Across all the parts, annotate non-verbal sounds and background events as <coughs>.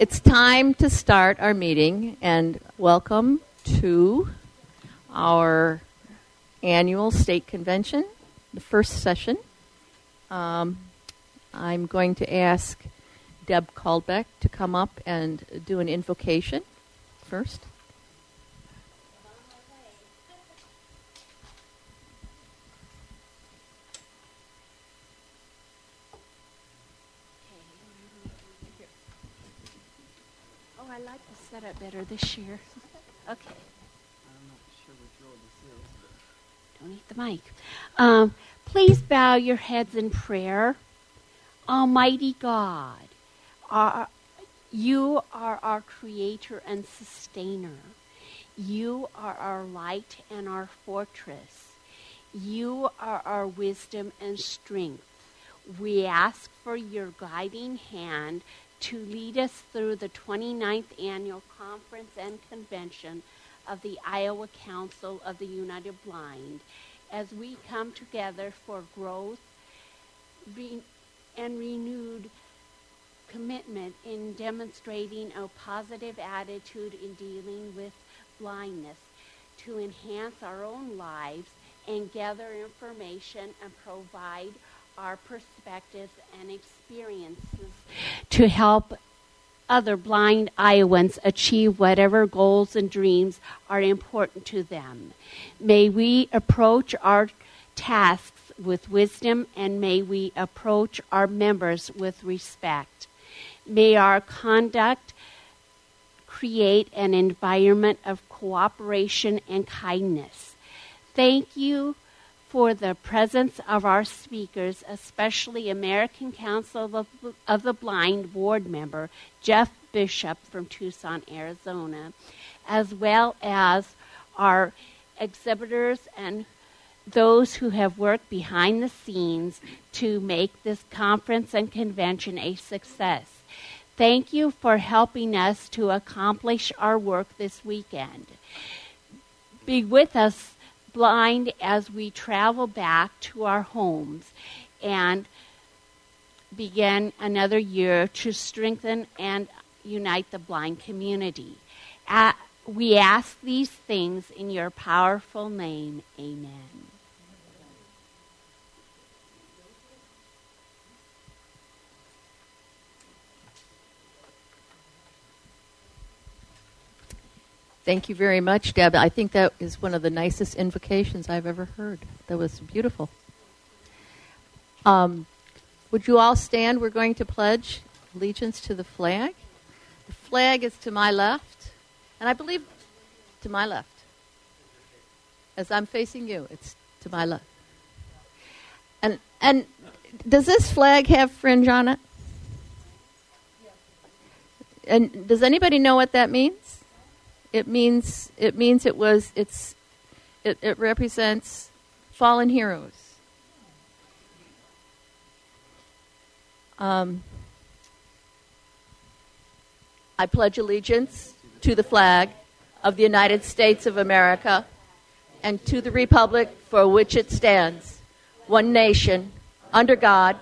It's time to start our meeting, and welcome to our annual state convention, the first session. Um, I'm going to ask Deb Caldbeck to come up and do an invocation first. The setup better this year. <laughs> okay. I'm not sure which road this is, but Don't eat the mic. Um, please bow your heads in prayer. Almighty God, our, you are our creator and sustainer. You are our light and our fortress. You are our wisdom and strength. We ask for your guiding hand to lead us through the 29th annual conference and convention of the Iowa Council of the United Blind as we come together for growth re- and renewed commitment in demonstrating a positive attitude in dealing with blindness to enhance our own lives and gather information and provide our perspectives and experiences to help other blind Iowans achieve whatever goals and dreams are important to them. May we approach our tasks with wisdom and may we approach our members with respect. May our conduct create an environment of cooperation and kindness. Thank you for the presence of our speakers, especially American Council of, of the Blind board member Jeff Bishop from Tucson, Arizona, as well as our exhibitors and those who have worked behind the scenes to make this conference and convention a success. Thank you for helping us to accomplish our work this weekend. Be with us blind as we travel back to our homes and begin another year to strengthen and unite the blind community. Uh, we ask these things in your powerful name. Amen. Thank you very much, Deb. I think that is one of the nicest invocations I've ever heard. That was beautiful. Um, would you all stand? We're going to pledge allegiance to the flag. The flag is to my left, and I believe to my left. As I'm facing you, it's to my left. And and does this flag have fringe on it? And does anybody know what that means? It means it means it was it's it, it represents fallen heroes. Um, I pledge allegiance to the flag of the United States of America and to the republic for which it stands, one nation, under God,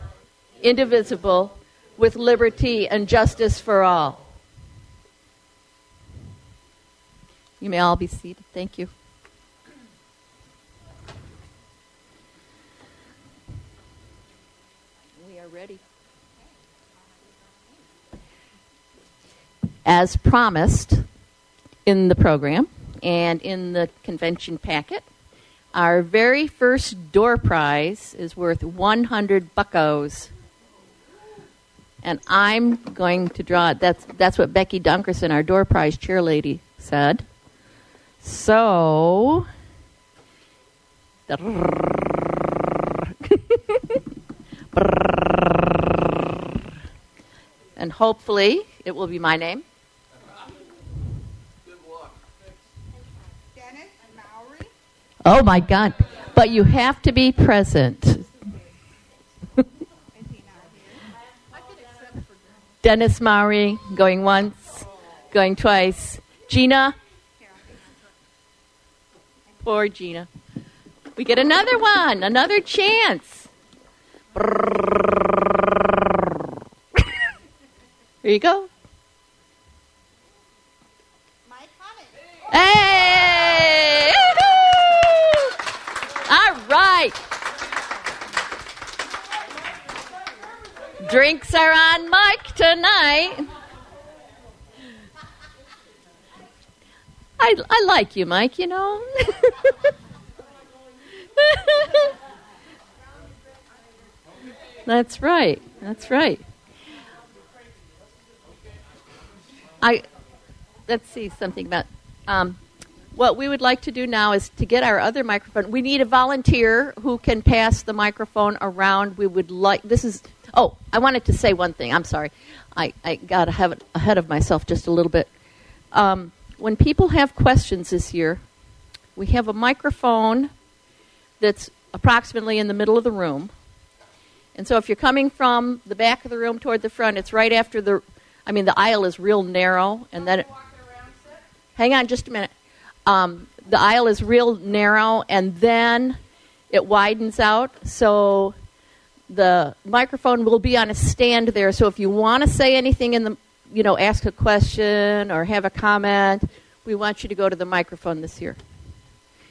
indivisible, with liberty and justice for all. You may all be seated. Thank you. We are ready. As promised in the program and in the convention packet, our very first door prize is worth 100 buckos. And I'm going to draw it. That's, that's what Becky Dunkerson, our door prize chair lady, said. So, <laughs> and hopefully it will be my name. Oh my God. But you have to be present. Is he not here? I could accept for Dennis Maury, going once, going twice. Gina? floor, Gina. We get another one, another chance. <laughs> Here you go. Hey! All right. Drinks are on Mike tonight. I, I like you, Mike, you know. That's right. That's right. I let's see something about um, what we would like to do now is to get our other microphone. We need a volunteer who can pass the microphone around. We would like this is. Oh, I wanted to say one thing. I'm sorry. I, I got ahead ahead of myself just a little bit. Um, when people have questions this year, we have a microphone that's approximately in the middle of the room. And so if you're coming from the back of the room toward the front, it's right after the I mean the aisle is real narrow and then it, Hang on just a minute. Um, the aisle is real narrow and then it widens out so the microphone will be on a stand there so if you want to say anything in the you know ask a question or have a comment we want you to go to the microphone this year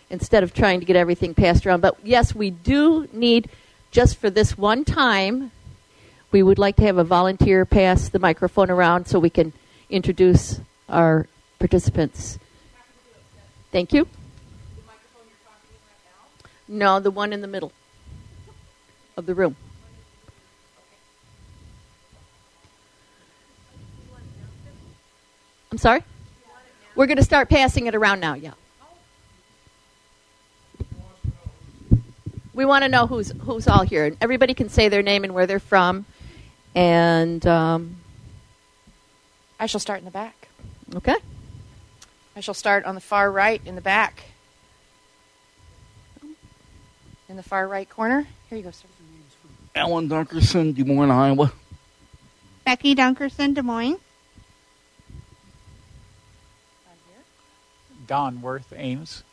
instead of trying to get everything passed around. But yes we do need just for this one time we would like to have a volunteer pass the microphone around so we can introduce our participants. Thank you. No the one in the middle of the room I'm sorry? We're going to start passing it around now, yeah. We want to know who's who's all here. Everybody can say their name and where they're from. And um, I shall start in the back. okay. I shall start on the far right in the back. In the far right corner. Here you go, sir. Alan Dunkerson, Des Moines, Iowa. Becky Dunkerson, Des Moines. On here. Don Worth Ames.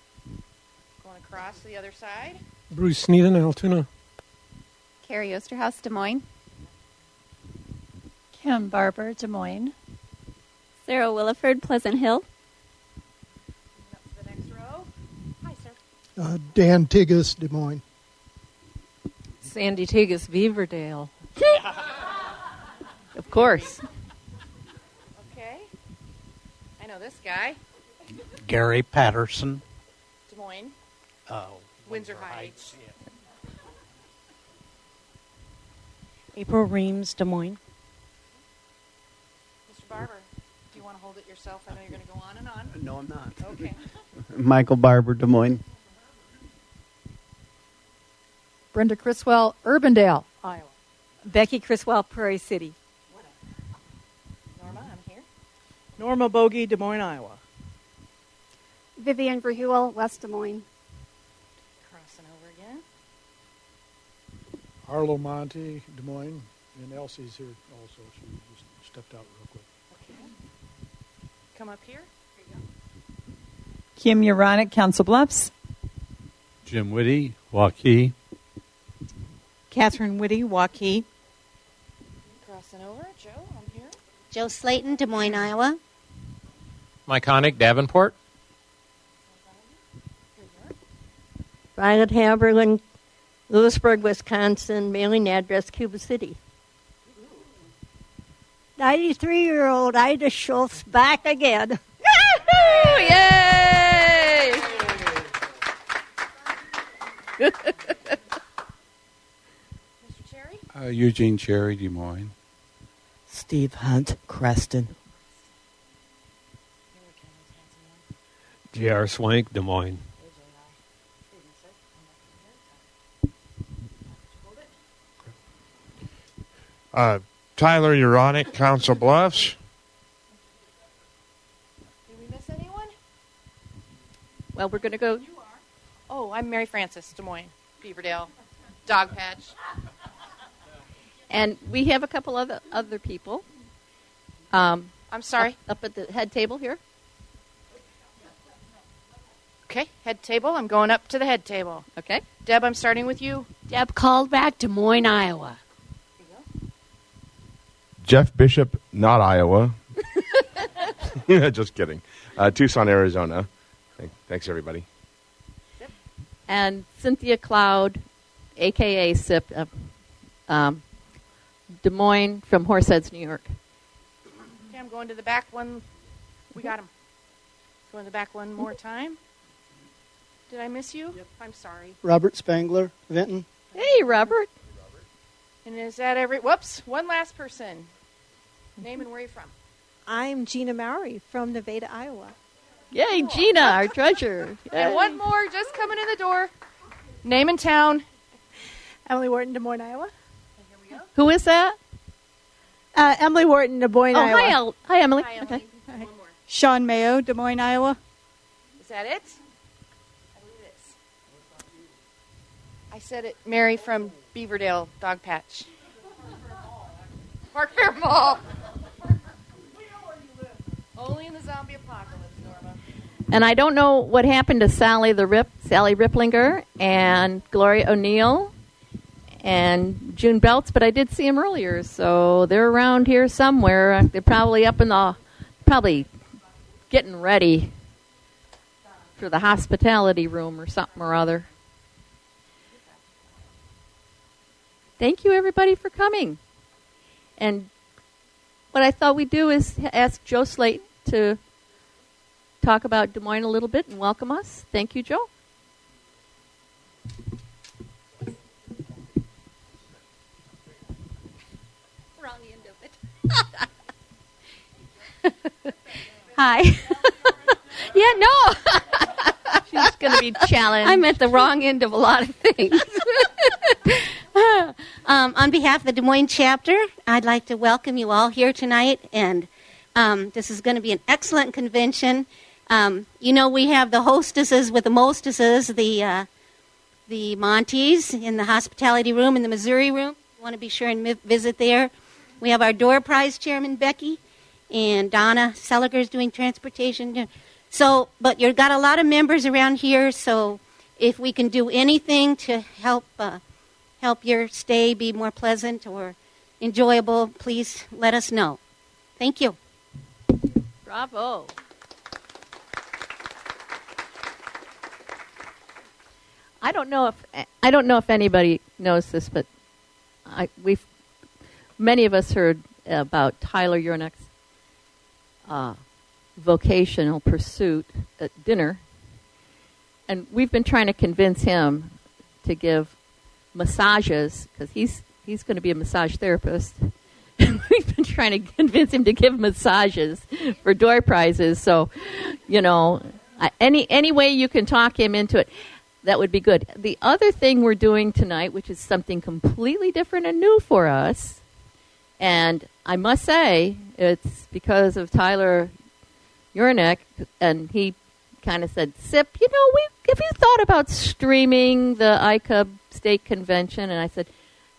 Going across to the other side. Bruce Sneeden, Altoona. Carrie Osterhaus, Des Moines. Kim Barber, Des Moines. Sarah Williford, Pleasant Hill. Up to the next row. Hi, sir. Uh, Dan Tigas, Des Moines. Sandy Tigas, Beaverdale. <laughs> Of course. Okay. I know this guy. Gary Patterson. Des Moines. Uh, Windsor Heights. yeah. April Reams, Des Moines. Mr. Barber, do you want to hold it yourself? I know you're going to go on and on. No, I'm not. Okay. <laughs> Michael Barber, Des Moines. Brenda Criswell, Urbandale, Iowa. Becky Criswell, Prairie City. Norma, I'm here. Norma Bogie, Des Moines, Iowa. Vivian Verheuel, West Des Moines. Crossing over again. Arlo Monte, Des Moines. And Elsie's here also. She just stepped out real quick. Okay. Come up here. Here you go. Kim Uronic, Council Bluffs. Jim Whitty, Waukee. Catherine Whitty, Waukee. Crossing over. Joe, I'm here. Joe Slayton, Des Moines, Iowa. Mike Connick, Davenport. Violet Haberlin, Lewisburg, Wisconsin, mailing address Cuba City. 93 year old Ida Schultz back again. Woo! Yay! Mr. <laughs> Cherry. Uh, Eugene Cherry, Des Moines. Steve Hunt, Creston. J.R. Swank, Des Moines. Uh, Tyler Uronic, Council Bluffs. Did we miss anyone? Well, we're going to go. Oh, I'm Mary Frances, Des Moines, Beaverdale, Dog Patch. And we have a couple other other people. Um, I'm sorry. Up, up at the head table here. Okay, head table. I'm going up to the head table. Okay. Deb, I'm starting with you. Deb Caldbeck Des Moines, Iowa. Jeff Bishop, not Iowa. <laughs> Just kidding. Uh, Tucson, Arizona. Thanks, everybody. And Cynthia Cloud, aka SIP, uh, um, Des Moines from Horseheads, New York. Okay, I'm going to the back one. We got him. Go in the back one more time. Did I miss you? I'm sorry. Robert Spangler, Vinton. Hey, Robert. And is that every? Whoops! One last person. Name and where you from? I'm Gina Mowry from Nevada, Iowa. Yay, Gina, our <laughs> treasurer. And one more just coming in the door. Name and town. Emily Wharton, Des Moines, Iowa. And here we go. Who is that? Uh, Emily Wharton, Des Moines, oh, Iowa. hi, El- hi, Emily. Hi, Okay. Emily. One more. Sean Mayo, Des Moines, Iowa. Is that it? I believe it is. I said it. Mary from Beaverdale Dog Patch. Park Fair Mall. Only in the zombie apocalypse, Norma. And I don't know what happened to Sally the Rip, Sally Riplinger, and Gloria O'Neill, and June Belts, but I did see them earlier, so they're around here somewhere. They're probably up in the, probably getting ready for the hospitality room or something or other. Thank you, everybody, for coming. And what I thought we'd do is ask Joe Slayton to talk about Des Moines a little bit and welcome us. Thank you, Joe. Wrong end of it. <laughs> Hi. <laughs> yeah, no. She's going to be challenged. I'm at the wrong end of a lot of things. <laughs> <laughs> Um, on behalf of the Des Moines chapter, I'd like to welcome you all here tonight, and um, this is going to be an excellent convention. Um, you know, we have the hostesses with the mostesses, the uh, the Montes in the hospitality room in the Missouri room. You want to be sure and mi- visit there. We have our door prize chairman Becky, and Donna Seliger is doing transportation. So, but you've got a lot of members around here, so if we can do anything to help. Uh, help your stay be more pleasant or enjoyable, please let us know. Thank you. Bravo. I don't know if I don't know if anybody knows this, but I, we've many of us heard about Tyler Urnick's uh, vocational pursuit at dinner, and we've been trying to convince him to give massages because he's he's going to be a massage therapist. <laughs> We've been trying to convince him to give massages for door prizes. So, you know, any any way you can talk him into it, that would be good. The other thing we're doing tonight, which is something completely different and new for us, and I must say it's because of Tyler Urnick, and he kind of said, "Sip, you know, we have you thought about streaming the ICUB state convention?" And I said,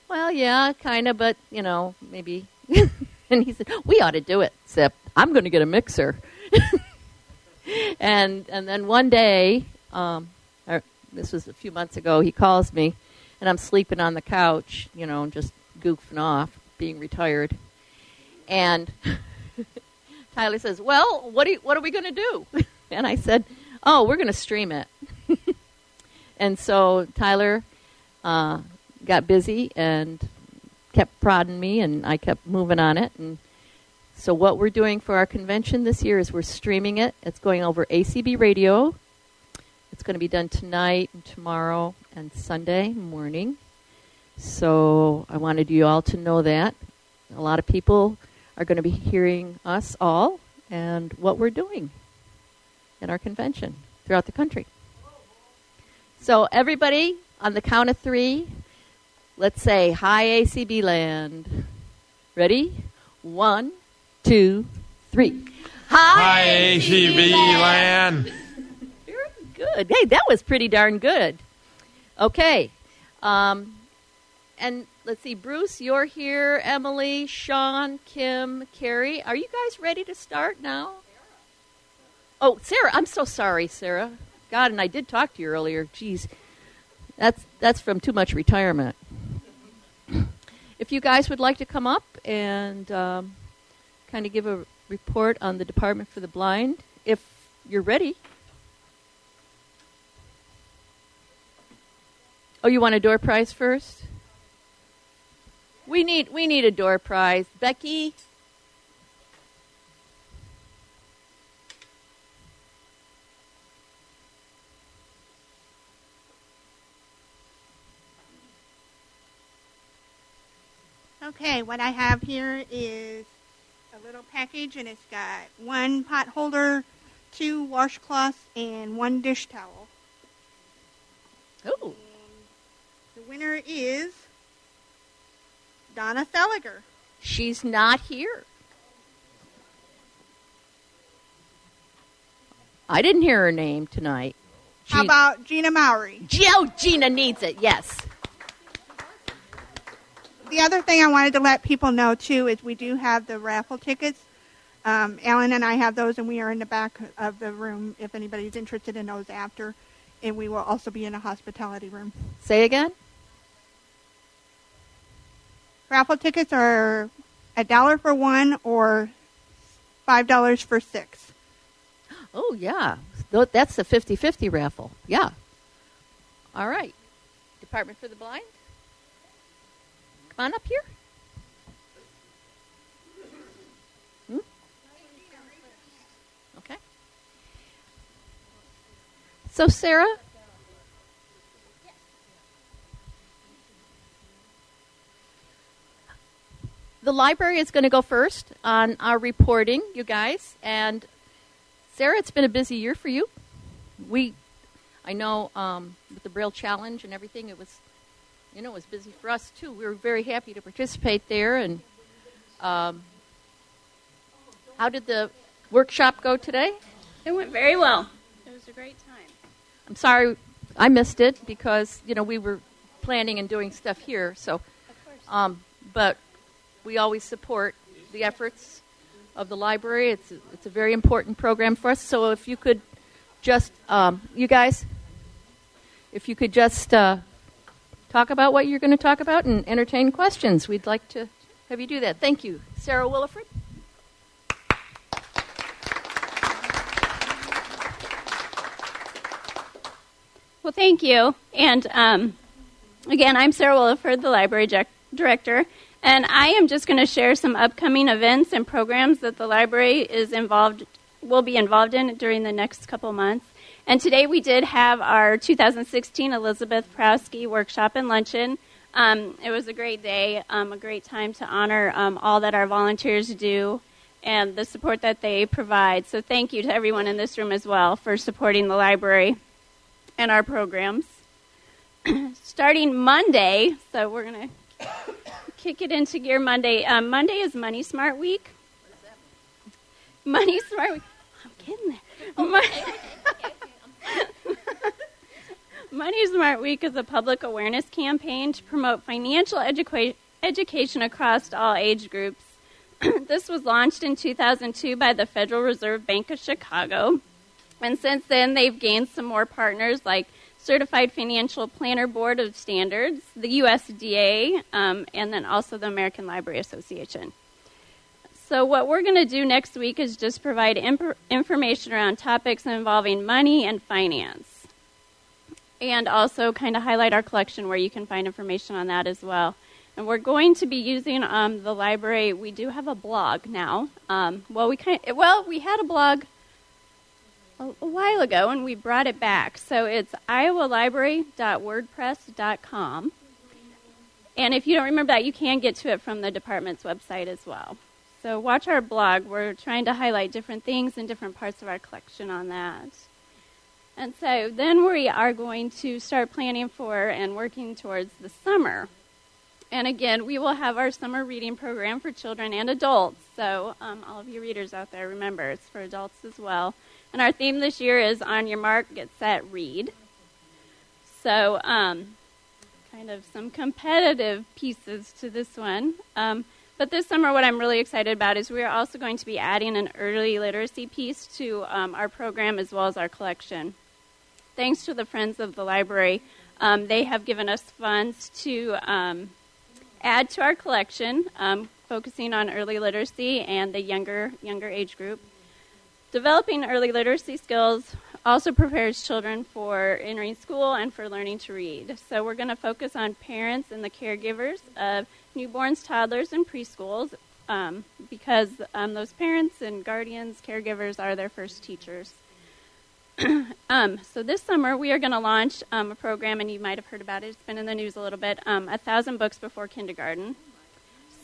"Well, yeah, kind of, but you know, maybe." <laughs> and he said, "We ought to do it, Sip. I'm going to get a mixer." <laughs> and and then one day, um, or this was a few months ago, he calls me, and I'm sleeping on the couch, you know, just goofing off, being retired, and. <laughs> Tyler says, "Well, what, you, what are we going to do?" And I said, "Oh, we're going to stream it." <laughs> and so Tyler uh, got busy and kept prodding me, and I kept moving on it. And so what we're doing for our convention this year is we're streaming it. It's going over ACB Radio. It's going to be done tonight and tomorrow and Sunday morning. So I wanted you all to know that. A lot of people are going to be hearing us all and what we're doing at our convention throughout the country. So, everybody, on the count of three, let's say hi, ACB land. Ready? One, two, three. Hi, ACB land. <laughs> Very good. Hey, that was pretty darn good. Okay. Um, and let's see, Bruce, you're here. Emily, Sean, Kim, Carrie. Are you guys ready to start now? Oh, Sarah, I'm so sorry, Sarah. God, and I did talk to you earlier. Jeez, that's that's from too much retirement. If you guys would like to come up and um, kind of give a report on the Department for the Blind, if you're ready. Oh, you want a door prize first? We need we need a door prize, Becky. Okay, what I have here is a little package, and it's got one pot holder, two washcloths, and one dish towel. Oh. The winner is Donna Seliger. She's not here. I didn't hear her name tonight. How about Gina Mowry? Oh, Gina needs it. Yes. The other thing I wanted to let people know too is we do have the raffle tickets. Um, Alan and I have those, and we are in the back of the room if anybody's interested in those after. And we will also be in a hospitality room. Say again. Raffle tickets are a dollar for one or five dollars for six. Oh yeah, that's the 50-50 raffle. Yeah. All right. Department for the Blind. Come on up here. Hmm? Okay. So Sarah. The library is going to go first on our reporting, you guys. And Sarah, it's been a busy year for you. We, I know, um, with the Braille Challenge and everything, it was, you know, it was busy for us too. We were very happy to participate there. And um, how did the workshop go today? It went very well. It was a great time. I'm sorry I missed it because you know we were planning and doing stuff here. So, um, but we always support the efforts of the library. It's a, it's a very important program for us. So if you could just, um, you guys, if you could just uh, talk about what you're going to talk about and entertain questions, we'd like to have you do that. Thank you, Sarah Williford. Well, thank you. And um, again, I'm Sarah Williford, the library direc- director, and I am just going to share some upcoming events and programs that the library is involved will be involved in during the next couple months. And today we did have our 2016 Elizabeth Prowski workshop and luncheon. Um, it was a great day, um, a great time to honor um, all that our volunteers do and the support that they provide. So thank you to everyone in this room as well for supporting the library and our programs. <clears throat> Starting Monday, so we're going to kick it into gear Monday. Um, Monday is Money Smart Week. Money Smart Week. I'm getting there. Mon- <laughs> Money Smart Week is a public awareness campaign to promote financial educa- education across all age groups. <clears throat> this was launched in 2002 by the Federal Reserve Bank of Chicago. And since then, they've gained some more partners like Certified Financial Planner Board of Standards, the USDA, um, and then also the American Library Association. So, what we're going to do next week is just provide imp- information around topics involving money and finance. And also kind of highlight our collection where you can find information on that as well. And we're going to be using um, the library. We do have a blog now. Um, well, we kind of, well, we had a blog a, a while ago, and we brought it back. So it's iowalibrary.wordpress.com. And if you don't remember that, you can get to it from the department's website as well. So watch our blog. We're trying to highlight different things and different parts of our collection on that. And so then we are going to start planning for and working towards the summer. And again, we will have our summer reading program for children and adults. So, um, all of you readers out there, remember it's for adults as well. And our theme this year is On Your Mark, Get Set, Read. So, um, kind of some competitive pieces to this one. Um, but this summer, what I'm really excited about is we are also going to be adding an early literacy piece to um, our program as well as our collection. Thanks to the Friends of the Library, um, they have given us funds to um, add to our collection, um, focusing on early literacy and the younger younger age group. Developing early literacy skills also prepares children for entering school and for learning to read. So we're going to focus on parents and the caregivers of newborns, toddlers, and preschools um, because um, those parents and guardians, caregivers are their first teachers. <clears throat> um, so this summer we are going to launch um, a program, and you might have heard about it. It's been in the news a little bit. Um, a thousand books before kindergarten.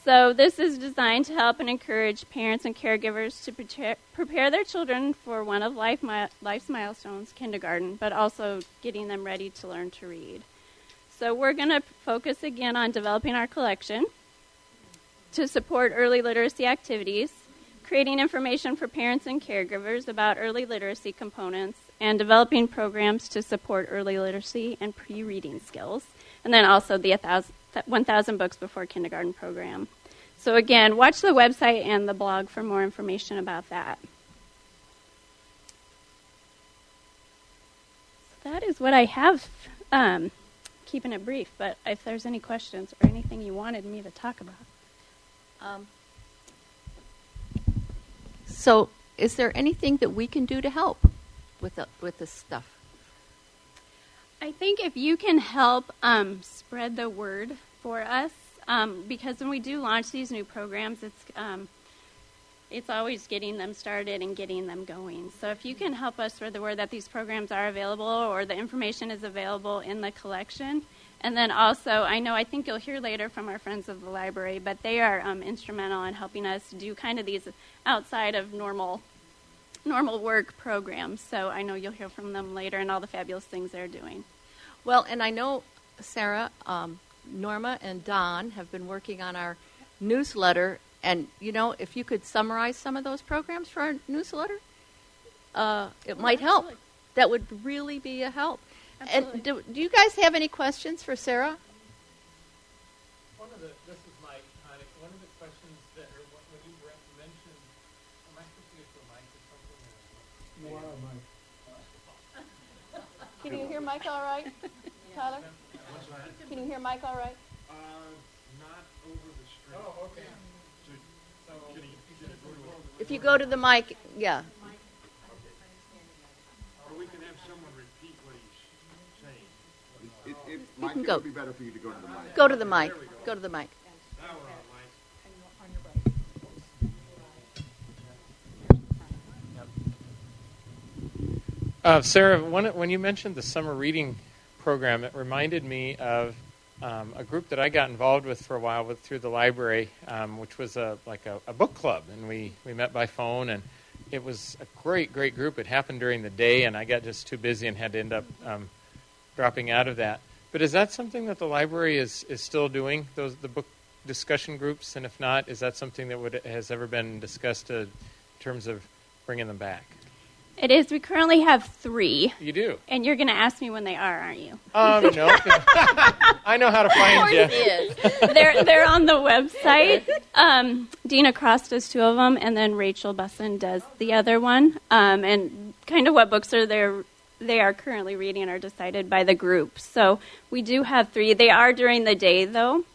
So this is designed to help and encourage parents and caregivers to prepare, prepare their children for one of life mi- life's milestones, kindergarten, but also getting them ready to learn to read. So we're going to focus again on developing our collection to support early literacy activities, creating information for parents and caregivers about early literacy components, and developing programs to support early literacy and pre reading skills, and then also the 1,000 Books Before Kindergarten program. So, again, watch the website and the blog for more information about that. So that is what I have. Um, keeping it brief, but if there's any questions or anything you wanted me to talk about. Um, so, is there anything that we can do to help with the, with this stuff? I think if you can help um, spread the word for us, um, because when we do launch these new programs, it's um, it's always getting them started and getting them going. So if you can help us spread the word that these programs are available or the information is available in the collection, and then also, I know I think you'll hear later from our friends of the library, but they are um, instrumental in helping us do kind of these outside of normal normal work programs. So I know you'll hear from them later and all the fabulous things they're doing. Well, and I know Sarah, um, Norma, and Don have been working on our newsletter. And you know, if you could summarize some of those programs for our newsletter, uh, it might help. That would really be a help. Absolutely. And do, do you guys have any questions for Sarah? One of the, this is Mike Connick. One of the questions that, or when you mentioned, am I supposed to get to a mic or something? You are a mic. <laughs> Can you hear Mike all right, <laughs> Tyler? Can you hear Mike all right? Uh, not over the street. Oh, okay. So, can you, can you go to If you go to the mic, yeah. It, it, You Mike, can it go. would be better for you to go to the mic. Go to the mic. Go to the mic. Now we're on mic. Uh, Sarah, when, when you mentioned the summer reading program, it reminded me of um, a group that I got involved with for a while with through the library, um, which was a like a, a book club, and we we met by phone, and it was a great great group. It happened during the day, and I got just too busy and had to end up um, dropping out of that. But is that something that the library is is still doing? Those the book discussion groups, and if not, is that something that would has ever been discussed uh, in terms of bringing them back? It is. We currently have three. You do. And you're going to ask me when they are, aren't you? Um, no. <laughs> I know how to find you. they're they're on the website. Um, Dina Cross does two of them, and then Rachel Bussin does the other one. Um, and kind of what books are there they are currently reading are decided by the group. So we do have three. They are during the day though.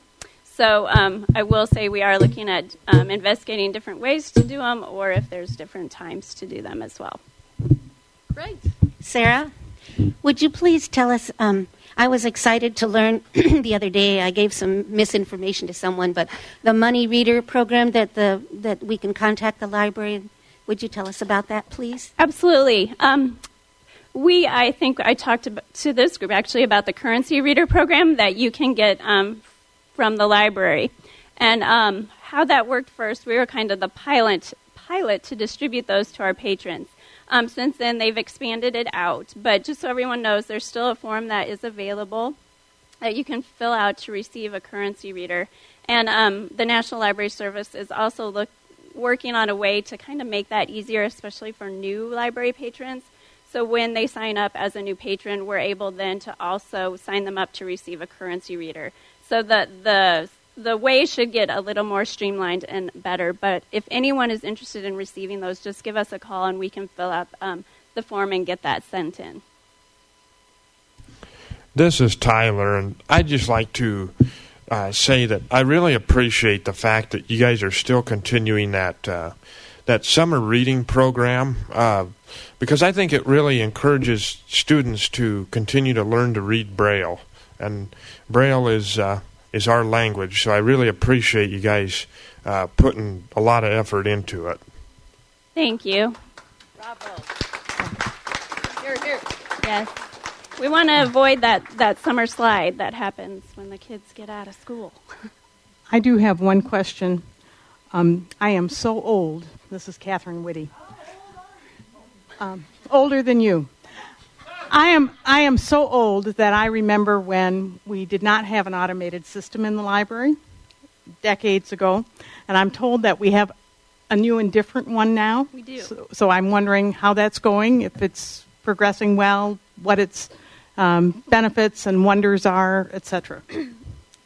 So um, I will say we are looking at um, investigating different ways to do them, or if there's different times to do them as well. Great. Sarah, would you please tell us? Um, I was excited to learn <clears throat> the other day. I gave some misinformation to someone, but the money reader program that the that we can contact the library. Would you tell us about that, please? Absolutely. We, I think, I talked to this group actually about the currency reader program that you can get um, from the library, and um, how that worked. First, we were kind of the pilot pilot to distribute those to our patrons. Um, since then, they've expanded it out. But just so everyone knows, there's still a form that is available that you can fill out to receive a currency reader. And um, the National Library Service is also look, working on a way to kind of make that easier, especially for new library patrons. So when they sign up as a new patron, we're able then to also sign them up to receive a currency reader. So the the the way should get a little more streamlined and better. But if anyone is interested in receiving those, just give us a call and we can fill out um, the form and get that sent in. This is Tyler, and I'd just like to uh, say that I really appreciate the fact that you guys are still continuing that uh, that summer reading program uh, because I think it really encourages students to continue to learn to read Braille, and Braille is uh, is our language. So I really appreciate you guys uh, putting a lot of effort into it. Thank you. Bravo. Here, here. Yes. We want to avoid that, that summer slide that happens when the kids get out of school. I do have one question. Um, I am so old. This is Catherine Whitty. Um, older than you. I am I am so old that I remember when we did not have an automated system in the library decades ago, and I'm told that we have a new and different one now. We do. So, so I'm wondering how that's going, if it's progressing well, what its um, benefits and wonders are, etc.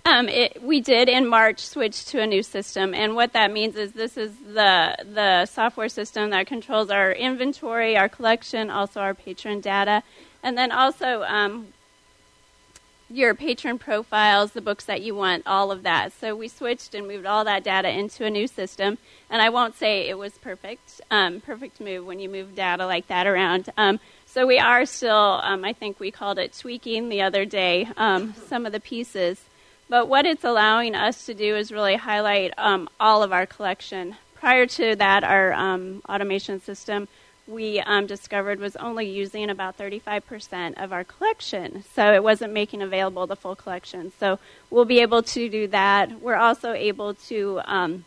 Um, it, we did in March switch to a new system, and what that means is this is the the software system that controls our inventory, our collection, also our patron data, and then also um, your patron profiles, the books that you want, all of that. So we switched and moved all that data into a new system, and I won't say it was perfect, um, perfect move when you move data like that around. Um, so we are still, um, I think we called it tweaking the other day, um, some of the pieces. But what it's allowing us to do is really highlight um, all of our collection. Prior to that, our um, automation system we um, discovered was only using about 35% of our collection. So it wasn't making available the full collection. So we'll be able to do that. We're also able to um,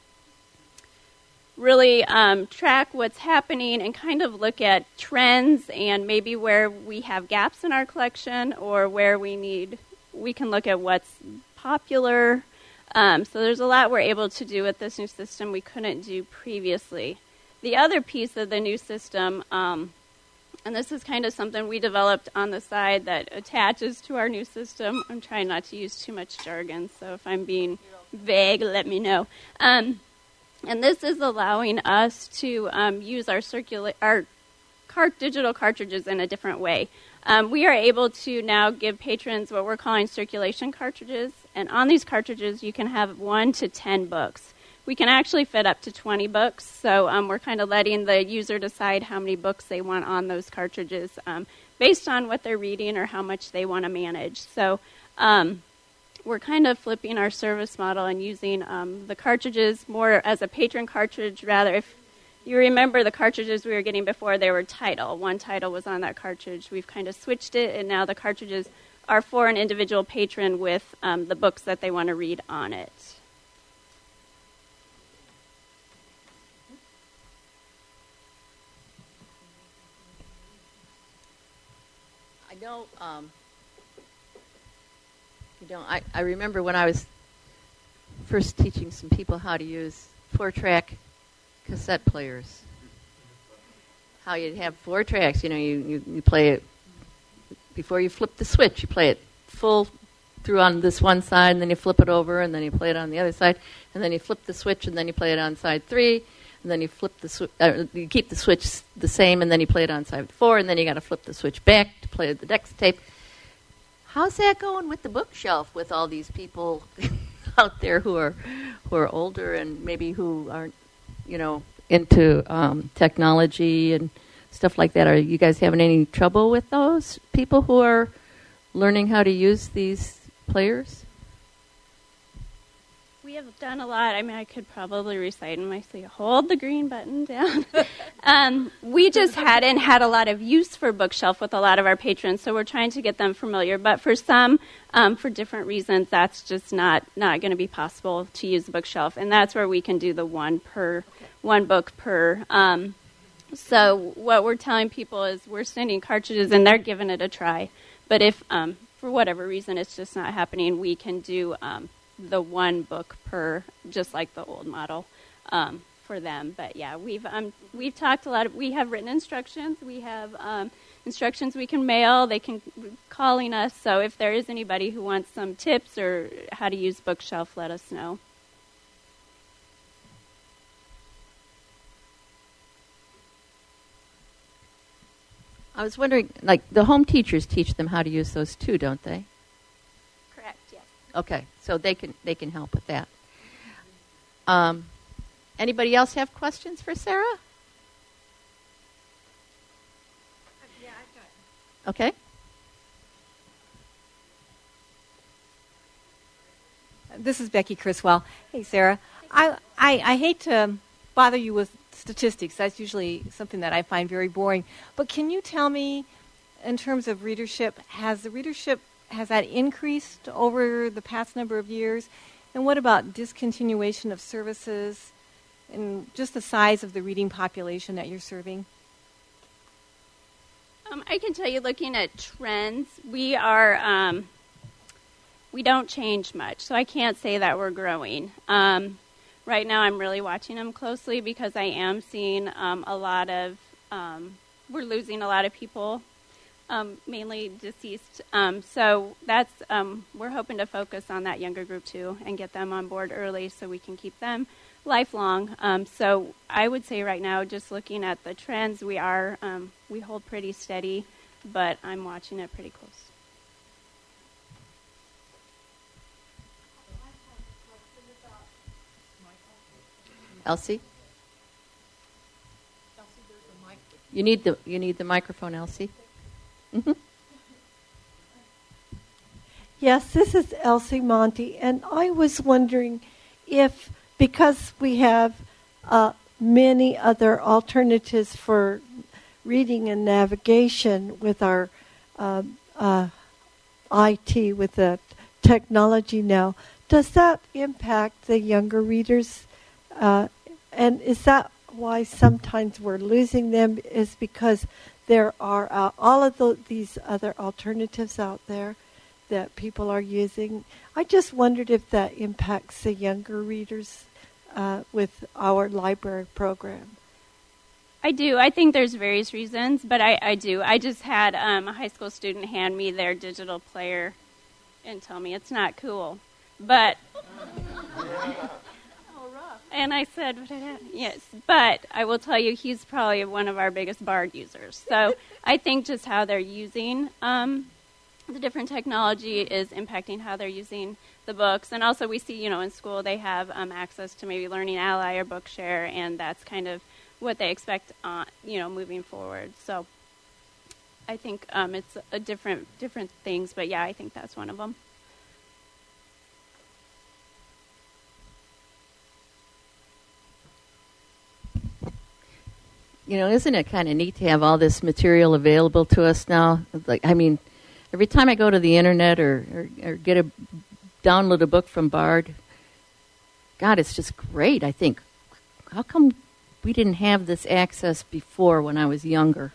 really um, track what's happening and kind of look at trends and maybe where we have gaps in our collection or where we need, we can look at what's popular. Um, so there's a lot we're able to do with this new system we couldn't do previously. The other piece of the new system, um, and this is kind of something we developed on the side that attaches to our new system. I'm trying not to use too much jargon, so if I'm being vague, let me know. Um, and this is allowing us to um, use our circula- our cart- digital cartridges in a different way. Um, we are able to now give patrons what we're calling circulation cartridges, and on these cartridges you can have one to ten books. We can actually fit up to 20 books, so um, we're kind of letting the user decide how many books they want on those cartridges um, based on what they're reading or how much they want to manage. So um, we're kind of flipping our service model and using um, the cartridges more as a patron cartridge rather. If you remember the cartridges we were getting before, they were title. One title was on that cartridge. We've kind of switched it, and now the cartridges are for an individual patron with um, the books that they want to read on it. I know. Um, you know, I, I remember when I was first teaching some people how to use four-track cassette players. How you'd have four tracks. You know, you, you, you play it before you flip the switch. You play it full through on this one side, and then you flip it over, and then you play it on the other side, and then you flip the switch, and then you play it on side three, and then you flip the uh, you keep the switch the same, and then you play it on side four, and then you got to flip the switch back to play the next tape. How's that going with the bookshelf with all these people <laughs> out there who are who are older and maybe who aren't, you know, into um, technology and stuff like that? Are you guys having any trouble with those people who are learning how to use these players? We have done a lot. I mean, I could probably recite in my sleep. Hold the green button down. <laughs> um, we just hadn't had a lot of use for Bookshelf with a lot of our patrons, so we're trying to get them familiar. But for some, um, for different reasons, that's just not not going to be possible to use the Bookshelf, and that's where we can do the one per one book per. Um, so what we're telling people is we're sending cartridges, and they're giving it a try. But if um, for whatever reason it's just not happening, we can do um, the one book per, just like the old model um, for them. But yeah, we've um, we've talked a lot. Of, we have written instructions. We have um, instructions we can mail. They can calling us. So if there is anybody who wants some tips or how to use Bookshelf, let us know. I was wondering, like the home teachers teach them how to use those too, don't they? Correct. Yes. Okay, so they can they can help with that. Um, anybody else have questions for Sarah? Um, yeah, I've got. Okay. This is Becky Chriswell. Hey, Sarah. I, I, I hate to bother you with statistics. That's usually something that I find very boring. But can you tell me, in terms of readership, has the readership has that increased over the past number of years? And what about discontinuation of services and just the size of the reading population that you're serving? Um, I can tell you, looking at trends, we are um, we don't change much, so I can't say that we're growing. Um, right now, I'm really watching them closely because I am seeing um, a lot of um, we're losing a lot of people, um, mainly deceased. Um, so that's um, we're hoping to focus on that younger group too and get them on board early so we can keep them lifelong. Um, so I would say right now, just looking at the trends, we are we hold pretty steady, but I'm watching it pretty close. Elsie? You need the you need the microphone, Elsie. hmm Yes, this is Elsie Monty, and I was wondering if, because we have uh, many other alternatives for reading and navigation with our uh, uh, IT, with the technology now, does that impact the younger readers? Uh, and is that why sometimes we're losing them? Is because there are uh, all of the, these other alternatives out there that people are using. I just wondered if that impacts the younger readers uh, with our library program. I do. I think there's various reasons, but I, I do. I just had um, a high school student hand me their digital player and tell me it's not cool. But and I said, yes, but I will tell you, he's probably one of our biggest Bard users. So <laughs> I think just how they're using um, the different technology is impacting how they're using the books. And also, we see, you know, in school they have um, access to maybe Learning Ally or Bookshare, and that's kind of what they expect, on, you know, moving forward. So I think um, it's a different different things, but yeah, I think that's one of them. You know, isn't it kind of neat to have all this material available to us now? Like, I mean, every time I go to the internet or, or, or get a download a book from Bard, God, it's just great. I think, how come we didn't have this access before when I was younger?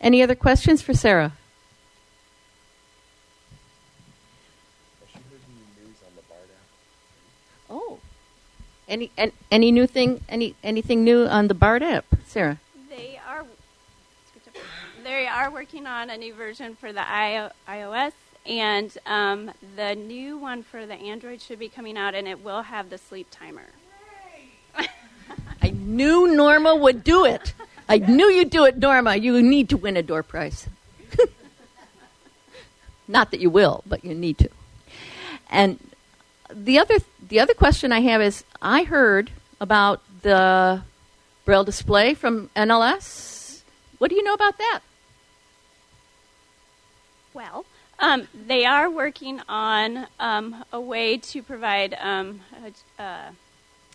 Any other questions for Sarah? Oh, any an, any new thing? Any anything new on the Bard app, Sarah? They are they are working on a new version for the I- iOS, and um, the new one for the Android should be coming out, and it will have the sleep timer. I knew Norma would do it. I knew you'd do it, Norma. You need to win a door prize. <laughs> Not that you will, but you need to. And the other the other question I have is I heard about the braille display from NLS. What do you know about that? Well, um, they are working on um, a way to provide um, uh,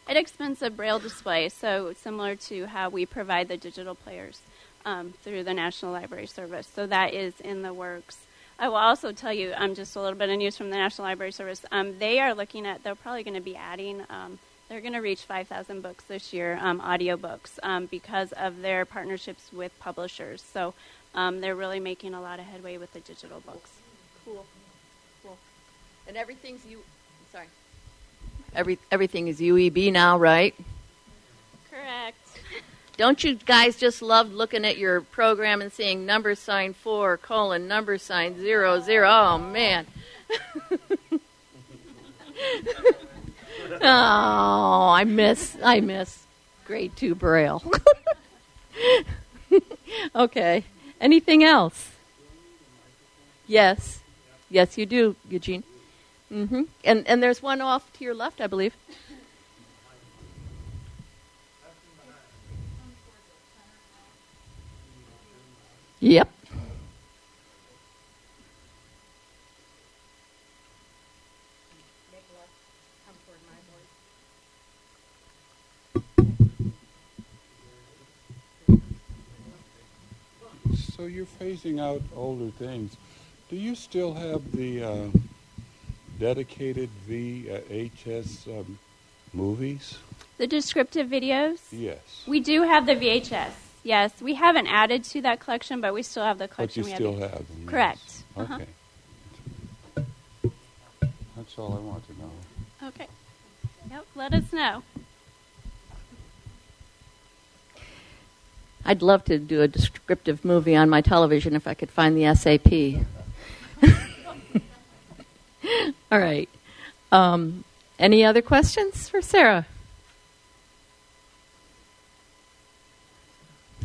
an expensive braille display, so similar to how we provide the digital players um, through the National Library Service. So that is in the works. I will also tell you um, just a little bit of news from the National Library Service. Um, they are looking at, they're probably going to be adding, um, they're going to reach 5,000 books this year, um, audio books, um, because of their partnerships with publishers. So um, they're really making a lot of headway with the digital books. Cool. Cool. And everything's you. Sorry. Every everything is UEB now, right? Correct. Don't you guys just love looking at your program and seeing number sign four colon number sign zero zero? Oh man. <laughs> oh, I miss I miss grade two braille. <laughs> okay. Anything else? Yes. Yes, you do, Eugene. Mm-hmm. And and there's one off to your left, I believe. Yep. So you're phasing out older things. Do you still have the uh, dedicated VHS um, movies? The descriptive videos? Yes. We do have the VHS. Yes, we haven't added to that collection, but we still have the collection. But collection. you we still have. have them. yes. Correct. Uh-huh. Okay. That's all I want to know. Okay. Yep. Let us know. I'd love to do a descriptive movie on my television if I could find the SAP. <laughs> <laughs> All right. Um, any other questions for Sarah?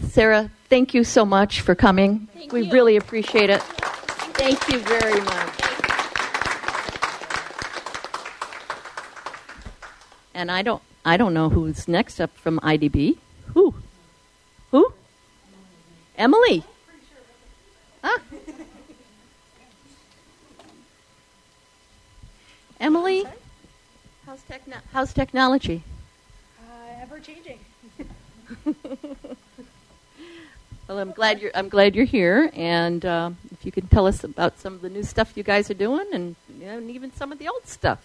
Sarah, thank you so much for coming. Thank we you. really appreciate it. Thank you very much. And I don't I don't know who's next up from IDB. Who? Who? Emily. Ah. Emily, how's, techno- how's technology? Uh, ever changing. <laughs> Well, I'm glad you're I'm glad you're here, and uh, if you can tell us about some of the new stuff you guys are doing, and, you know, and even some of the old stuff.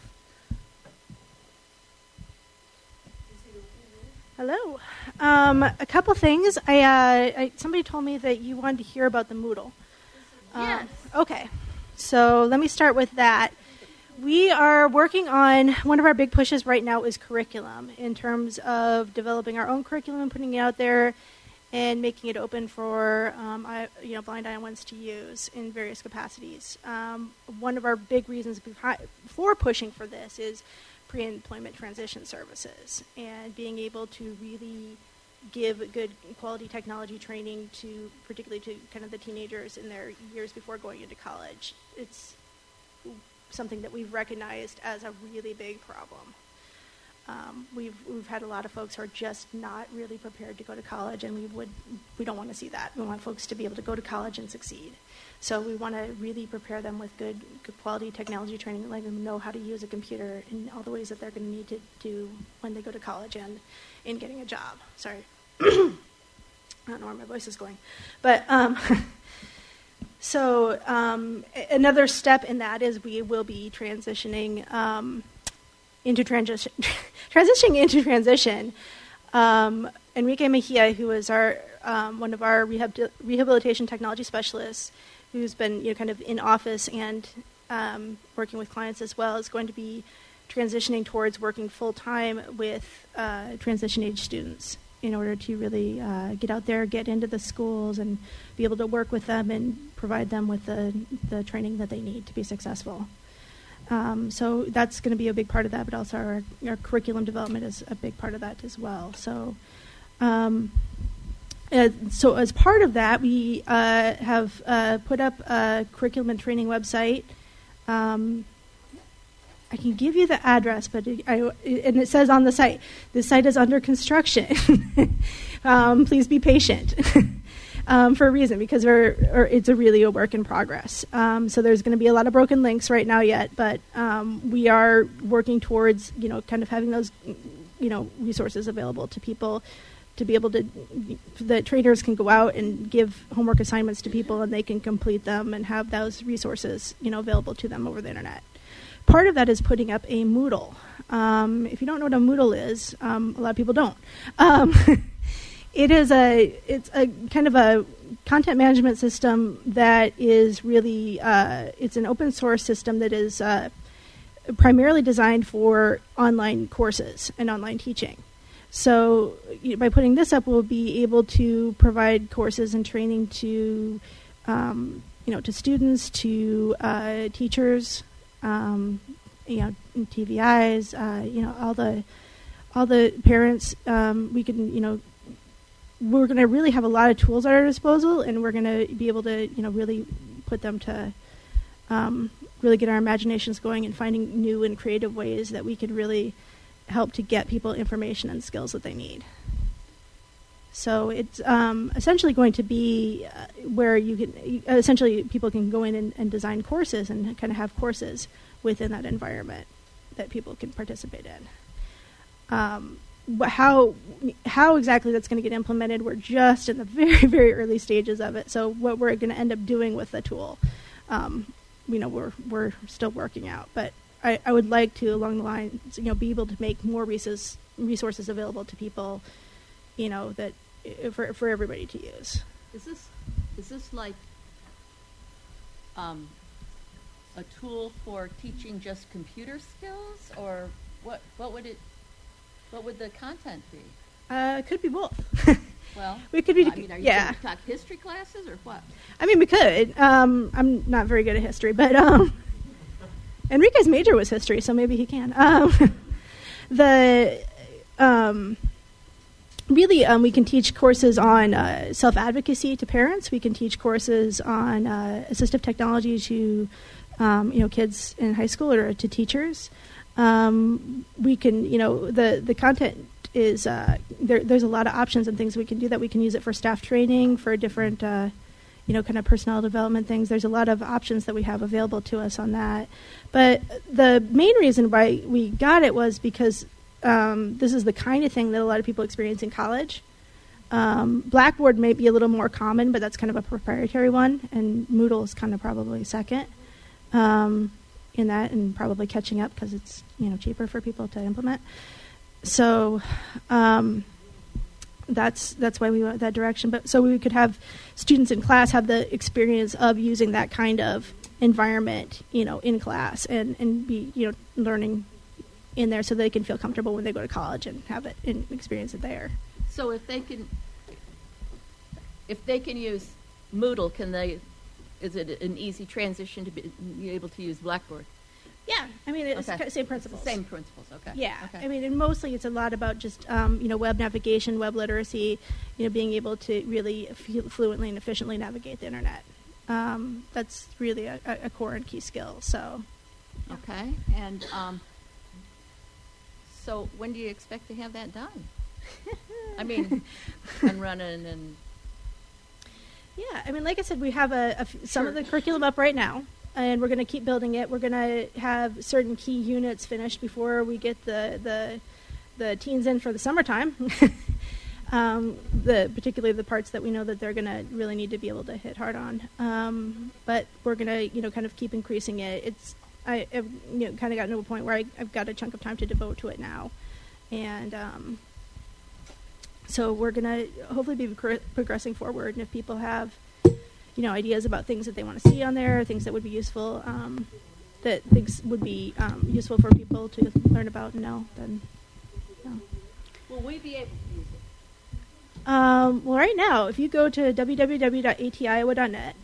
Hello. Um, a couple things. I, uh, I somebody told me that you wanted to hear about the Moodle. Um, okay. So let me start with that. We are working on one of our big pushes right now is curriculum in terms of developing our own curriculum, and putting it out there, and making it open for um, I, you know blind Iowans to use in various capacities. Um, one of our big reasons for pushing for this is pre-employment transition services and being able to really give good quality technology training to particularly to kind of the teenagers in their years before going into college. It's something that we've recognized as a really big problem. Um, we've we've had a lot of folks who are just not really prepared to go to college, and we would we don't want to see that. We want folks to be able to go to college and succeed. So we want to really prepare them with good, good quality technology training, let them know how to use a computer in all the ways that they're going to need to do when they go to college and in getting a job. Sorry, <coughs> I don't know where my voice is going, but. Um, <laughs> So um, another step in that is we will be transitioning um, into transition, <laughs> transitioning into transition. Um, Enrique Mejia, who is our um, one of our rehab- rehabilitation technology specialists, who's been you know kind of in office and um, working with clients as well, is going to be transitioning towards working full time with uh, transition age students in order to really uh, get out there, get into the schools, and be able to work with them and provide them with the, the training that they need to be successful. Um, so that's going to be a big part of that, but also our, our curriculum development is a big part of that as well. So, um, uh, so as part of that, we uh, have uh, put up a curriculum and training website. Um, I can give you the address, but it, I, and it says on the site, the site is under construction. <laughs> um, please be patient <laughs> um, for a reason because we're, it's a really a work in progress. Um, so there's going to be a lot of broken links right now yet, but um, we are working towards you know kind of having those you know resources available to people to be able to the trainers can go out and give homework assignments to people and they can complete them and have those resources you know available to them over the internet part of that is putting up a Moodle. Um, if you don't know what a Moodle is, um, a lot of people don't. <laughs> It is a it's a kind of a content management system that is really uh, it's an open source system that is uh, primarily designed for online courses and online teaching. So you know, by putting this up, we'll be able to provide courses and training to um, you know to students, to uh, teachers, um, you know, TVIs, uh, you know, all the all the parents. Um, we can, you know, we're going to really have a lot of tools at our disposal, and we're going to be able to, you know, really put them to um, really get our imaginations going and finding new and creative ways that we can really help to get people information and skills that they need. So it's um, essentially going to be uh, where you can essentially people can go in and, and, design courses and kind of have courses within that environment that people can participate in. Um, how how exactly that's going to get implemented, we're just in the <laughs> very very early stages of it. So what we're going to end up doing with the tool, um, you know, we're we're still working out. But I, I would like to along the lines, you know, be able to make more resources resources available to people, you know, that for for everybody to use. Is this is this like um, a tool for teaching just computer skills, or what? What would it? What would the content be? Uh, it could be both. <laughs> Well, We could be- I mean, are you yeah. going to talk history classes or what? I mean, we could. Um, I'm not very good at history, but um, Enrique's major was history, so maybe he can. Um, <laughs> the um, really, um, we can teach courses on uh, self advocacy to parents. We can teach courses on uh, assistive technology to um, you know kids in high school or to teachers. Um, we can, you know, the the content is uh, there. There's a lot of options and things we can do that. We can use it for staff training, for different, uh, you know, kind of personnel development things. There's a lot of options that we have available to us on that. But the main reason why we got it was because um, this is the kind of thing that a lot of people experience in college. Um, Blackboard may be a little more common, but that's kind of a proprietary one, and Moodle is kind of probably second um, in that, and probably catching up because it's you know cheaper for people to implement. So um, that's that's why we went that direction. But so we could have students in class have the experience of using that kind of environment, you know, in class and and be you know learning in there so they can feel comfortable when they go to college and have it and experience it there. So if they can, if they can use Moodle, can they? Is it an easy transition to be, be able to use Blackboard? Yeah, I mean it's Okay. the same principles. Same principles. Okay. Yeah, Okay. I mean, and mostly it's a lot about just um, you know web navigation, web literacy, you know, being able to really f- fluently and efficiently navigate the internet. Um, that's really a, a core and key skill. So, Okay. And um, so when do you expect to have that done? <laughs> I mean, and running and yeah, I mean, like I said, we have a, a f- some of the curriculum up right now, and we're going to keep building it. We're going to have certain key units finished before we get the the the teens in for the summertime. <laughs> um, the particularly the parts that we know that they're going to really need to be able to hit hard on. Um, but we're going to you know kind of keep increasing it. It's I have you know kind of gotten to a point where I, I've got a chunk of time to devote to it now, and um, so we're going to hopefully be progr- progressing forward. And if people have you know ideas about things that they want to see on there, things that would be useful, um, that things would be um, useful for people to learn about and know, then. you know. will we be able to use it? Um, well, right now, if you go to www.atiowa.net,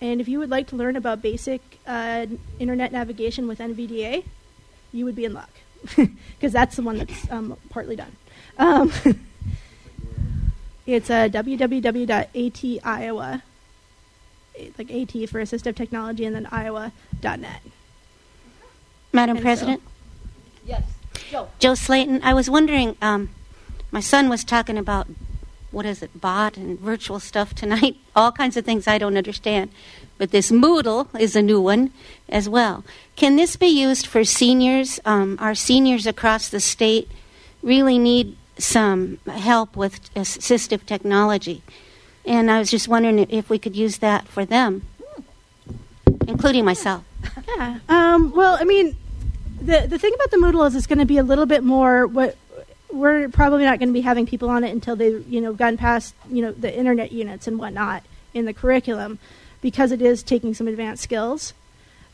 and if you would like to learn about basic uh, internet navigation with NVDA, you would be in luck, <laughs> because that's the one that's um, partly done. <laughs> It's uh, www.atiowa, like AT for assistive technology, and then iowa.net. Madam And so- President? Yes. Joe. Joe Slayton, I was wondering, um, my son was talking about, what is it, bot and virtual stuff tonight, <laughs> all kinds of things I don't understand. But this Moodle is a new one as well. Can this be used for seniors? Um, our seniors across the state really need some help with assistive technology. And I was just wondering if we could use that for them, including myself. Yeah. Um, well, I mean, the the thing about the Moodle is it's going to be a little bit more what we're probably not going to be having people on it until they've you know gone past you know the internet units and whatnot in the curriculum because it is taking some advanced skills.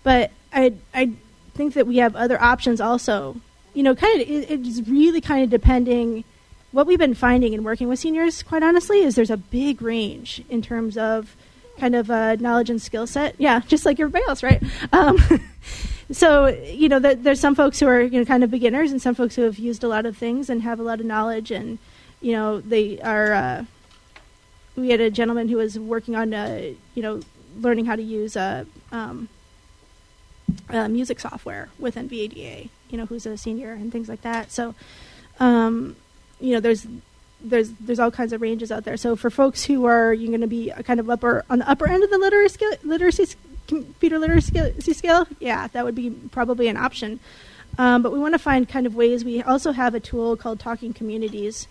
But I I think that we have other options also. You know, kind of it, it's really kind of depending. What we've been finding in working with seniors, quite honestly, is there's a big range in terms of kind of uh, knowledge and skill set. Yeah, just like everybody else, right? Um, <laughs> so you know, there, there's some folks who are you know kind of beginners, and some folks who have used a lot of things and have a lot of knowledge, and you know they are. Uh, we had a gentleman who was working on uh, you know learning how to use uh, um, uh, music software with NVDA. You know, who's a senior and things like that. So, um, you know, there's there's there's all kinds of ranges out there. So for folks who are you're going to be kind of upper on the upper end of the literacy literacy computer literacy scale, yeah, that would be probably an option. Um, but we want to find kind of ways. We also have a tool called Talking Communities.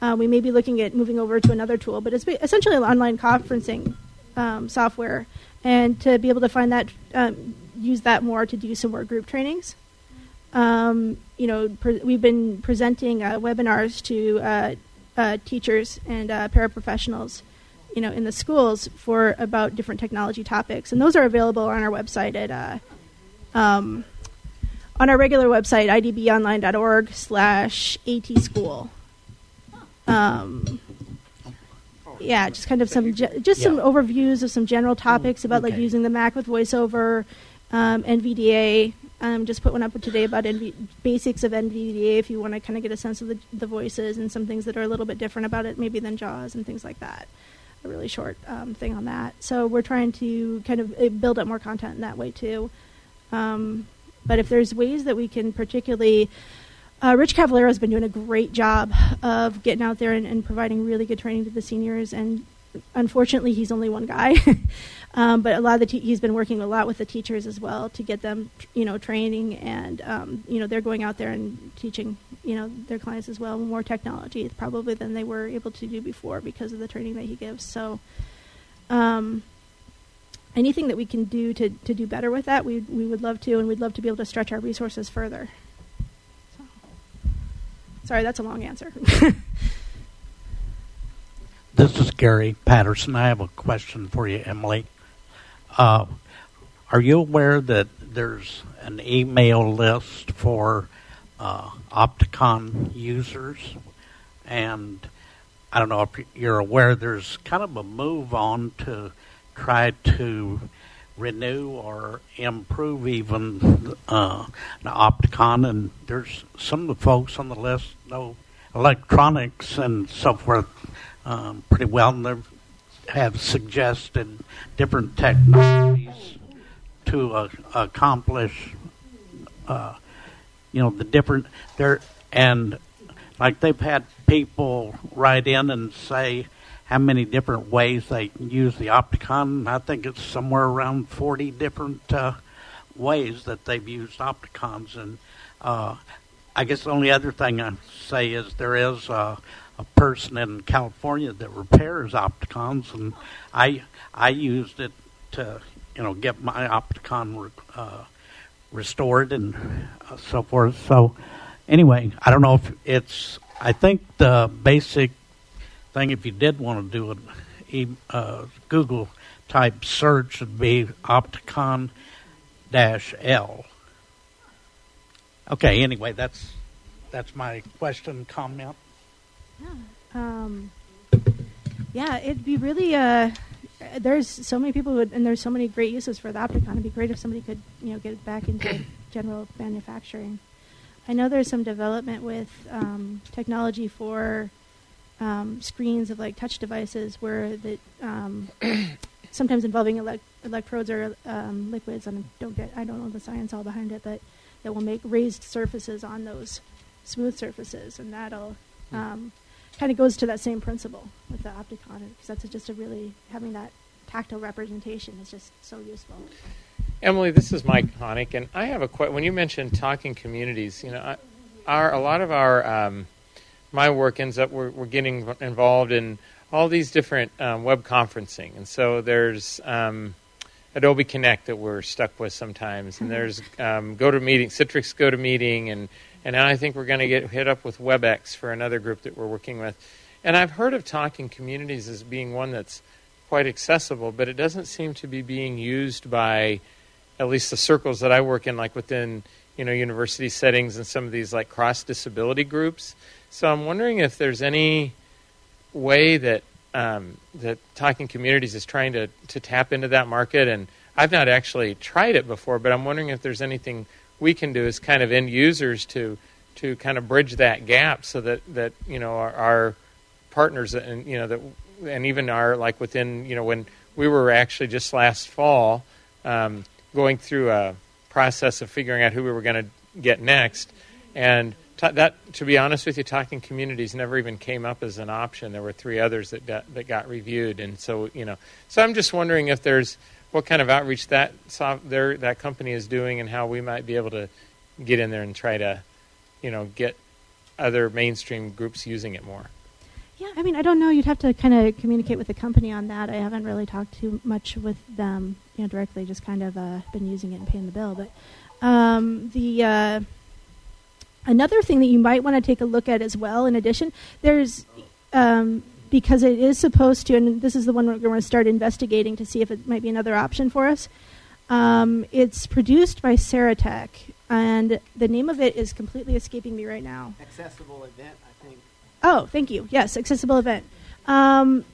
Uh, we may be looking at moving over to another tool, but it's essentially an online conferencing um, software, and to be able to find that, um, use that more to do some more group trainings. Um, you know, pre- we've been presenting uh, webinars to uh, uh, teachers and uh, paraprofessionals, you know, in the schools for about different technology topics, and those are available on our website at uh, um, on our regular website idbonline.org slash atschool. Um, yeah, just kind of some ge- just some overviews of some general topics about like using the Mac with VoiceOver, um, NVDA. Um, just put one up today about NV- basics of NVDA if you want to kind of get a sense of the, the voices and some things that are a little bit different about it, maybe than JAWS and things like that. A really short um, thing on that. So we're trying to kind of uh, build up more content in that way too. Um, but if there's ways that we can particularly uh, Rich Cavallero has been doing a great job of getting out there and, and providing really good training to the seniors. And unfortunately, he's only one guy. <laughs> um, but a lot of the te- he's been working a lot with the teachers as well to get them, you know, training and um, you know they're going out there and teaching, you know, their clients as well more technology probably than they were able to do before because of the training that he gives. So. Um, anything that we can do to, to do better with that, we we would love to, and we'd love to be able to stretch our resources further. So. Sorry, that's a long answer. <laughs> This is Gary Patterson. I have a question for you, Emily. Uh, are you aware that there's an email list for uh, Opticon users? And I don't know if you're aware, there's kind of a move on to try to renew or improve even uh, the Opticon. And there's some of the folks on the list know electronics and so forth um, pretty well, and they have suggested different technologies to uh, accomplish, uh, you know, the different there and like they've had people write in and say how many different ways they can use the Opticon. I think it's somewhere around forty different uh, ways that they've used Opticons, and uh, I guess the only other thing I say is there is uh, a person in California that repairs Opticons, and I I used it to you know get my Opticon re- uh, restored and uh, so forth. So anyway, I don't know if it's. I think the basic thing, if you did want to do e- uh, Google type search, would be Opticon dash L. Okay. Anyway, that's that's my question comment. Um, yeah, it'd be really. Uh, there's so many people, who would, and there's so many great uses for the Opticon. It'd be great if somebody could, you know, get it back into <coughs> general manufacturing. I know there's some development with um, technology for um, screens of like touch devices, where that um, <coughs> sometimes involving elec electrodes or um, liquids. I don't get, I don't know the science all behind it, but that will make raised surfaces on those smooth surfaces, and that'll um, kind of goes to that same principle with the Opticon, because that's just a really having that tactile representation is just so useful. Emily, this is Mike Honick, and I have a question. When you mentioned talking communities, you know, I, our a lot of our um, my work ends up we're, we're getting involved in all these different um, web conferencing, and so there's um, Adobe Connect that we're stuck with sometimes, and there's um, GoToMeeting, Citrix GoToMeeting, and and I think we're going to get hit up with WebEx for another group that we're working with, and I've heard of talking communities as being one that's quite accessible, but it doesn't seem to be being used by at least the circles that I work in, like within you know university settings and some of these like cross disability groups. So I'm wondering if there's any way that um, that Talking Communities is trying to to tap into that market. And I've not actually tried it before, but I'm wondering if there's anything we can do as kind of end users to to kind of bridge that gap, so that that you know our, our partners and you know that and even our like within you know when we were actually just last fall um, going through a process of figuring out who we were going to get next. And ta that to be honest with you talking communities never even came up as an option. There were three others that got, that got reviewed. And so you know so i'm just wondering if there's what kind of outreach that their, that company is doing and how we might be able to get in there and try to, you know, get other mainstream groups using it more. Yeah, I mean, I don't know. You'd have to kind of communicate with the company on that. I haven't really talked too much with them, you know, directly. Just kind of uh, been using it and paying the bill. But um, the uh, another thing that you might want to take a look at as well, in addition, there's um, because it is supposed to, and this is the one we're going to start investigating to see if it might be another option for us. Um, it's produced by Serotek, and the name of it is completely escaping me right now. Accessible event, I think. Oh, thank you. Yes, accessible event. Um,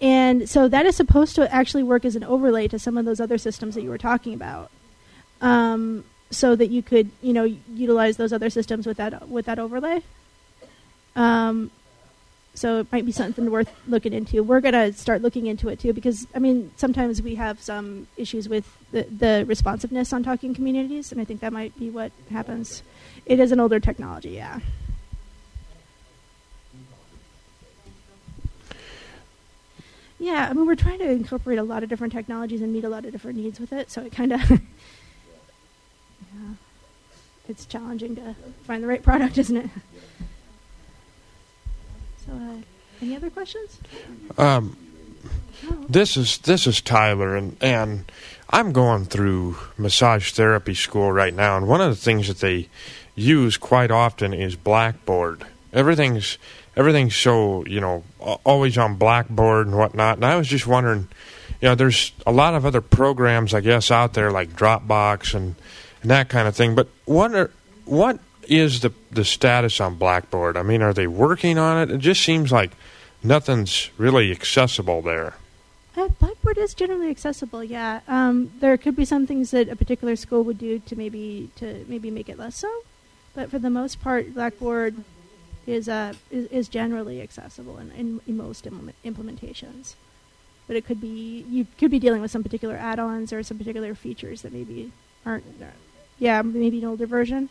and so that is supposed to actually work as an overlay to some of those other systems that you were talking about, um, so that you could, you know, utilize those other systems with that with that overlay. Um, so it might be something worth looking into. We're gonna start looking into it too because I mean sometimes we have some issues with the, the responsiveness on talking communities, and I think that might be what happens. It is an older technology, yeah. Yeah, I mean we're trying to incorporate a lot of different technologies and meet a lot of different needs with it, so it kind of <laughs> yeah, it's challenging to find the right product, isn't it? Uh, any other questions? Um, this is this is Tyler, and and I'm going through massage therapy school right now, and one of the things that they use quite often is Blackboard. Everything's everything's so you know always on Blackboard and whatnot. And I was just wondering, you know, there's a lot of other programs I guess out there like Dropbox and and that kind of thing. But what are what is the the status on Blackboard? I mean, are they working on it? It just seems like nothing's really accessible there. Uh, Blackboard is generally accessible. Yeah, um, there could be some things that a particular school would do to maybe to maybe make it less so, but for the most part, Blackboard is uh, is, is generally accessible in, in, in most implement- implementations. But it could be you could be dealing with some particular add-ons or some particular features that maybe aren't. Uh, yeah, maybe an older version.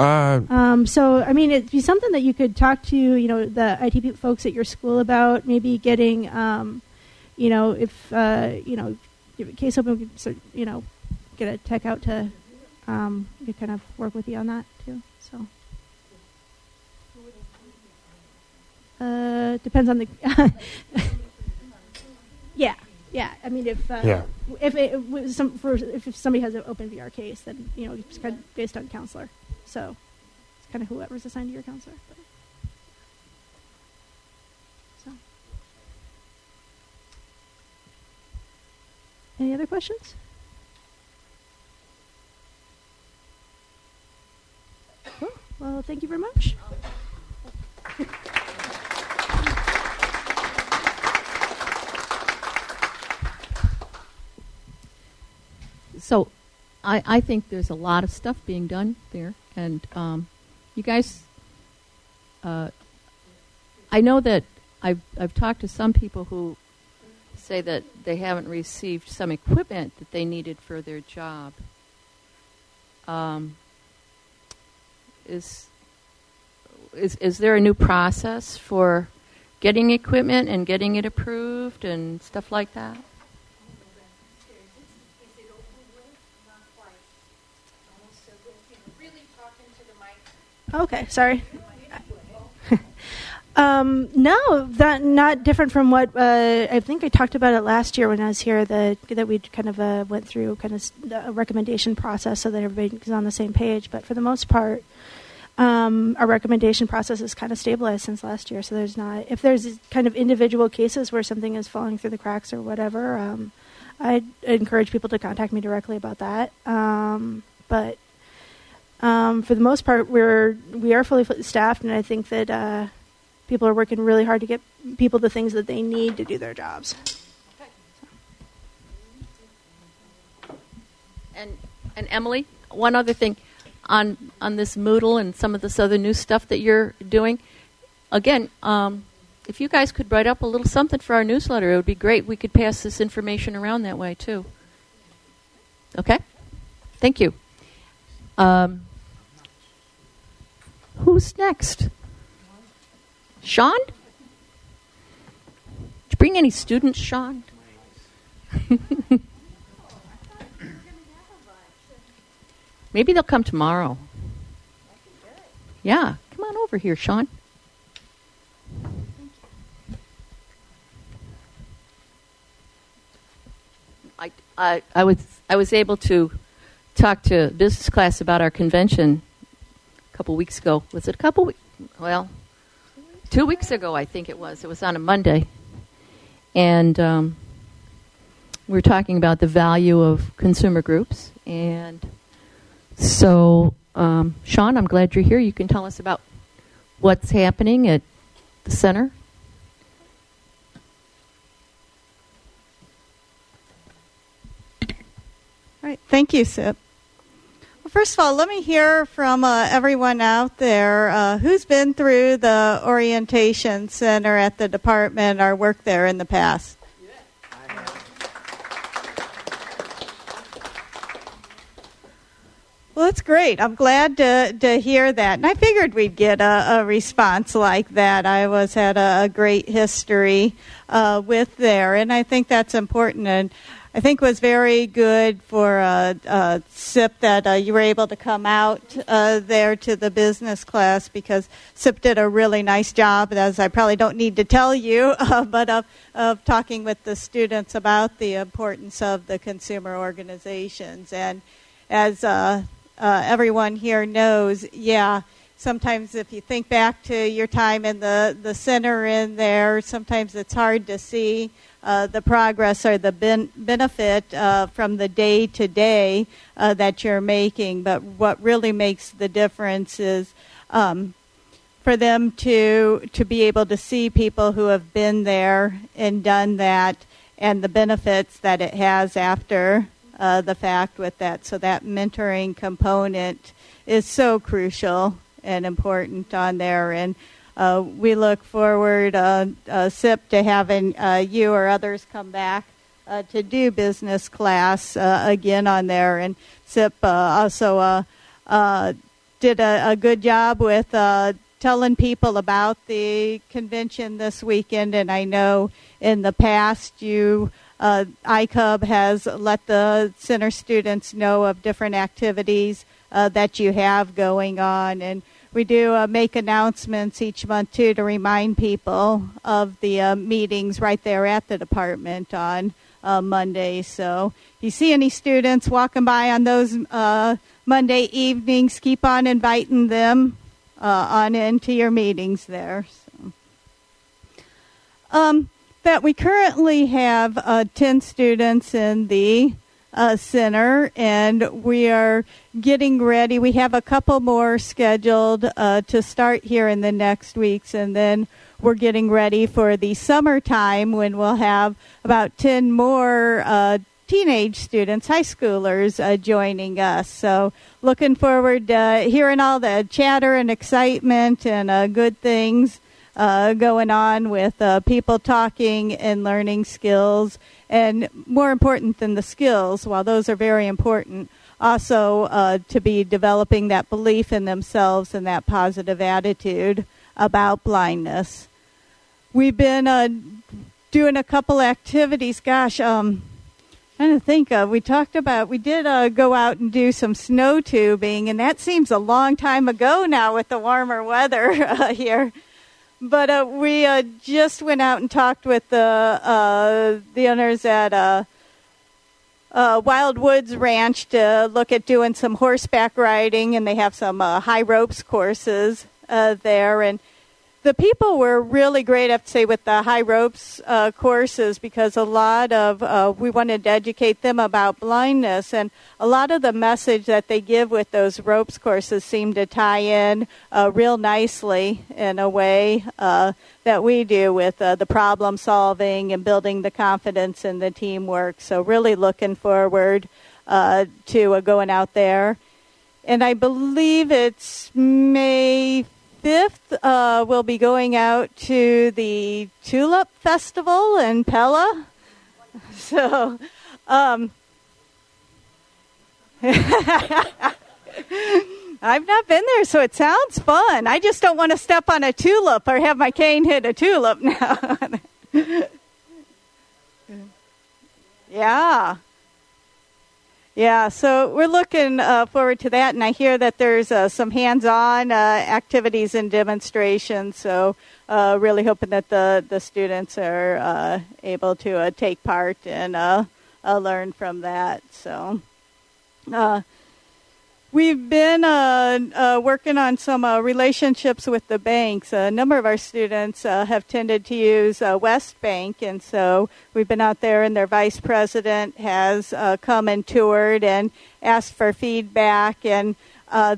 Uh, Um, so, I mean, it'd be something that you could talk to, you know, the IT folks at your school about. Maybe getting, um, you know, if uh, you know, case open, we could sort- you know, get a tech out to, um, we kind of work with you on that too. So, uh, depends on the. <laughs> yeah, yeah. I mean, if uh, Yeah. if it was some for if somebody has an open VR case, then you know it's kind of based on counselor. So it's kind of whoever's assigned to your counselor. But. So. Any other questions? Well, thank you very much. So, I I think there's a lot of stuff being done there, and um, you guys. Uh, I know that I've I've talked to some people who say that they haven't received some equipment that they needed for their job. Um, is is is there a new process for getting equipment and getting it approved and stuff like that? Okay, sorry. <laughs> um, no, that not different from what uh, I think I talked about it last year when I was here. That that we kind of uh, went through kind of a recommendation process so that everybody is on the same page. But for the most part, um, our recommendation process is kind of stabilized since last year. So there's not if there's kind of individual cases where something is falling through the cracks or whatever. Um, I'd encourage people to contact me directly about that. Um, but um, for the most part, we're we are fully staffed, and I think that uh, people are working really hard to get people the things that they need to do their jobs. And and Emily, one other thing on on this Moodle and some of this other new stuff that you're doing. Again, um, if you guys could write up a little something for our newsletter, it would be great. We could pass this information around that way too. Okay, thank you. Um, who's next? Sean? Did you bring any students, Sean? <laughs> Maybe they'll come tomorrow. Yeah, come on over here, Sean. I, I, I was I was able to talk to business class about our convention couple weeks ago. Was it a couple weeks? Well, two weeks ago, I think it was. It was on a Monday, and um, we were talking about the value of consumer groups. And so, um, Sean, I'm glad you're here. You can tell us about what's happening at the center. All right, thank you, Sip. First of all, let me hear from uh, everyone out there uh, who's been through the orientation center at the department or worked there in the past. Well, that's great. I'm glad to, to hear that. And I figured we'd get a, a response like that. I was had a, a great history uh, with there, and I think that's important. And I think was very good for SIP that uh, you were able to come out uh, there to the business class because SIP did a really nice job, as I probably don't need to tell you, <laughs> uh, but of, of talking with the students about the importance of the consumer organizations. And as uh, everyone here knows, yeah, sometimes if you think back to your time in the, the center in there, sometimes it's hard to see uh, the progress or the ben- benefit uh, from the day to day uh, that you're making. But what really makes the difference is um, for them to to be able to see people who have been there and done that, and the benefits that it has after uh, the fact with that. So that mentoring component is so crucial and important on there and uh, we look forward, uh, uh, SIP, to having uh, you or others come back to do business class again on there. And SIP also did a, a, good job with telling people about the convention this weekend. And I know in the past you. Uh, ICUB has let the center students know of different activities uh, that you have going on, and we do uh, make announcements each month too to remind people of the uh, meetings right there at the department on uh, Monday. So if you see any students walking by on those uh, Monday evenings, keep on inviting them uh, on into your meetings there. So. Um, that we currently have uh, 10 students in the uh, Center, and we are getting ready. We have a couple more scheduled uh, to start here in the next weeks, and then we're getting ready for the summertime when we'll have about 10 more uh, teenage students, high schoolers, uh, joining us. So, looking forward to hearing all the chatter and excitement and uh, good things. Uh, going on with uh, people talking and learning skills and more important than the skills, while those are very important, also uh, to be developing that belief in themselves and that positive attitude about blindness. We've been uh, doing a couple activities. Gosh, um, trying to think of. We talked about we did uh, go out and do some snow tubing, and that seems a long time ago now with the warmer weather <laughs> uh, here. But uh, we uh, just went out and talked with the uh, the owners at uh, uh, Wild Woods Ranch to look at doing some horseback riding, and they have some high ropes courses there. And the people were really great, I have to say, with the high ropes uh, courses because a lot of uh, we wanted to educate them about blindness, and a lot of the message that they give with those ropes courses seem to tie in uh, real nicely in a way uh, that we do with uh, the problem solving and building the confidence in the teamwork. So, really looking forward uh, to going out there. And I believe it's May 5th, uh, we'll be going out to the Tulip Festival in Pella. <laughs> So, um, <laughs> I've not been there, so it sounds fun. I just don't want to step on a tulip or have my cane hit a tulip now. <laughs> yeah. Yeah, so we're looking uh, forward to that, and I hear that there's uh, some hands-on uh, activities and demonstrations. So, uh, really hoping that the the students are uh, able to uh, take part and learn from that. So. We've been uh, uh, working on some uh, relationships with the banks. A number of our students uh, have tended to use uh, West Bank, and so we've been out there, and their vice president has uh, come and toured and asked for feedback, and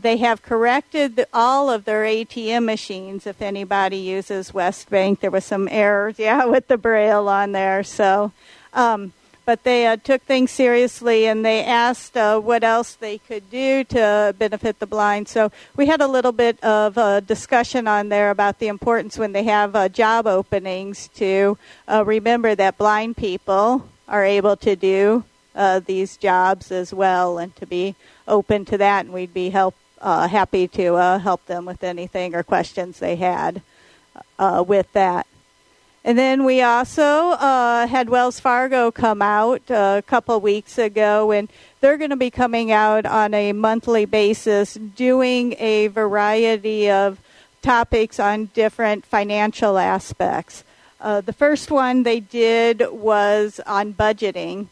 they have corrected all of their ATM machines. If anybody uses West Bank, there was some errors, <laughs> yeah, with the braille on there. So. Um, but they uh, took things seriously and they asked uh, what else they could do to benefit the blind. So we had a little bit of a discussion on there about the importance when they have uh, job openings to uh, remember that blind people are able to do uh, these jobs as well and to be open to that. And we'd be help, uh, happy to help them with anything or questions they had with that. And then we also uh, had Wells Fargo come out uh, a couple weeks ago, and they're going to be coming out on a monthly basis doing a variety of topics on different financial aspects. Uh, the first one they did was on budgeting.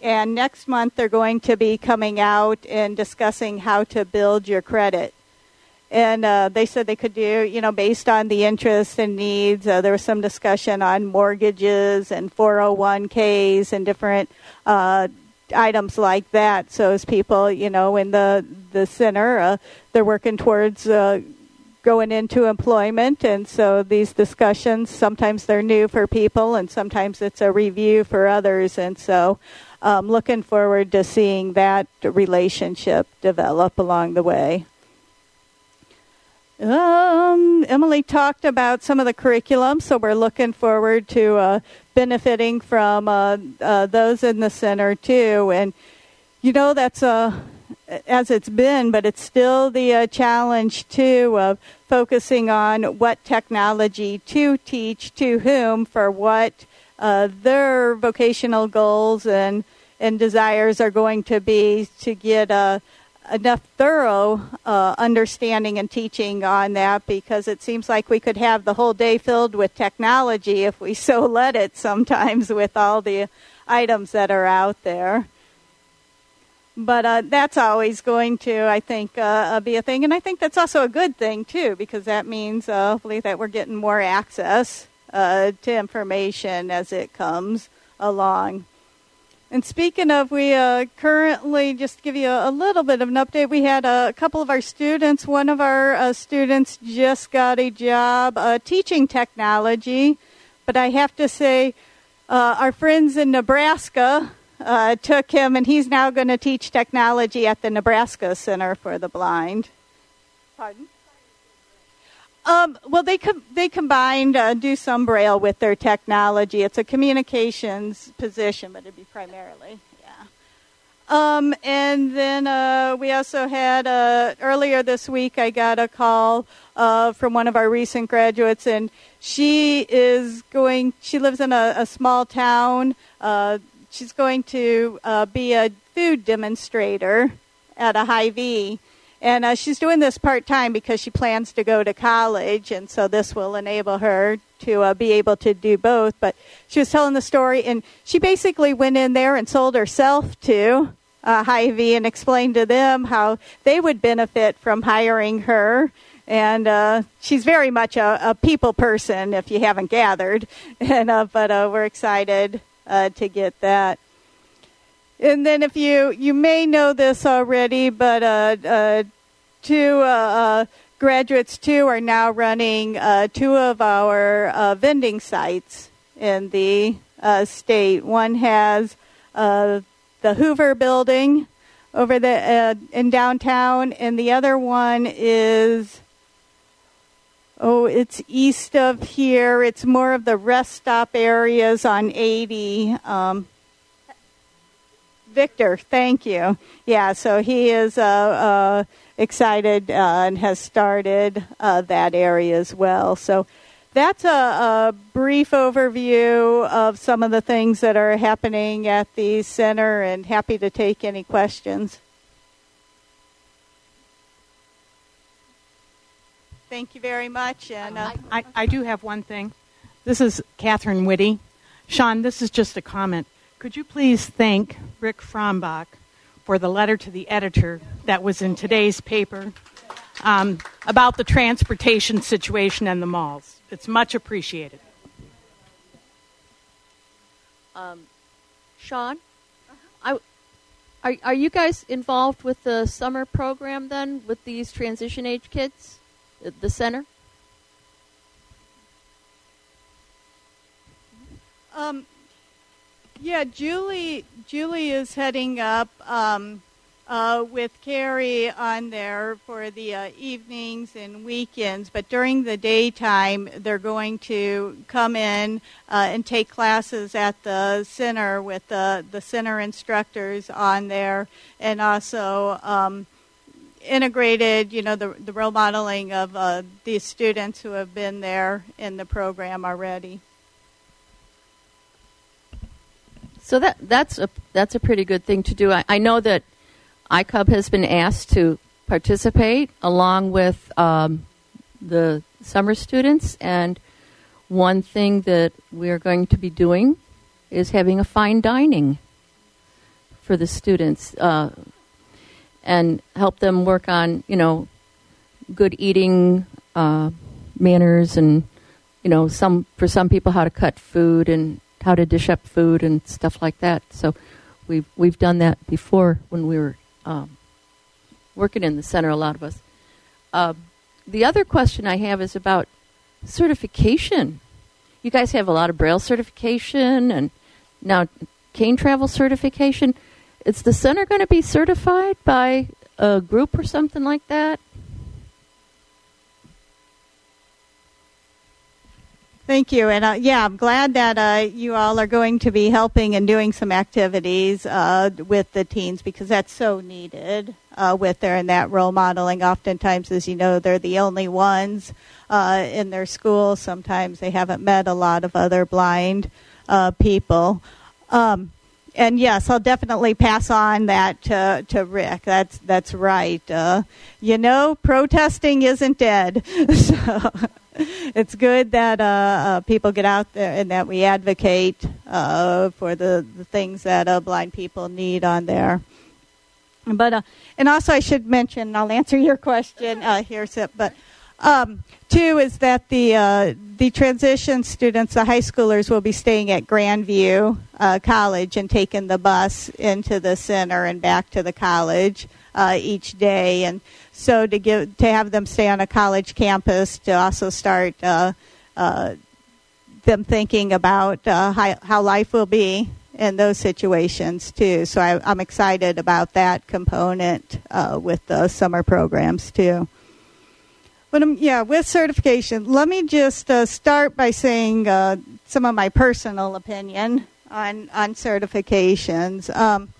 And next month they're going to be coming out and discussing how to build your credit and uh, they said they could do, you know, based on the interests and needs. Uh, there was some discussion on mortgages and 401ks and different uh, items like that. So as people, you know, in the the center, uh, they're working towards uh, going into employment, and so these discussions sometimes they're new for people, and sometimes it's a review for others, and so. Um, looking forward to seeing that relationship develop along the way. Um, Emily talked about some of the curriculum, so we're looking forward to uh, benefiting from uh, uh, those in the center too. And you know that's uh, as it's been, but it's still the uh, challenge too of focusing on what technology to teach to whom for what uh, their vocational goals and and desires are going to be to get a enough thorough uh, understanding and teaching on that because it seems like we could have the whole day filled with technology if we so <laughs> let it sometimes with all the items that are out there. But uh, that's always going to, I think, uh, uh be a thing. And I think that's also a good thing, too, because that means uh, hopefully that we're getting more access uh, to information as it comes along. And speaking of, we uh, currently just give you a, a, little bit of an update. We had a, couple of our students. One of our uh, students just got a job uh, teaching technology, but I have to say, uh, our friends in Nebraska uh, took him, and he's now going to teach technology at the Nebraska Center for the Blind. Pardon? Um, well, they com- they combined uh, do some braille with their technology. It's a communications position, but it'd be primarily yeah. Um, and then uh, we also had uh, earlier this week. I got a call uh, from one of our recent graduates, and she is going. She lives in a, a small town. Uh, she's going to uh, be a food demonstrator at a Hy-Vee and uh, she's doing this part time because she plans to go to college, and so this will enable her to uh, be able to do both. But she was telling the story, and she basically went in there and sold herself to uh, Hy-Vee and explained to them how they would benefit from hiring her. And uh, she's very much a, a, people person, if you haven't gathered. <laughs> And uh, but uh, we're excited uh, to get that. And then, if you you may know this already, but uh, uh, two uh, uh graduates too are now running uh, two of our uh, vending sites in the state. One has the Hoover Building over the in downtown, and the other one is oh, it's east of here. It's more of the rest stop areas on 80. Um, Victor, thank you. Yeah, so he is uh, uh, excited uh, and has started uh, that area as well. So that's a, a, brief overview of some of the things that are happening at the center and happy to take any questions. Thank you very much. And uh, I, I do have one thing. This is Catherine Whitty. Sean, this is just a comment. Could you please thank Rick Frombach for the letter to the editor that was in today's paper um, about the transportation situation and the malls? It's much appreciated. Um, Sean, I, are, are you guys involved with the summer program then with these transition age kids? the center? Um, yeah, Julie. Julie is heading up um, uh, with Carrie on there for the uh, evenings and weekends. But during the daytime, they're going to come in uh, and take classes at the center with the the center instructors on there, and also. Um, integrated, you know, the, the role modeling of uh, these students who have been there in the program already. So that that's a that's a pretty good thing to do. I, I know that iCub has been asked to participate along with um, the summer students, and one thing that we are going to be doing is having a fine dining for the students. Uh, and help them work on you know good eating uh, manners and you know some for some people how to cut food and how to dish up food and stuff like that. So we've we've done that before when we were um, working in the center. A lot of us. Uh, the other question I have is about certification. You guys have a lot of Braille certification and now cane travel certification. Is the center going to be certified by a group or something like that? Thank you. And uh, yeah, I'm glad that uh, you all are going to be helping and doing some activities uh, with the teens because that's so needed uh, with their and that role modeling. Oftentimes, as you know, they're the only ones uh, in their school. Sometimes they haven't met a lot of other blind uh, people. Um, and yes, I'll definitely pass on that to, to Rick. That's that's right. You know, protesting isn't dead, <laughs> so <laughs> it's good that uh, uh, people get out there and that we advocate uh, for the, the things that uh, blind people need on there. But uh, and also, I should mention, I'll answer your question here, Sip, but. Um, two is that the uh, the transition students, the high schoolers, will be staying at Grandview uh, College and taking the bus into the center and back to the college uh, each day. And so to give to have them stay on a college campus to also start uh, uh, them thinking about uh, how, how life will be in those situations too. So I, am excited about that component with the summer programs too. But um, yeah, with certification, let me just uh, start by saying uh, some of my personal opinion on on certifications. Um,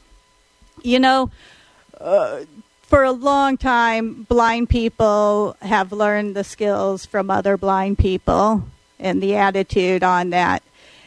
you know, uh, for a long time, blind people have learned the skills from other blind people and the attitude on that,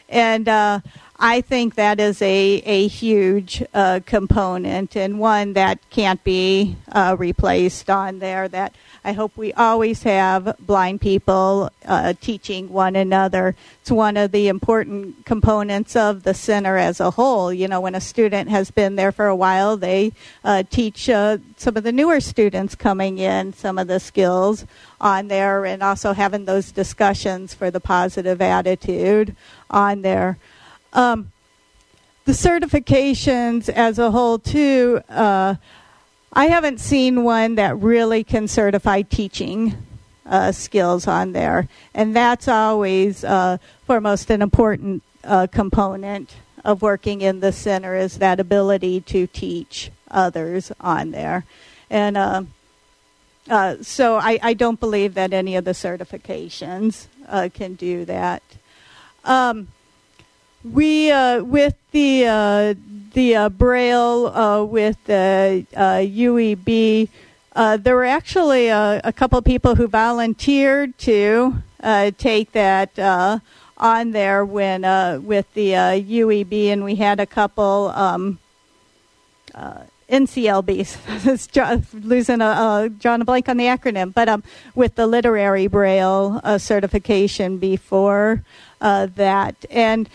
and uh, I think that is a, a huge uh, component and one that can't be uh, replaced on there. That I hope we always have blind people uh, teaching one another. It's one of the important components of the center as a whole. You know, when a student has been there for a while, they uh, teach uh, some of the newer students coming in some of the skills on there and also having those discussions for the positive attitude on there. Um, the certifications as a whole, too, uh, I haven't seen one that really can certify teaching uh, skills on there, and that's always uh, foremost an important uh, component of working in the center is that ability to teach others on there, and uh, uh, so I, I, don't believe that any of the certifications uh, can do that. Um, we with the the uh, Braille uh, with the uh, UEB, uh, there were actually a, couple people who volunteered to uh, take that uh, on there when uh, with the uh, UEB, and we had a couple um, uh, NCLBs. <laughs> Losing a uh, drawing a blank on the acronym, but um, with the literary braille uh, certification before uh, that, and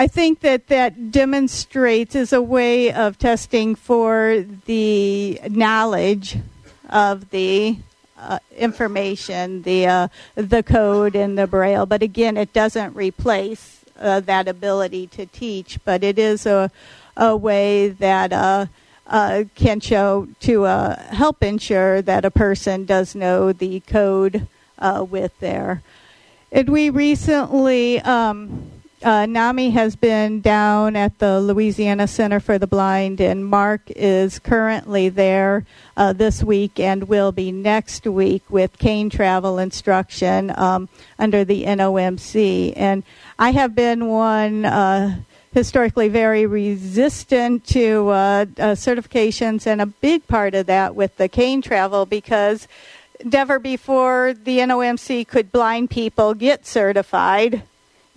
I think that that demonstrates as a way of testing for the knowledge of the uh, information, the uh, the code and the braille. But again, it doesn't replace uh, that ability to teach. But it is a a way that uh, uh, can show to uh, help ensure that a person does know the code with their. And we recently. Um, uh, NAMI has been down at the Louisiana Center for the Blind, and Mark is currently there uh, this week and will be next week with cane travel instruction um, under the NOMC. And I have been one. Uh, historically very resistant to uh, uh, certifications, and a big part of that with the cane travel because never before the NOMC could blind people get certified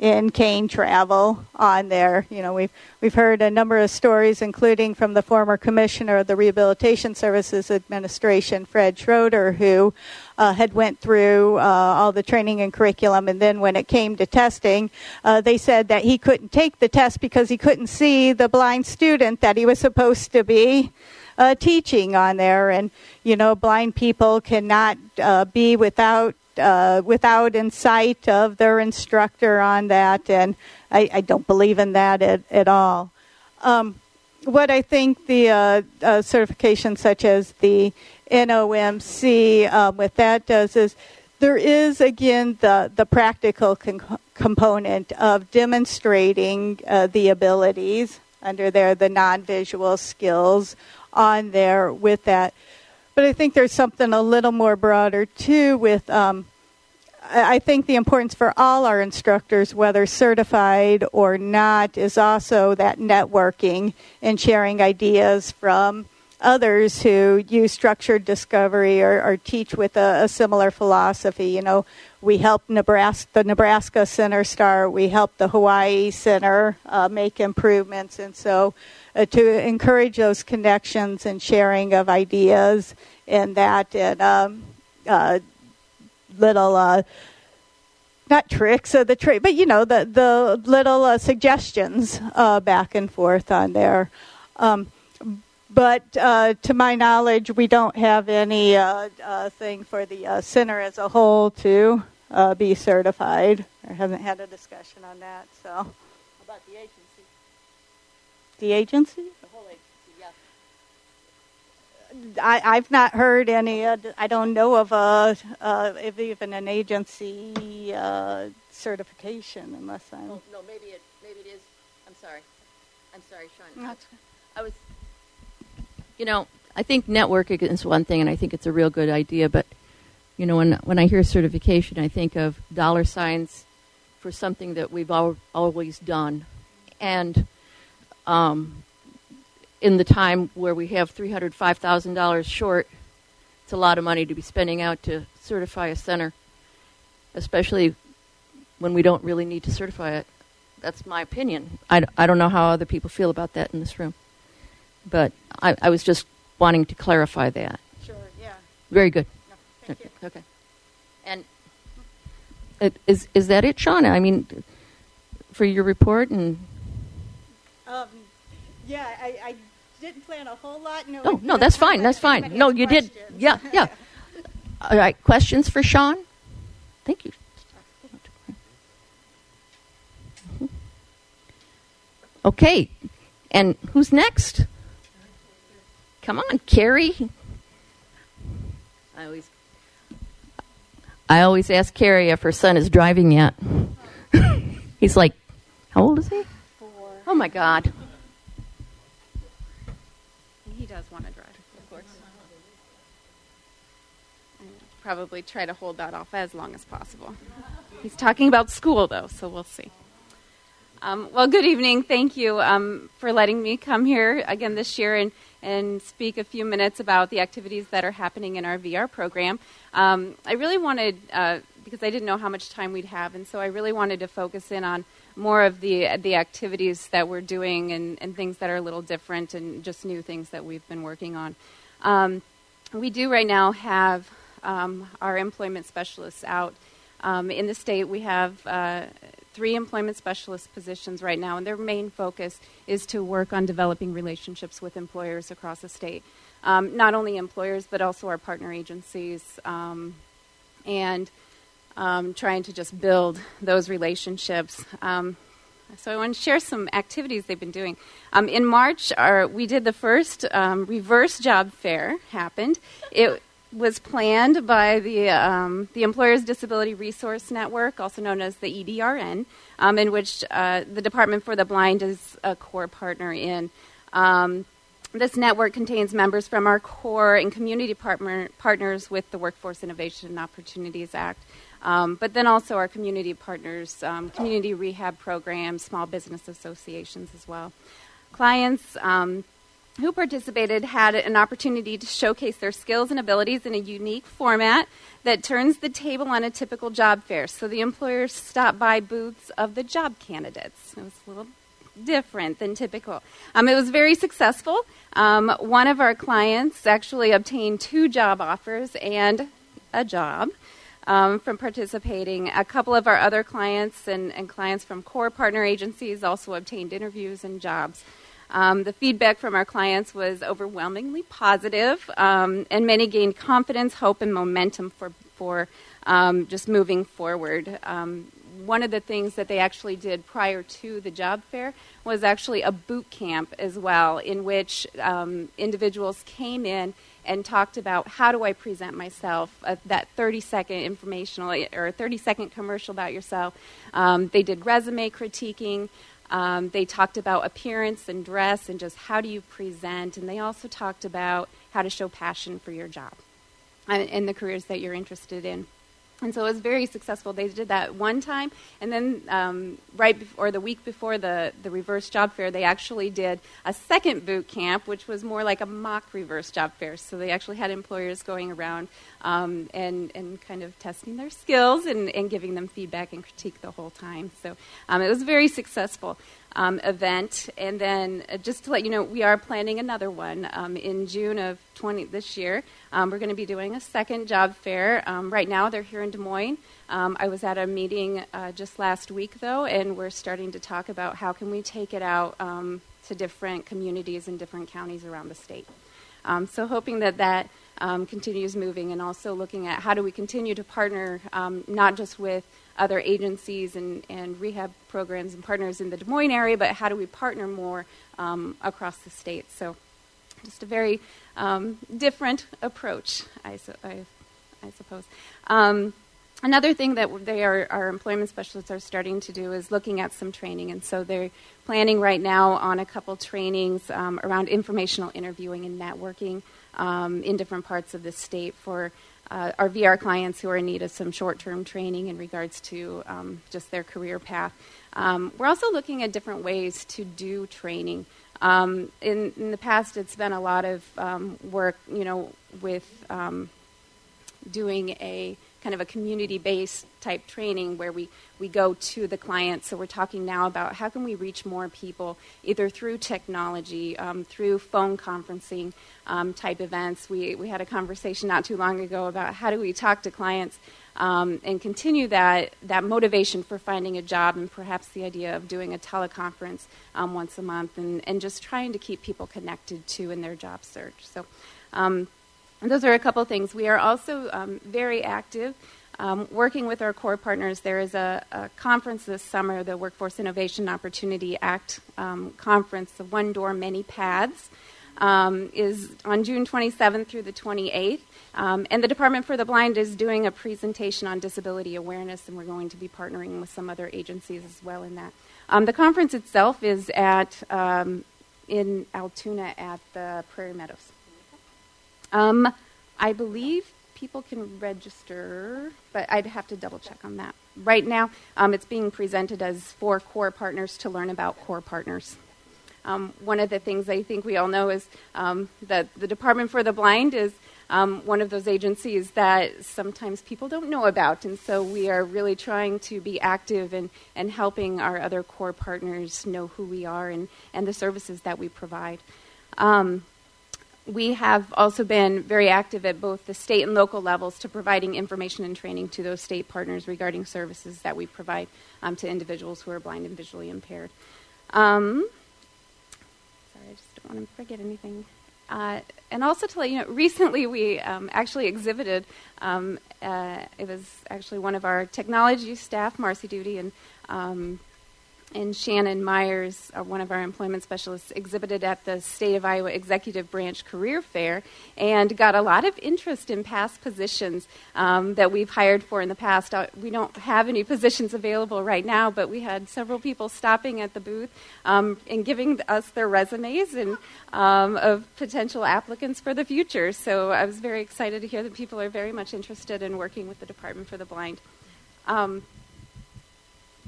in cane travel on there. You know, we've we've heard a number of stories, including from the former commissioner of the Rehabilitation Services Administration, Fred Schroeder, who uh, had went through uh, all the training and curriculum, and then when it came to testing, uh, they said that he couldn't take the test because he couldn't see the blind student that he was supposed to be. Uh, teaching on there, and you know, blind people cannot uh, be without uh, without insight of their instructor on that, and I, I don't believe in that at, at all. Um, what I think the uh, uh, certification, such as the NOMC, um, what that does is there is again the the practical con- component of demonstrating uh, the abilities under there, the non-visual skills on there with that. But I think there's something a little more broader too with. Um, I think the importance for all our instructors, whether certified or not, is also that networking and sharing ideas from others who use structured discovery or, or teach with a, a, similar philosophy. You know, we help Nebraska, the Nebraska Center start. We help the Hawaii Center uh, make improvements, and so uh, to encourage those connections and sharing of ideas and that and um, uh, little uh, not tricks of the trade, but you know the the little uh, suggestions uh, back and forth on there. Um, but uh, to my knowledge, we don't have any thing for the center as a whole to be certified. I haven't had a discussion on that. So, How about the agency? The agency? The whole agency, yeah. I, have not heard any. Uh, I don't know of a uh, if even an agency uh, certification, unless I'm. No, no, maybe it maybe it is. I'm sorry. I'm sorry, Sean. I, I was. You know, I think networking is one thing, and I think it's a real good idea. But you know, when when I hear certification, I think of dollar signs for something that we've al- always done, and um, in the time where we have $305,000 short, it's a lot of money to be spending out to certify a center, especially when we don't really need to certify it. That's my opinion. I, I don't know how other people feel about that in this room. But I, I was just wanting to clarify that. Sure, yeah. Very good. No, thank okay. you. Okay. And it, is, is that it, Sean? I mean, for your report and. Um, yeah, I, I didn't plan a whole lot. No, no, no that's fine. That's fine. No, you did. Yeah, yeah. <laughs> All right. Questions for Sean? Thank you. Okay. And who's next? Come on, Carrie. I always I always ask Carrie if her son is driving yet. <laughs> He's like, how old is he? Oh my God. He does want to drive, of course. I probably try to hold that off as long as possible. He's talking about school, though, so we'll see. Um, well, good evening. Thank you um, for letting me come here again this year and, and speak a few minutes about the activities that are happening in our VR program. Um, I really wanted, uh, because I didn't know how much time we'd have, and so I really wanted to focus in on more of the the activities that we're doing and, and things that are a little different and just new things that we've been working on. Um, we do right now have um, our employment specialists out um, in the state. We have uh, three employment specialist positions right now, and their main focus is to work on developing relationships with employers across the state. Um, not only employers, but also our partner agencies, um, and um, trying to just build those relationships. Um, so I want to share some activities they've been doing. Um, in March, our, we did the first um, reverse job fair. Happened. It was planned by the um, the Employers Disability Resource Network, also known as the EDRN, um, in which uh, the Department for the Blind is a core partner in. This network contains members from our core and community partner, partners with the Workforce Innovation and Opportunities Act, um, but then also our community partners, um, community rehab programs, small business associations as well. Clients um, who participated had an opportunity to showcase their skills and abilities in a unique format that turns the table on a typical job fair. So the employers stop by booths of the job candidates. It was a little different than typical. Um, it was very successful. Um, one of our clients actually obtained two job offers and a job. Um, from participating. A couple of our other clients and, and clients from core partner agencies also obtained interviews and jobs. Um, the feedback from our clients was overwhelmingly positive, um, and many gained confidence, hope, and momentum for, for um, just moving forward. Um, one of the things that they actually did prior to the job fair was actually a boot camp as well, in which um, individuals came in and talked about how do I present myself, uh, that 30 second informational or 30 second commercial about yourself. Um, they did resume critiquing. Um, they talked about appearance and dress and just how do you present, and they also talked about how to show passion for your job and, and the careers that you're interested in. And so it was very successful. They did that one time, and then um, right before, or the week before the, the reverse job fair, they actually did a second boot camp, which was more like a mock reverse job fair. So they actually had employers going around um, and, and kind of testing their skills and, and giving them feedback and critique the whole time. So um, it was very successful um, event. And then uh, just to let you know, we are planning another one um, in June of 20 this year. Um, we're going to be doing a second job fair. Um, right now, they're here in Des Moines. Um, I was at a meeting uh, just last week, though, and we're starting to talk about how can we take it out um, to different communities in different counties around the state. so hoping that that continues moving, and also looking at how do we continue to partner not just with other agencies and, and rehab programs and partners in the Des Moines area, but how do we partner more um, across the state? So, just a very um, different approach, I, su- I, I suppose. Um, another thing that they are, our employment specialists are starting to do is looking at some training, and so they're planning right now on a couple trainings um, around informational interviewing and networking um, in different parts of the state for uh, our VR clients who are in need of some short term training in regards to um, just their career path. Um, we're also looking at different ways to do training. Um, in, in, the past, it's been a lot of um, work, you know, with um, doing a kind of a community based type training where we, we go to the client. So we're talking now about how can we reach more people either through technology, um, through phone conferencing um, type events. We, we had a conversation not too long ago about how do we talk to clients um, and continue that, that motivation for finding a job and perhaps the idea of doing a teleconference um, once a month and, and just trying to keep people connected to in their job search. So um, those are a couple things. We are also um, very active. Um, working with our core partners, there is a, a, conference this summer, the Workforce Innovation Opportunity Act um, conference, the One Door Many Paths, um, is on June 27th through the 28th. Um, and the Department for the Blind is doing a presentation on disability awareness, and we're going to be partnering with some other agencies as well in that. Um, the conference itself is at in Altoona at the Prairie Meadows. Um, I believe people can register, but I'd have to double check on that. Right now, um, it's being presented as for core partners to learn about core partners. Um, one of the things I think we all know is um, that the Department for the Blind is um, one of those agencies that sometimes people don't know about. And so we are really trying to be active and, and helping our other core partners know who we are and, and the services that we provide. Um, we have also been very active at both the state and local levels to providing information and training to those state partners regarding services that we provide um, to individuals who are blind and visually impaired. Um, sorry, I just don't want to forget anything. Uh, and also to let you know, recently we um, actually exhibited. Um, uh, it was actually one of our technology staff, Marcy Duty, and um, and Shannon Myers, uh, one of our employment specialists, exhibited at the State of Iowa Executive Branch Career Fair and got a lot of interest in past positions um, that we've hired for in the past. Uh, we don't have any positions available right now, but we had several people stopping at the booth um, and giving us their resumes and um, of potential applicants for the future. So I was very excited to hear that people are very much interested in working with the Department for the Blind.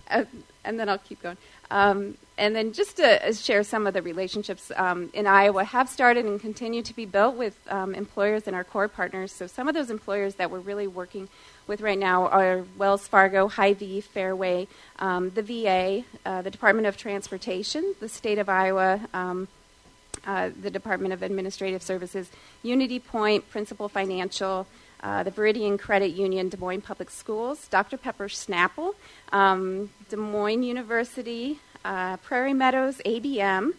Uh, and then I'll keep going. Um, and then just to uh, share some of the relationships um, in Iowa have started and continue to be built with um, employers and our core partners. So some of those employers that we're really working with right now are Wells Fargo, Hy-Vee, Fairway, um, the VA, uh, the Department of Transportation, the state of Iowa. Um, uh, the Department of Administrative Services, Unity Point, Principal Financial, uh, the Veridian Credit Union, Des Moines Public Schools, Dr. Pepper Snapple, um, Des Moines University, uh, Prairie Meadows, ABM,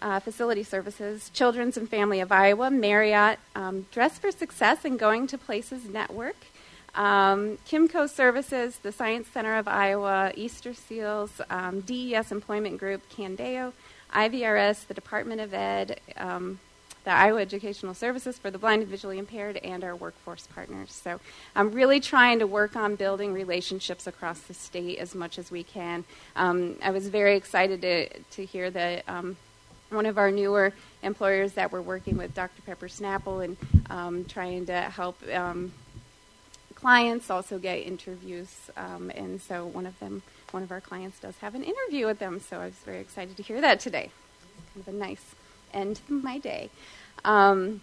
uh, Facility Services, Children's and Family of Iowa, Marriott, um, Dress for Success and Going to Places Network, um, Kimco Services, the Science Center of Iowa, Easter Seals, um, DES Employment Group, Candeo, IVRS, the Department of Ed, um, the Iowa Educational Services for the Blind and Visually Impaired, and our workforce partners. So I'm really trying to work on building relationships across the state as much as we can. Um, I was very excited to, to hear that um, one of our newer employers that we're working with, Dr. Pepper Snapple, and um, trying to help um, clients also get interviews. Um, and so one of them, one of our clients does have an interview with them. So I was very excited to hear that today. It's Kind of a nice end my day. Um,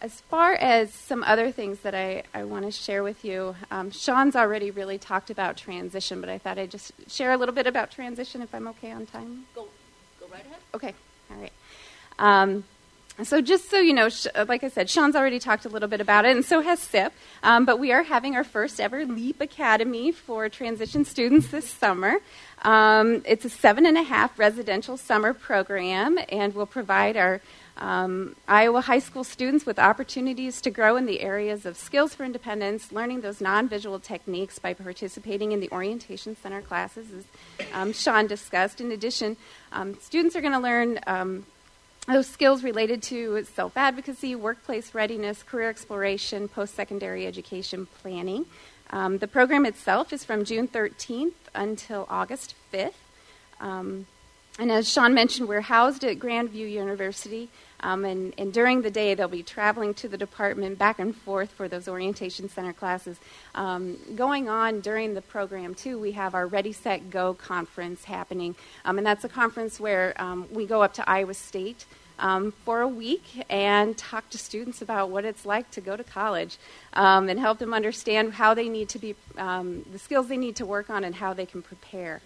as far as some other things that I, I want to share with you, um, Sean's already really talked about transition, but I thought I'd just share a little bit about transition if I'm okay on time. Go, go right ahead. Okay, all right. Um, so, just so you know, like I said, Sean's already talked a little bit about it, and so has SIP. Um, but we are having our first ever LEAP Academy for transition students this summer. Um, it's a seven and a half residential summer program, and will provide our um, Iowa high school students with opportunities to grow in the areas of skills for independence, learning those non visual techniques by participating in the orientation center classes, as um, Sean discussed. In addition, um, students are going to learn um, those skills related to self advocacy, workplace readiness, career exploration, post secondary education planning. Um, the program itself is from June 13th until August 5th. Um, and as Sean mentioned, we're housed at Grandview University. Um, and, and, during the day, they'll be traveling to the department back and forth for those orientation center classes. Um, going on during the program, too, we have our Ready, Set, Go conference happening. Um, and that's a conference where um, we go up to Iowa State um, for a week and talk to students about what it's like to go to college um, and help them understand how they need to be, the skills they need to work on, and how they can prepare.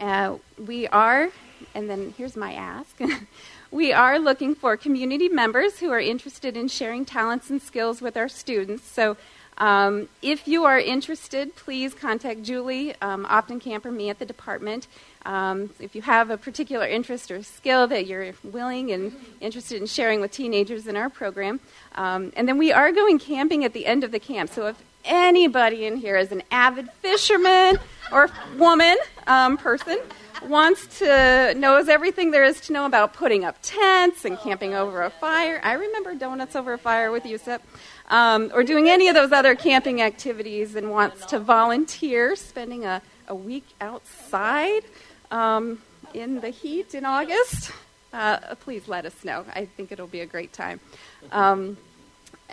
Uh, we are, and then here's my ask. <laughs> we are looking for community members who are interested in sharing talents and skills with our students. So, um, if you are interested, please contact Julie um, Camp or me at the department. Um, if you have a particular interest or skill that you're willing and interested in sharing with teenagers in our program. Um, and then we are going camping at the end of the camp. So if anybody in here is an avid fisherman or woman, um, person, wants to knows everything there is to know about putting up tents and camping over a fire. I remember donuts over a fire with Yusuf, um, or doing any of those other camping activities, and wants to volunteer, spending a, a week outside um, in the heat in August. Uh, please let us know. I think it'll be a great time. Um,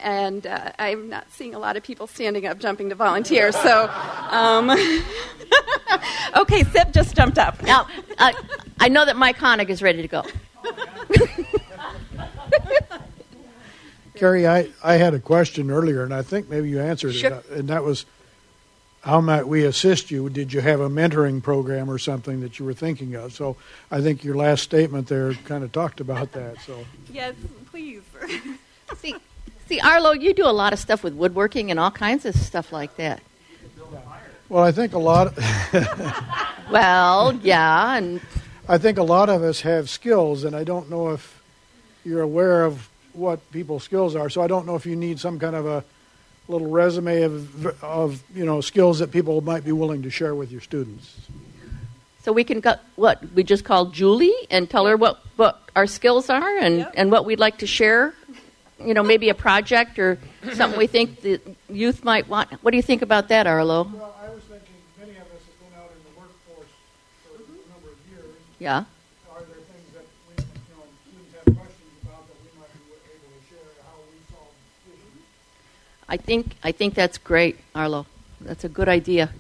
and uh, I'm not seeing a lot of people standing up jumping to volunteer. So, um, <laughs> okay, Sip just jumped up. Now, uh, I know that Mike Hoenig is ready to go. <laughs> Carrie, I, I had a question earlier, and I think maybe you answered Sure. it, and that was, how might we assist you? Did you have a mentoring program or something that you were thinking of? So I think your last statement there kind of talked about that. So Yes, please. <laughs> see, see, Arlo, you do a lot of stuff with woodworking and all kinds of stuff like that. Well, I think a lot. Of <laughs> well, yeah, and I think a lot of us have skills, and I don't know if you're aware of what people's skills are. So I don't know if you need some kind of a little resume of of you know skills that people might be willing to share with your students. So we can go, what we just call Julie and tell her what, what our skills are and, and what we'd like to share. You know, maybe a project or something we <laughs> think the youth might want. What do you think about that, Arlo? Well, I was thinking many of us have been out in the workforce for a number of years. Yeah. Are there things that we, you know, students have questions about that we might be able to share how we solve issues? I think I think that's great, Arlo. That's a good idea.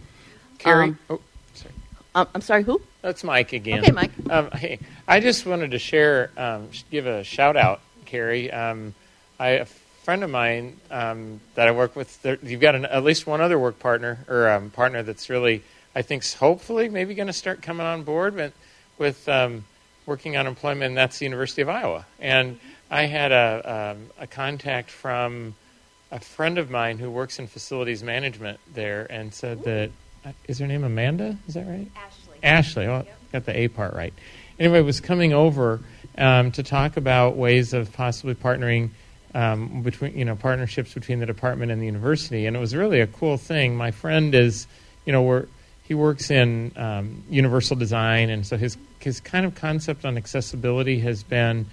Carrie, Um, oh, sorry. um, I'm sorry, who? That's Mike again. Okay, Mike. Um, hey, I just wanted to share, um, give a shout out, Carrie. I, a friend of mine um, that I work with, there, you've got an, at least one other work partner or um, partner that's really, I think, hopefully maybe going to start coming on board with, with um, working on employment, and that's the University of Iowa. And I had a, um, a contact from a friend of mine who works in facilities management there and said that, uh, is her name Amanda? Is that right? Ashley. Ashley. Oh, got the A part right. Anyway, was coming over um, to talk about ways of possibly partnering um, between, you know, partnerships between the department and the university, and it was really a cool thing. My friend is, you know, we're, he works in um, universal design, and so his his kind of concept on accessibility has been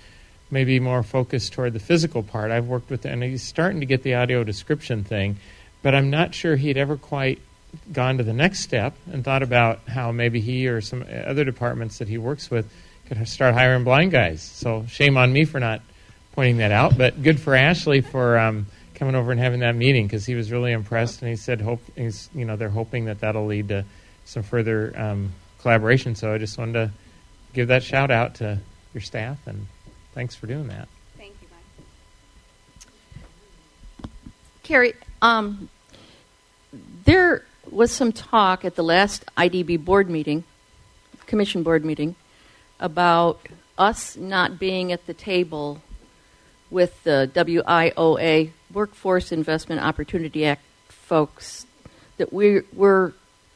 maybe more focused toward the physical part. I've worked with, and he's starting to get the audio description thing, but I'm not sure he'd ever quite gone to the next step and thought about how maybe he or some other departments that he works with could start hiring blind guys. So shame on me for not pointing that out, but good for Ashley for um, coming over and having that meeting because he was really impressed and he said hope he's you know they're hoping that that'll lead to some further um, collaboration. So I just wanted to give that shout out to your staff and thanks for doing that. Thank you, Mike. Carrie, um, there was some talk at the last IDB board meeting, commission board meeting, about us not being at the table with the WIOA Workforce Investment Opportunity Act folks. That we we're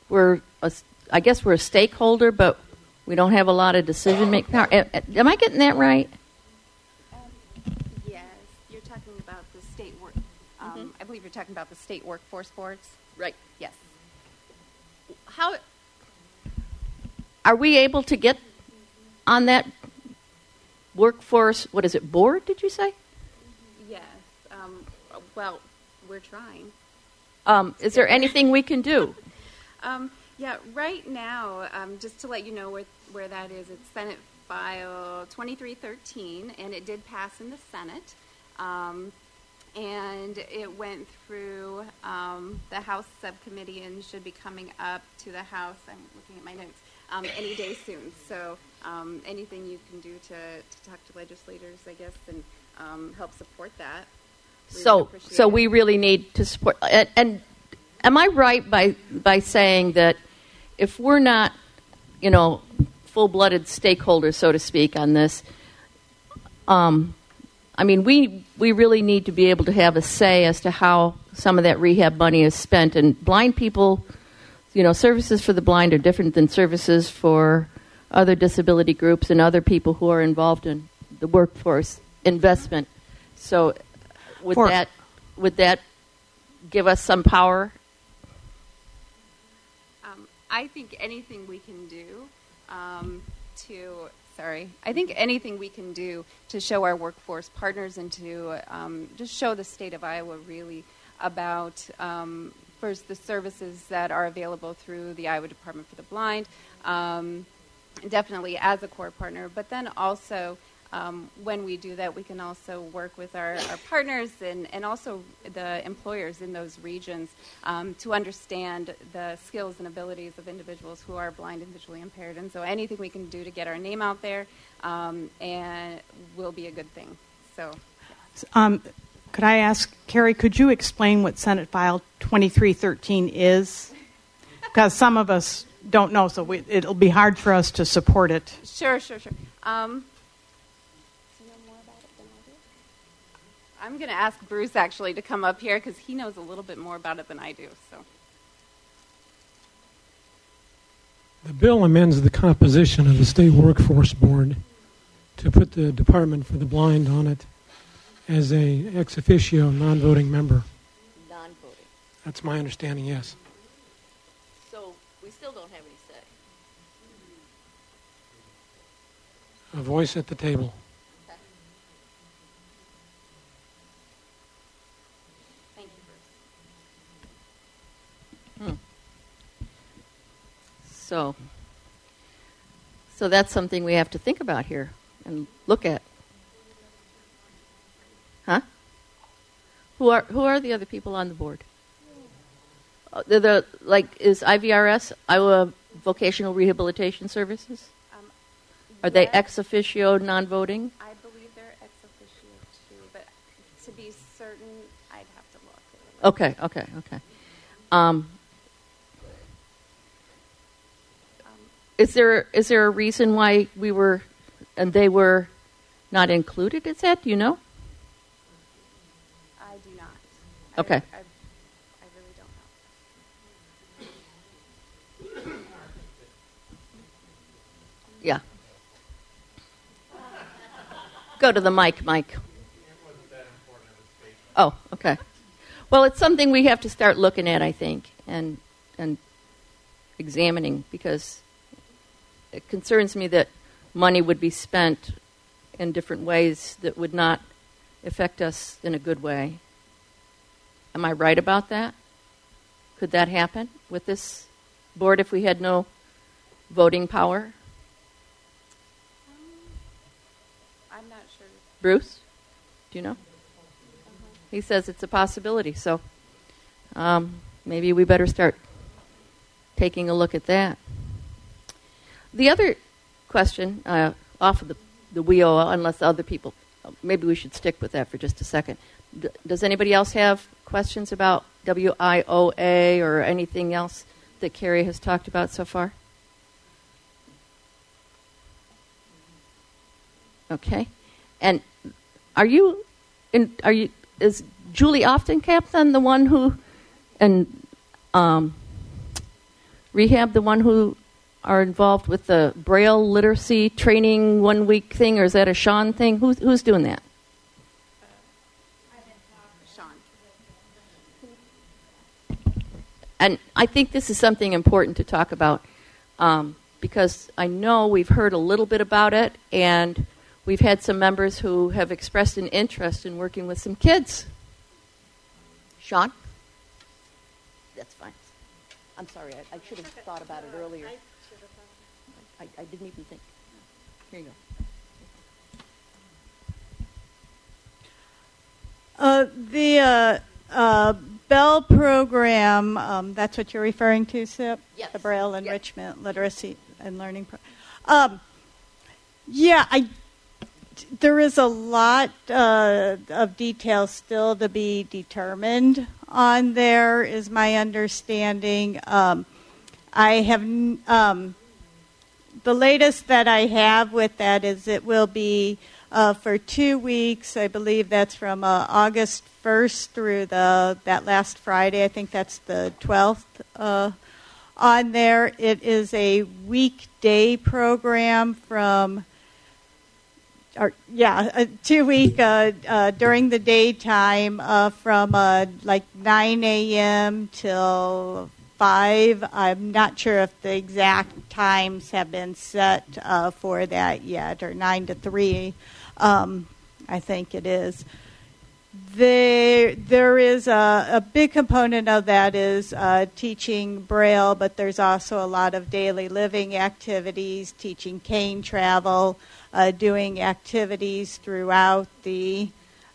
we're a, I guess we're a stakeholder, but we don't have a lot of decision making power. Am, I getting that right? Yes, you're talking about the state work. Um, I believe you're talking about the state workforce boards. Right. Yes. How are we able to get on that workforce? What is it? Board? Did you say? Well, we're trying. Um, is there anything we can do? <laughs> Um, yeah, right now, um, just to let you know where, where that is, it's Senate File 2313, and it did pass in the Senate. Um, and it went through um, the House subcommittee and should be coming up to the House. I'm looking at my notes. Um, any day soon. So um, anything you can do to, to talk to legislators, I guess, and um, help support that. We So, so it. we really need to support. And, and am I right by by saying that if we're not, you know, full-blooded stakeholders, so to speak, on this, um, I mean, we we really need to be able to have a say as to how some of that rehab money is spent. And blind people, you know, services for the blind are different than services for other disability groups and other people who are involved in the workforce investment. So, would For- that would that give us some power? Um, I think anything we can do um, to, sorry, I think anything we can do to show our workforce partners and to um, just show the state of Iowa really about um, first the services that are available through the Iowa Department for the Blind, um, definitely as a core partner, but then also um, when we do that, we can also work with our, our partners and, and also the employers in those regions um, to understand the skills and abilities of individuals who are blind and visually impaired. And so anything we can do to get our name out there um, and will be a good thing. So, Um, Could I ask, Carrie, could you explain what Senate File 2313 is? Because some of us don't know, so we, it'll be hard for us to support it. Sure, sure, sure. I'm going to ask Bruce actually to come up here because he knows a little bit more about it than I do. So. The bill amends the composition of the State Workforce Board to put the Department for the Blind on it as a ex officio non-voting member. Non-voting. That's my understanding. Yes. So we still don't have any say. A voice at the table. Thank you, Bruce. Hmm. So, so that's something we have to think about here and look at. Huh? Who are who are the other people on the board? Uh, they're the like is IVRS Iowa Vocational Rehabilitation Services? are they ex officio non-voting? I believe they're ex officio too, but to be certain, I'd have to look. Okay, okay, okay. Um, is there is there a reason why we were and they were not included? Is that do you know? I do not. Okay. I, I, I really don't know. Yeah. Go to the mic, Mike. Oh, okay. Well, it's something we have to start looking at, I think, and and examining because it concerns me that money would be spent in different ways that would not affect us in a good way. Am I right about that? Could that happen with this board if we had no voting power? I'm not sure. Bruce, do you know? He says it's a possibility, so um, maybe we better start taking a look at that. The other question, uh, off of the, the WIO, unless other people, maybe we should stick with that for just a second. D- does anybody else have questions about WIOA or anything else that Carrie has talked about so far? Okay. And are you in are you is Julie Oftencamp then the one who and um, rehab the one who are involved with the braille literacy training one week thing or is that a Sean thing? Who's who's doing that? Sean. And I think this is something important to talk about um, because I know we've heard a little bit about it, and we've had some members who have expressed an interest in working with some kids. Sean? That's fine. I'm sorry, I, I should have thought about it earlier. I, I didn't even think. Here you go. Uh, the uh, uh, Bell program, um, that's what you're referring to, Sip? Yes. The Braille Enrichment Literacy and Learning Program. Um, yeah, I, there is a lot uh, of details still to be determined on there, is my understanding. Um, I have. The latest that I have with that is it will be uh, for two weeks. I believe that's from uh, August 1st through the that last Friday. I think that's the 12th. Uh, on there, it is a weekday program from. Or, yeah, a two week uh, uh, during the daytime uh, from uh, like 9 a.m. till 5. I'm not sure if the exact times have been set uh, for that yet, or 9 to 3, um, I think it is. There, there is a, a big component of that is uh, teaching Braille, but there's also a lot of daily living activities, teaching cane travel, uh, doing activities throughout the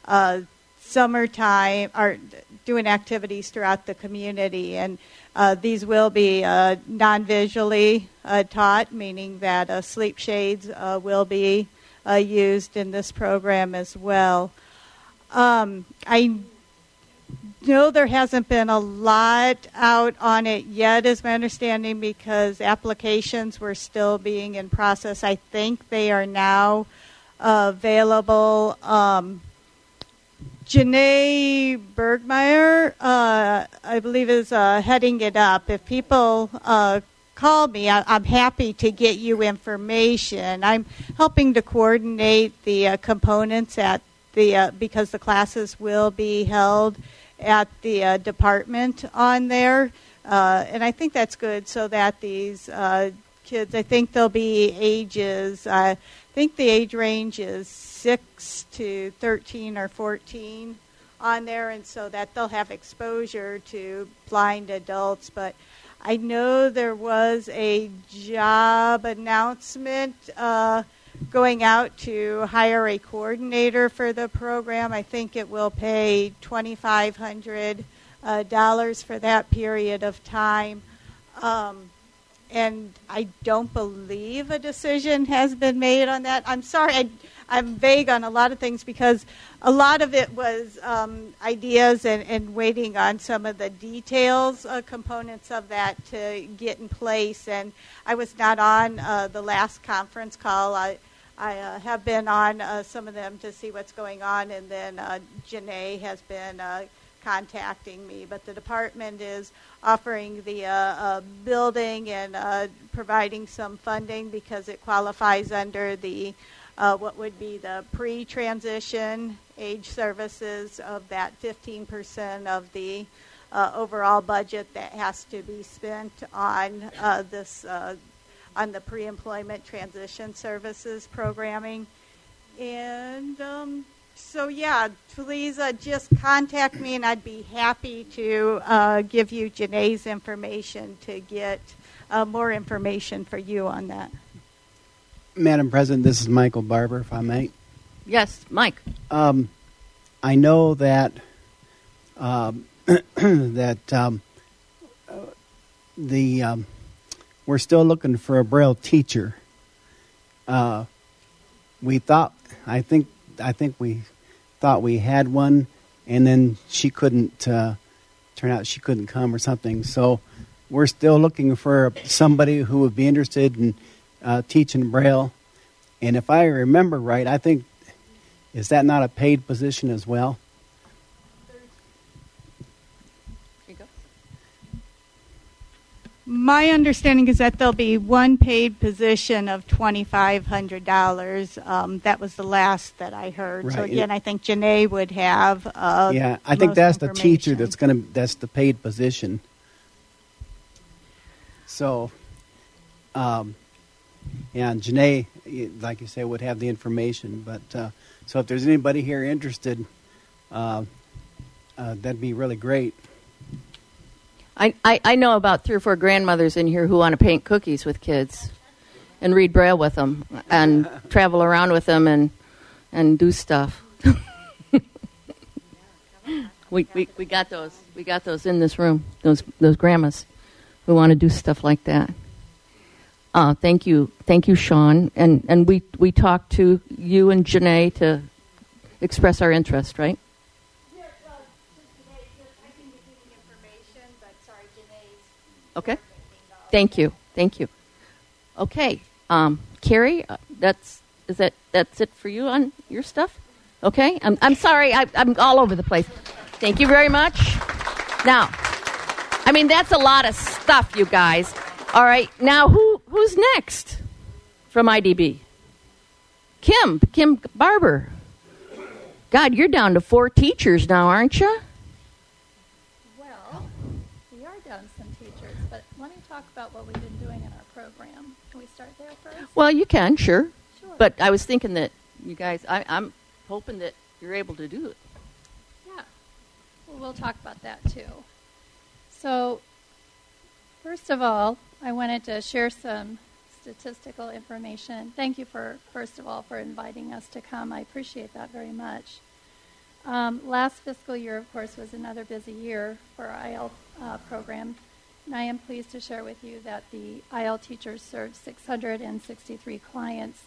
uh, summertime, or doing activities throughout the community. And uh, these will be uh, non visually uh, taught, meaning that uh, sleep shades uh, will be uh, used in this program as well. Um, I know there hasn't been a lot out on it yet, is my understanding, because applications were still being in process. I think they are now available. Um, Janae Bergmeyer, uh, I believe, is uh, heading it up. If people uh, call me, I, am happy to get you information. I'm helping to coordinate the uh, components at the uh, because the classes will be held at the uh, department on there, and I think that's good so that these kids, I think they'll be ages. Think the age range is 6 to 13 or 14 on there, and so that they'll have exposure to blind adults. But I know there was a job announcement uh, going out to hire a coordinator for the program. I think it will pay 2,500 uh, dollars for that period of time. Um, and I don't believe a decision has been made on that. I'm sorry, I, I'm vague on a lot of things because a lot of it was um, ideas and, and, waiting on some of the details uh, components of that to get in place. And I was not on uh, the last conference call. I, I uh, have been on uh, some of them to see what's going on, and then uh, Janae has been uh, contacting me. But the department is offering the uh, uh, building and uh, providing some funding because it qualifies under the uh, what would be the pre-transition age services of that 15% of the uh, overall budget that has to be spent on uh, this on the pre-employment transition services programming and um, so yeah, please uh, just contact me, and I'd be happy to uh, give you Janae's information to get uh, more information for you on that. Madam President, this is Michael Barber, if I may. Yes, Mike. Um, I know that um, <clears throat> that um, the um, we're still looking for a Braille teacher. Uh, we thought, I think I think we thought we had one, and then she couldn't uh, turn out she couldn't come or something. So we're still looking for somebody who would be interested in uh, teaching Braille. And if I remember right, I think is that not a paid position as well? My understanding is that there'll be one paid position of twenty five hundred dollars. Um, that was the last that I heard. Right. So again, I think Janae would have. Uh, yeah, I think that's the teacher that's going to. That's the paid position. So, um, yeah, and Janae, like you say, would have the information. But uh, so if there's anybody here interested, uh, uh that'd be really great. I, I, I know about three or four grandmothers in here who want to paint cookies with kids and read Braille with them and travel around with them and, and do stuff. <laughs> we, we, we got those. We got those in this room, those, those grandmas who want to do stuff like that. Uh, thank you, thank you, Sean. And and we we talked to you and Janae to express our interest, right? Okay. Thank you. Thank you. Okay. Um, Carrie, uh, that's is that that's it for you on your stuff? Okay. I'm I'm sorry. I, I'm all over the place. Thank you very much. Now, I mean that's a lot of stuff, you guys. All right. Now, who who's next from IDB? Kim, Kim Barber. God, you're down to four teachers now, aren't you? Well, you can, sure. Sure. But I was thinking that you guys, I, I'm hoping that you're able to do it. Yeah. Well, we'll talk about that too. So, first of all, I wanted to share some statistical information. Thank you for, first of all, for inviting us to come. I appreciate that very much. Um, last fiscal year, of course, was another busy year for our IL uh, program. And I am pleased to share with you that the IL teachers served 663 clients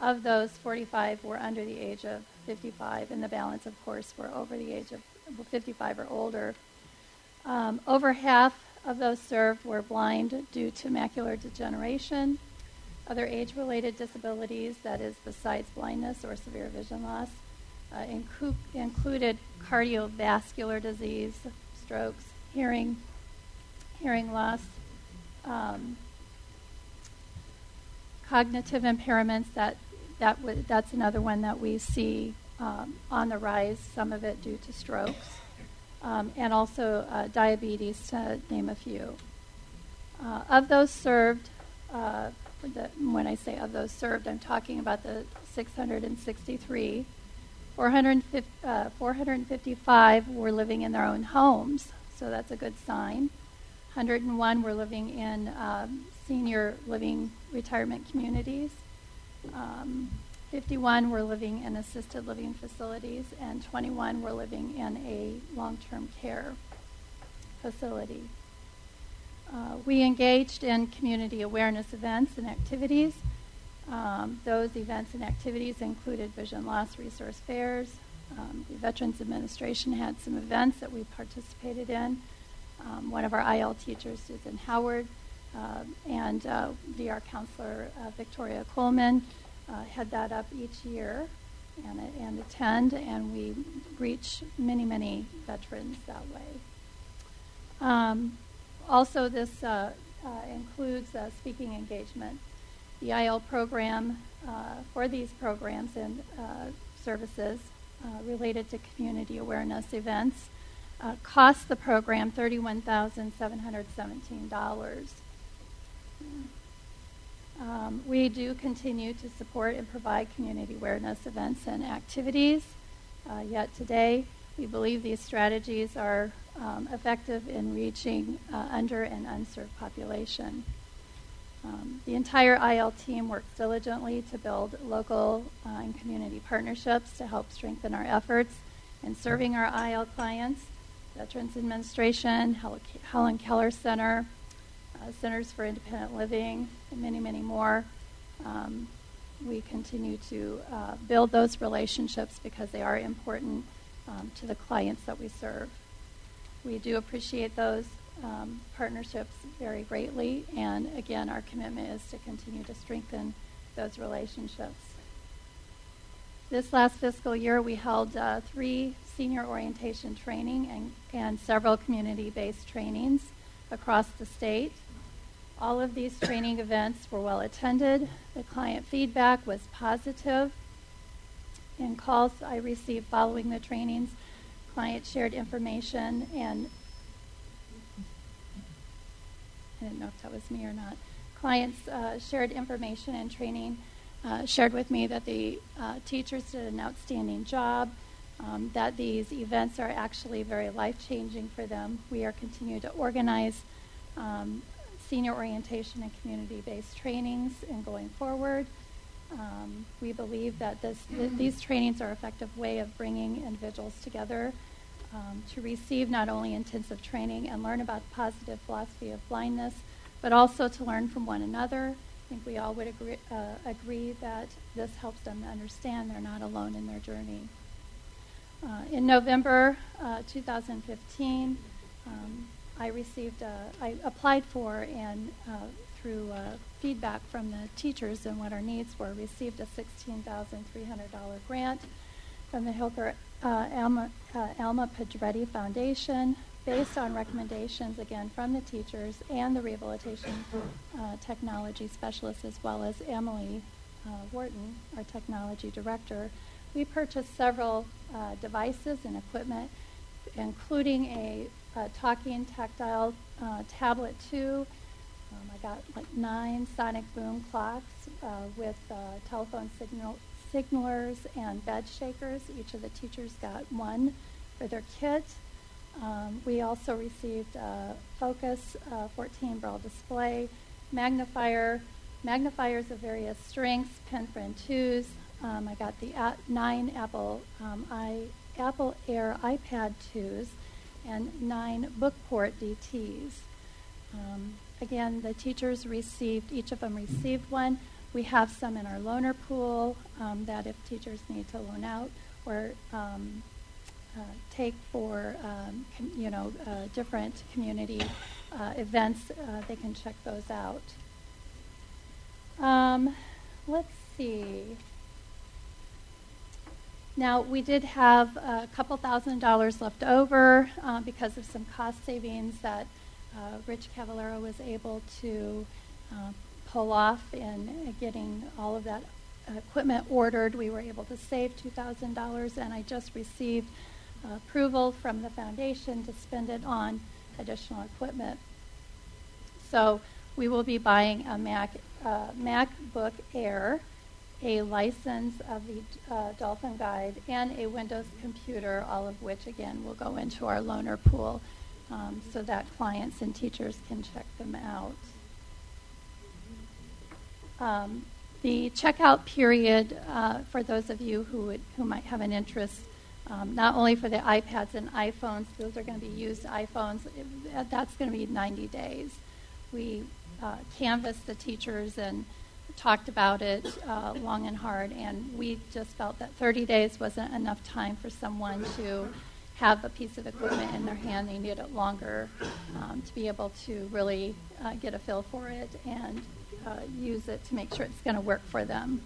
of those, 45 were under the age of 55, and the balance, of course, were over the age of 55 or older. Um, over half of those served were blind due to macular degeneration, other age related disabilities, that is, besides blindness or severe vision loss, uh, included cardiovascular disease, strokes, hearing, hearing loss, um, cognitive impairments. That that w- that's another one that we see um, on the rise. Some of it due to strokes, um, and also uh, diabetes, to name a few. Uh, of those served, uh, the, when I say of those served, I'm talking about the 663. 450, uh, 455 were living in their own homes, so that's a good sign. 101 were living in um, senior living retirement communities. Um, 51 were living in assisted living facilities, and 21 were living in a long term care facility. Uh, we engaged in community awareness events and activities. Um, those events and activities included vision loss resource fairs. Um, the Veterans Administration had some events that we participated in. Um, one of our IL teachers, Susan Howard, uh, and uh, VR counselor uh, Victoria Coleman uh, head that up each year and, and attend, and we reach many, many veterans that way. Um, also, this uh, uh, includes speaking engagement the IL program for these programs and services related to community awareness events uh, cost the program $31,717. Um, we do continue to support and provide community awareness events and activities. Uh, yet today, we believe these strategies are um, effective in reaching uh, under and unserved population. Um, the entire IL team works diligently to build local uh, and community partnerships to help strengthen our efforts in serving our IL clients. Veterans Administration, Helen Keller Center, uh, Centers for Independent Living, and many, many more. Um, we continue to uh, build those relationships because they are important um, to the clients that we serve. We do appreciate those um, partnerships very greatly. And again, our commitment is to continue to strengthen those relationships. This last fiscal year, we held uh, three senior orientation training and, and several community based trainings across the state. All of these training events were well attended. The client feedback was positive. In calls I received following the trainings, clients shared information and I didn't know if that was me or not. Clients uh, shared information and training, uh, shared with me that the uh, teachers did an outstanding job, um, that these events are actually very life changing for them. We are continuing to organize um, senior orientation and community based trainings and going forward. Um, we believe that this, th- these trainings are an effective way of bringing individuals together um, to receive not only intensive training and learn about the positive philosophy of blindness, but also to learn from one another. Think we all would agree, uh, agree that this helps them to understand they're not alone in their journey. Uh, in November uh, 2015, um, I received, a, I applied for and uh, through uh, feedback from the teachers and what our needs were, received a $16,300 grant from the Hilker uh, Alma, Alma Pedretti Foundation, based on recommendations again from the teachers and the rehabilitation uh, technology specialists, as well as Emily uh, Wharton, our technology director. We purchased several uh, devices and equipment, including a, a talking tactile uh, tablet 2. Um, I got like nine sonic boom clocks with telephone signal signalers and bed shakers. Each of the teachers got one for their kit. Um, we also received a Focus uh, 14 braille display, magnifier, magnifiers of various strengths, pen friend 2s. Um, I got the nine Apple um, I, Apple Air iPad 2s and nine Bookport DTs. Um, again, the teachers received, each of them received one. we have some in our loaner pool um, that if teachers need to loan out or um, uh, take for um, com- you know uh, different community uh, events, uh, they can check those out. Um, let's see. Now, we did have a couple thousand dollars left over uh, because of some cost savings that uh, Rich Cavallero was able to pull off in getting all of that equipment ordered. We were able to save $2,000, and I just received approval from the foundation to spend it on additional equipment. So we will be buying a Mac, uh, MacBook Air a license of the uh, Dolphin Guide, and a Windows computer, all of which, again, will go into our loaner pool um, so that clients and teachers can check them out. Um, the checkout period, uh, for those of you who, would, who might have an interest, um, not only for the iPads and iPhones, those are going to be used iPhones, that's going to be 90 days. We uh, canvassed the teachers and talked about it uh, long and hard, and we just felt that 30 days wasn't enough time for someone to have a piece of equipment in their hand. They needed it longer um, to be able to really uh, get a feel for it and uh, use it to make sure it's going to work for them.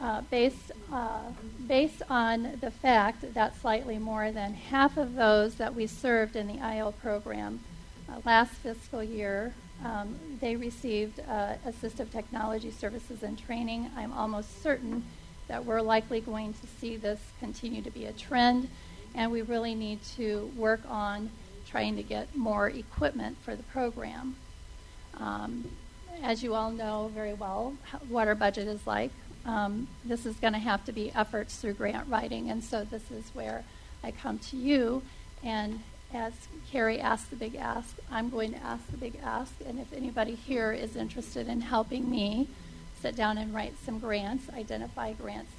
Uh, based, uh, based on the fact that slightly more than half of those that we served in the IL program uh, last fiscal year um, they received uh, assistive technology services and training. I'm almost certain that we're likely going to see this continue to be a trend, and we really need to work on trying to get more equipment for the program. Um, as you all know very well, what our budget is like. Um, this is going to have to be efforts through grant writing, and so this is where I come to you and as Carrie asked the big ask, I'm going to ask the big ask. And if anybody here is interested in helping me sit down and write some grants, identify grants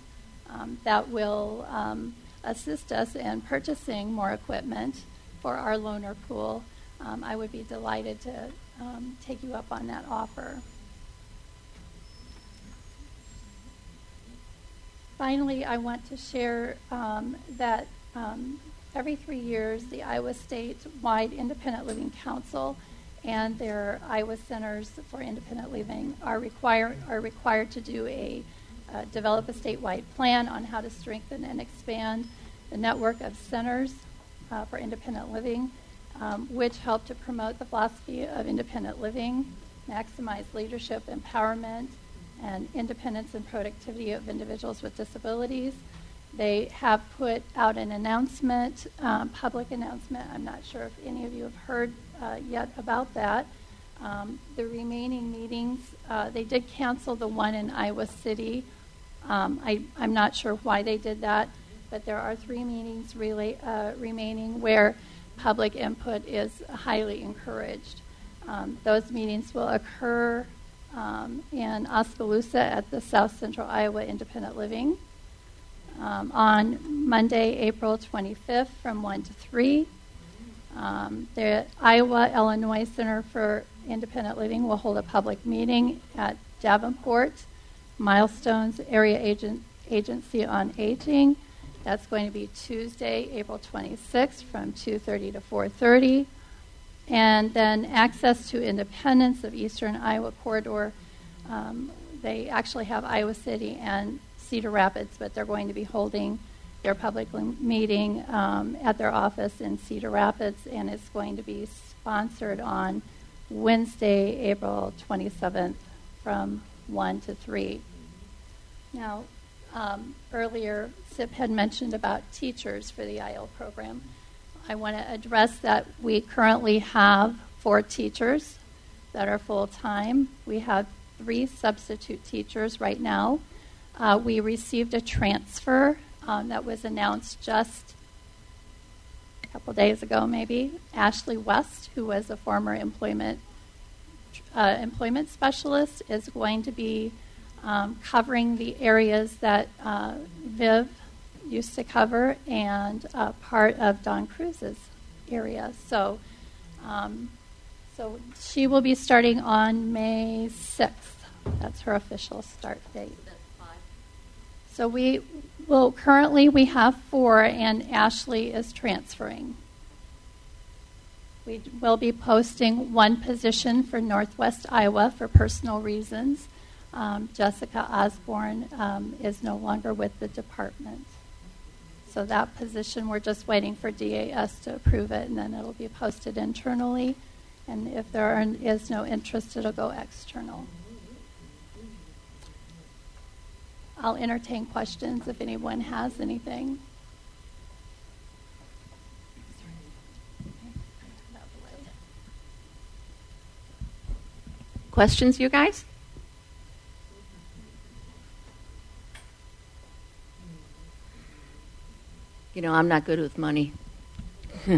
um, that will um, assist us in purchasing more equipment for our loaner pool, um, I would be delighted to um, take you up on that offer. Finally, I want to share um, that um, every three years, the Iowa State-wide Independent Living Council and their Iowa Centers for Independent Living are required are required to do a uh, develop a statewide plan on how to strengthen and expand the network of centers uh, for independent living, um, which help to promote the philosophy of independent living, maximize leadership empowerment, and independence and productivity of individuals with disabilities they have put out an announcement, um, public announcement. I'm not sure if any of you have heard uh, yet about that. Um, the remaining meetings, uh, they did cancel the one in Iowa City. Um, I, am not sure why they did that, but there are three meetings really, uh, remaining where public input is highly encouraged. Um, those meetings will occur um, in Oskaloosa at the South Central Iowa Independent Living um, on Monday, April 25th from 1 to 3. Um, the Iowa Illinois Center for Independent Living will hold a public meeting at Davenport Milestones Area Agent, Agency on Aging. That's going to be Tuesday, April 26th from 2:30 to 4:30. And then Access to Independence of Eastern Iowa Corridor. Um, they actually have Iowa City and Cedar Rapids, but they're going to be holding their public meeting um, at their office in Cedar Rapids, and it's going to be sponsored on Wednesday, April 27th from 1 to 3. Now, um, earlier, SIP had mentioned about teachers for the IL program. I want to address that we currently have four teachers that are full time. We have three substitute teachers right now. Uh, we received a transfer um, that was announced just a couple days ago, maybe. Ashley West, who was a former employment uh, employment specialist, is going to be um, covering the areas that uh, Viv used to cover and uh, part of Don Cruz's area. So, um, so she will be starting on May 6th That's her official start date. So we, well, currently we have four, and Ashley is transferring. We will be posting one position for Northwest Iowa for personal reasons. Um, Jessica Osborne um, is no longer with the department. So that position, we're just waiting for DAS to approve it, and then it'll be posted internally. And if there are, is no interest, it'll go external. I'll entertain questions if anyone has anything. Questions, you guys? You know, I'm not good with money. <laughs>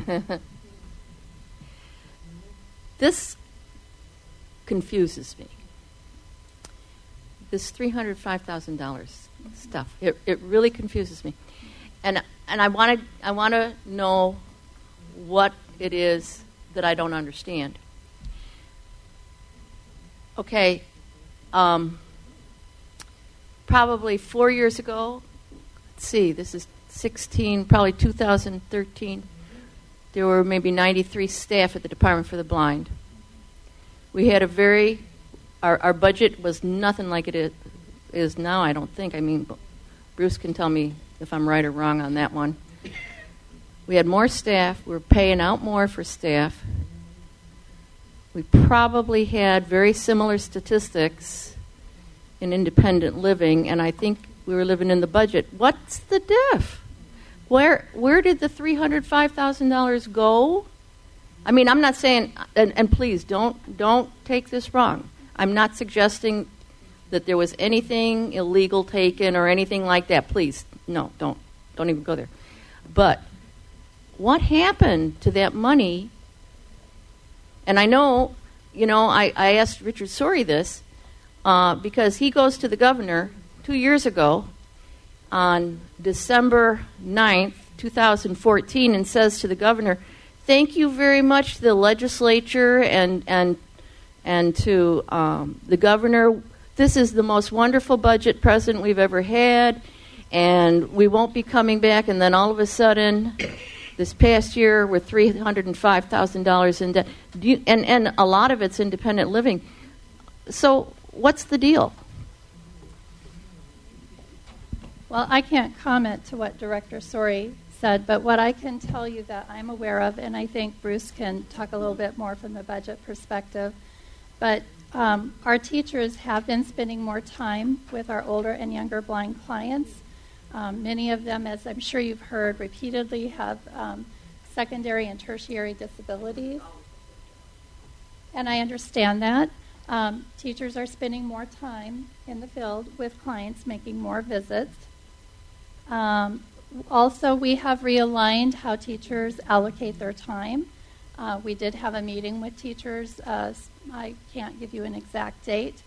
this confuses me. This $305,000 stuff. It, it really confuses me. And, and I want to I wanna know what it is that I don't understand. Okay, um, probably four years ago, let's see, this is 16, probably 2013, there were maybe 93 staff at the Department for the Blind. We had a very, our, our budget was nothing like it is, now, I don't think. I mean, Bruce can tell me if I'm right or wrong on that one. We had more staff, we were paying out more for staff. We probably had very similar statistics in independent living, and I think we were living in the budget. What's the diff? Where where did the three hundred five thousand dollars go? I mean, I'm not saying, and, and please don't don't take this wrong. I'm not suggesting that there was anything illegal taken or anything like that. Please, no, don't don't even go there. But what happened to that money? And I know, you know, I, I asked Richard Sorey this uh, because he goes to the governor two years ago on December 9th, 2014, and says to the governor, Thank you very much, to the legislature and, and, and to um, the governor. This is the most wonderful budget president we've ever had, and we won't be coming back. And then all of a sudden, this past year, we're $305,000 in debt. and, and a lot of it's independent living. So, what's the deal? Well, I can't comment to what Director Sorey said, but what I can tell you that I'm aware of, and I think Bruce can talk a little bit more from the budget perspective, but um, our teachers have been spending more time with our older and younger blind clients. Um, many of them, as I'm sure you've heard repeatedly, have um, secondary and tertiary disabilities. And I understand that. Um, teachers are spending more time in the field with clients, making more visits. Um, also, we have realigned how teachers allocate their time. Uh, we did have a meeting with teachers. Uh, I can't give you an exact date,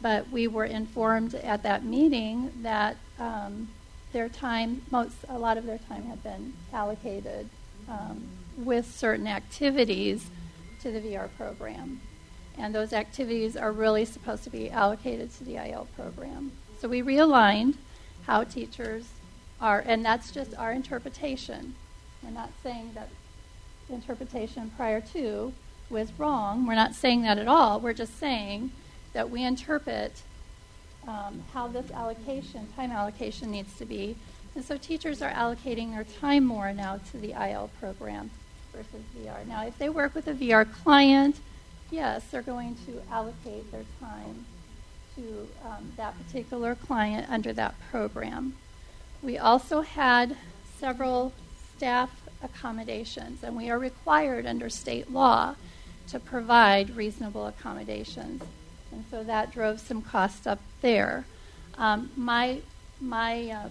but we were informed at that meeting that um, their time, most, a lot of their time had been allocated um, with certain activities to the VR program. And those activities are really supposed to be allocated to the IL program. So we realigned how teachers are, and that's just our interpretation. We're not saying that interpretation prior to was wrong. We're not saying that at all. We're just saying that we interpret um, how this allocation, time allocation, needs to be. And so teachers are allocating their time more now to the IL program versus VR. Now, if they work with a VR client, yes, they're going to allocate their time to um, that particular client under that program. We also had several staff accommodations, and we are required under state law to provide reasonable accommodations. And so that drove some costs up there. Um, my my uh,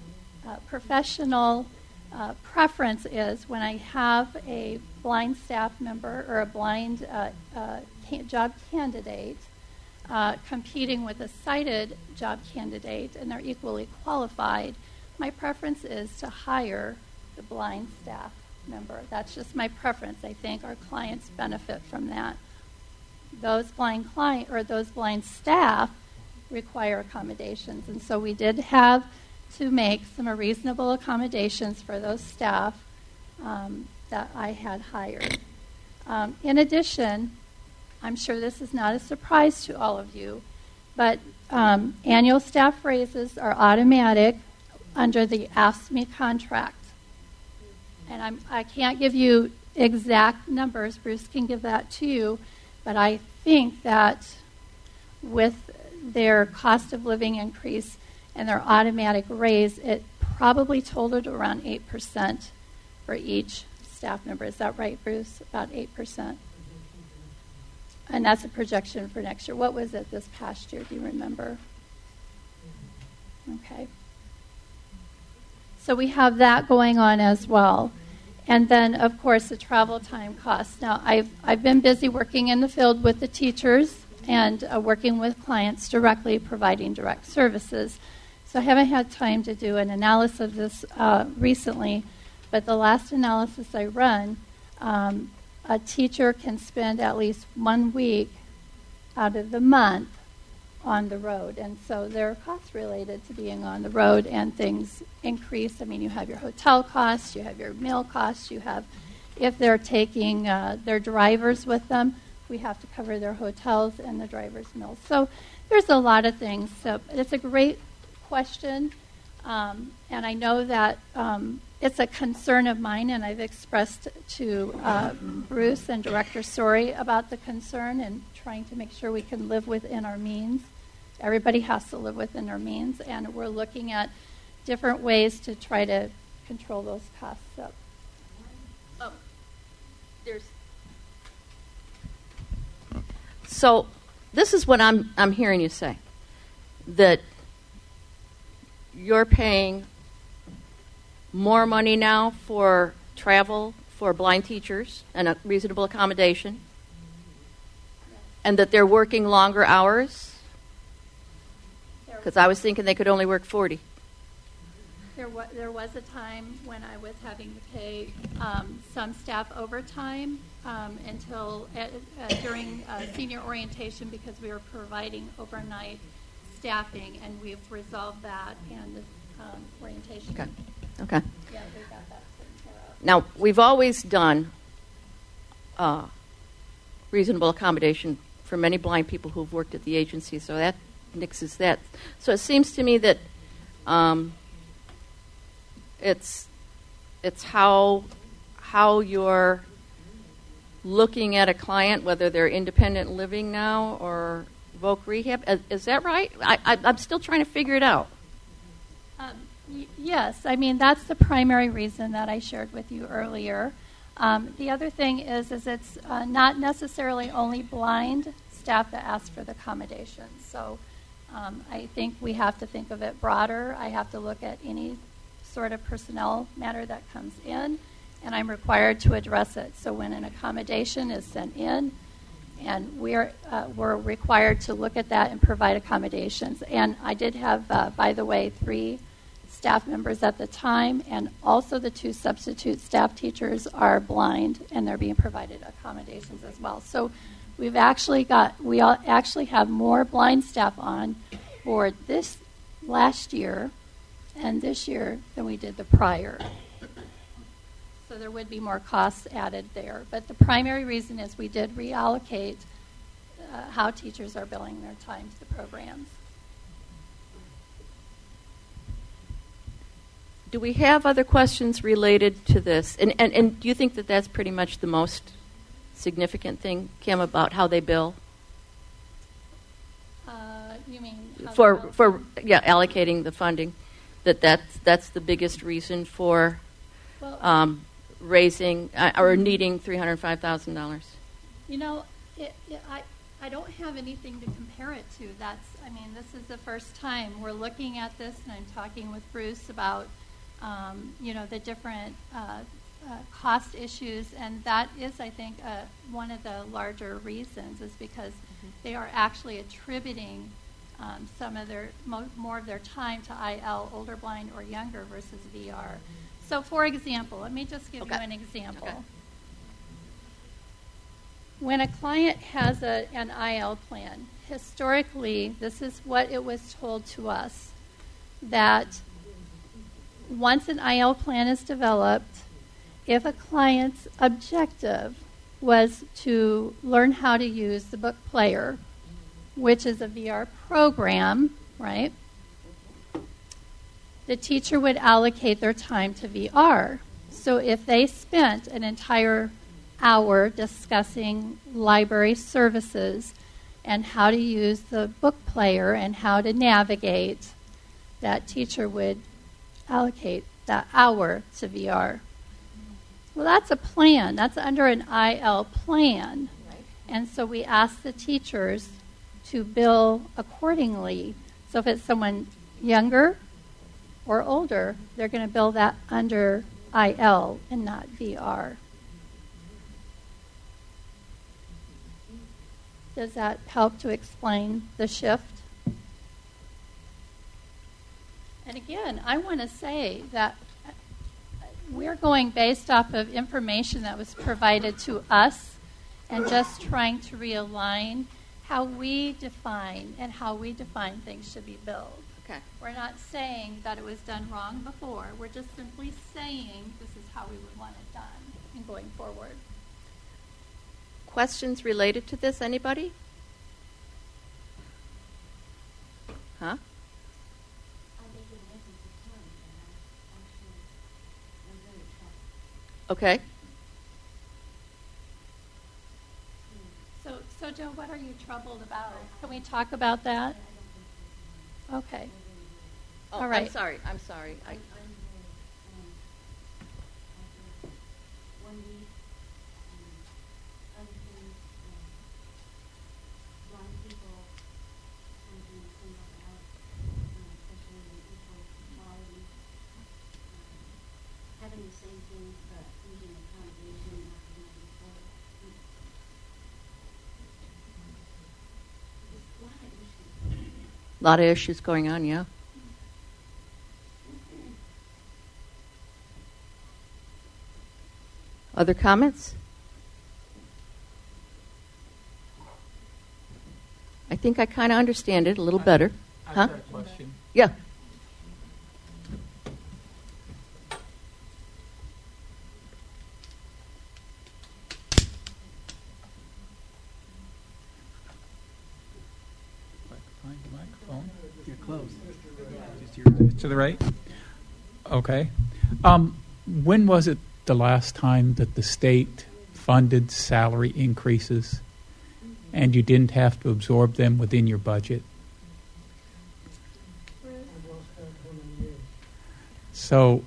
uh, professional uh, preference is when I have a blind staff member or a blind uh, uh, job candidate uh, competing with a sighted job candidate and they're equally qualified my preference is to hire the blind staff member. That's just my preference. I think our clients benefit from that. Those blind client or those blind staff require accommodations. And so we did have to make some reasonable accommodations for those staff um, that I had hired. Um, in addition, I'm sure this is not a surprise to all of you, but um, annual staff raises are automatic under the AFSCME contract. And I'm, I can't give you exact numbers, Bruce can give that to you, but I think that with their cost of living increase and their automatic raise, it probably totaled around 8% for each staff member. Is that right, Bruce? About 8%. And that's a projection for next year. What was it this past year? Do you remember? Okay. So we have that going on as well. And then, of course, the travel time costs. Now, I've, I've been busy working in the field with the teachers and uh, working with clients directly, providing direct services. So I haven't had time to do an analysis of this uh, recently, but the last analysis I run, um, a teacher can spend at least one week out of the month on the road. And so there are costs related to being on the road, and things increase. I mean, you have your hotel costs, you have your meal costs, you have, if they're taking uh, their drivers with them, we have to cover their hotels and the driver's meals. So there's a lot of things. So it's a great question, um, and I know that um, it's a concern of mine, and I've expressed to uh, Bruce and Director Sorey about the concern and trying to make sure we can live within our means. Everybody has to live within their means, and we're looking at different ways to try to control those costs up. Oh, there's so this is what I'm I'm hearing you say that you're paying more money now for travel for blind teachers and a reasonable accommodation and that they're working longer hours because I was thinking they could only work 40. There, wa- there was a time when I was having to pay um, some staff overtime um, until uh, uh, during uh, senior orientation because we were providing overnight staffing, and we've resolved that and the um, orientation. Okay. Okay. Yeah, we got that taken care of. Now, we've always done uh, reasonable accommodation for many blind people who've worked at the agency, so that nixes that. So it seems to me that um, it's it's how how you're looking at a client, whether they're independent living now or voc rehab. Is, is that right? I, I'm still trying to figure it out. Um, y- yes, I mean that's the primary reason that I shared with you earlier. Um, the other thing is, is it's uh, not necessarily only blind staff that ask for the accommodations. So um, I think we have to think of it broader. I have to look at any sort of personnel matter that comes in, and I'm required to address it. So when an accommodation is sent in, and we're uh, we're required to look at that and provide accommodations. And I did have, uh, by the way, three staff members at the time, and also the two substitute staff teachers are blind, and they're being provided accommodations as well. So we've actually got we all actually have more blind staff on board this last year and this year than we did the prior. So there would be more costs added there. But the primary reason is we did reallocate uh, how teachers are billing their time to the programs. Do we have other questions related to this? And, and, and do you think that that's pretty much the most significant thing, Kim, about how they bill? Uh, you mean For, for yeah, allocating the funding, that that's, that's the biggest reason for Well- um, raising uh, or needing $305,000? You know, it, it, I, I don't have anything to compare it to. That's, I mean, this is the first time we're looking at this, and I'm talking with Bruce about, um, you know, the different uh, uh, cost issues, and that is, I think, uh, one of the larger reasons is because they are actually attributing um, some of their mo- more of their time to IL, older blind or younger versus VR. So, for example, let me just give you an example. Okay. When a client has a, an IL plan, historically, this is what it was told to us that once an IL plan is developed, if a client's objective was to learn how to use the book player, which is a VR program, right? The teacher would allocate their time to VR. So if they spent an entire hour discussing library services and how to use the book player and how to navigate, that teacher would allocate that hour to VR. Well, that's a plan. That's under an IL plan. And so we ask the teachers to bill accordingly. So if it's someone younger or older, they're going to bill that under IL and not VR. Does that help to explain the shift? And again, I want to say that we're going based off of information that was provided to us and just trying to realign how we define and how we define things should be billed. Okay. We're not saying that it was done wrong before. We're just simply saying this is how we would want it done and going forward. Questions related to this, anybody? Huh? Okay. So, so Joe, what are you troubled about? Can we talk about that? Okay. Oh, All right. I'm sorry. I'm sorry. I, having the same thing, but using accommodation, not having before. There's a lot of issues. A lot of issues going on, yeah. Other comments? I think I kind of understand it a little better. I've huh? question. Yeah. Find the microphone. You're close. Just your- To the right? Okay. Um, when was it the last time that the state funded salary increases and you didn't have to absorb them within your budget? So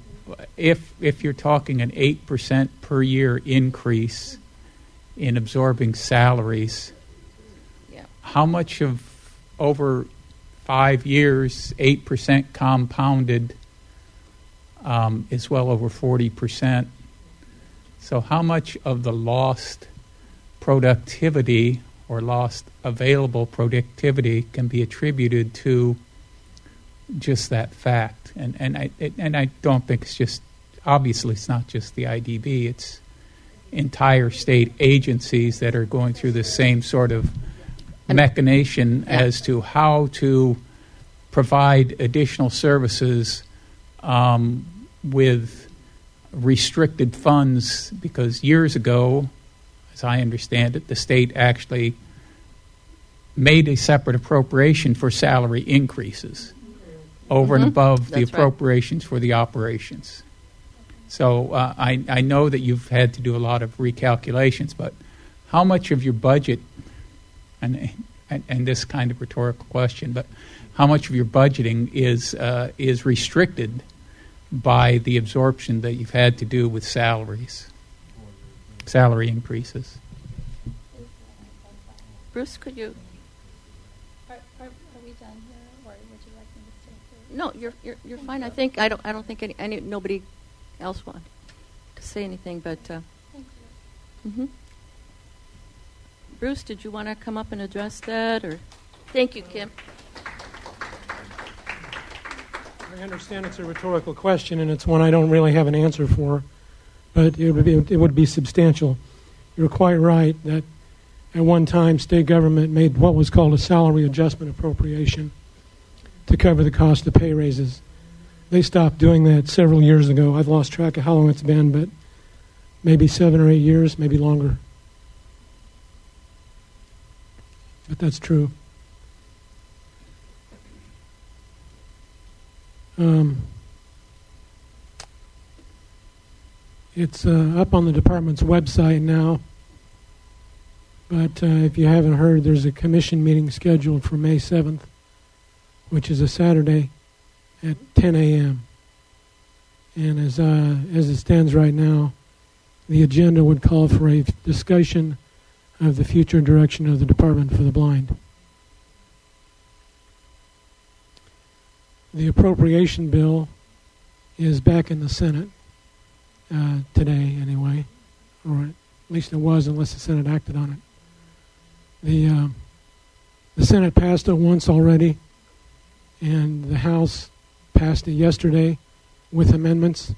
if, if you're talking an 8% per year increase in absorbing salaries, Yeah. how much of over five years, 8% compounded um, is well over 40%. So, how much of the lost productivity or lost available productivity can be attributed to just that fact? And, and, I, and I don't think it's just, obviously, it's not just the IDB, it's entire state agencies that are going through the same sort of machination as to how to provide additional services um, with restricted funds because years ago, as I understand it, the state actually made a separate appropriation for salary increases over and Mhm. above the That's right. appropriations for the operations. So uh, I, I know that you've had to do a lot of recalculations, but how much of your budget, and, and, and this kind of rhetorical question, but how much of your budgeting is, uh, is restricted by the absorption that you've had to do with salaries, salary increases? Bruce, could you? Are, are, are we done here, or would you like me to stay? No, you're you're, you're fine. I think I don't I don't think any, any nobody else wanted to say anything, but. Uh, Thank hmm Bruce, did you want to come up and address that, or? Thank you, Kim. I understand it's a rhetorical question, and it's one I don't really have an answer for, but it would be, it would be substantial. You're quite right that at one time, state government made what was called a salary adjustment appropriation to cover the cost of pay raises. They stopped doing that several years ago. I've lost track of how long it's been, but maybe seven or eight years, maybe longer. But that's true. Um, it's uh, up on the department's website now. But uh, if you haven't heard, there's a commission meeting scheduled for May 7th, which is a Saturday at 10 a.m. And as, uh, as it stands right now, the agenda would call for a discussion of the future direction of the Department for the Blind. The appropriation bill is back in the Senate uh, today, anyway, or at least it was, unless the Senate acted on it. The uh, the Senate passed it once already, and the House passed it yesterday with amendments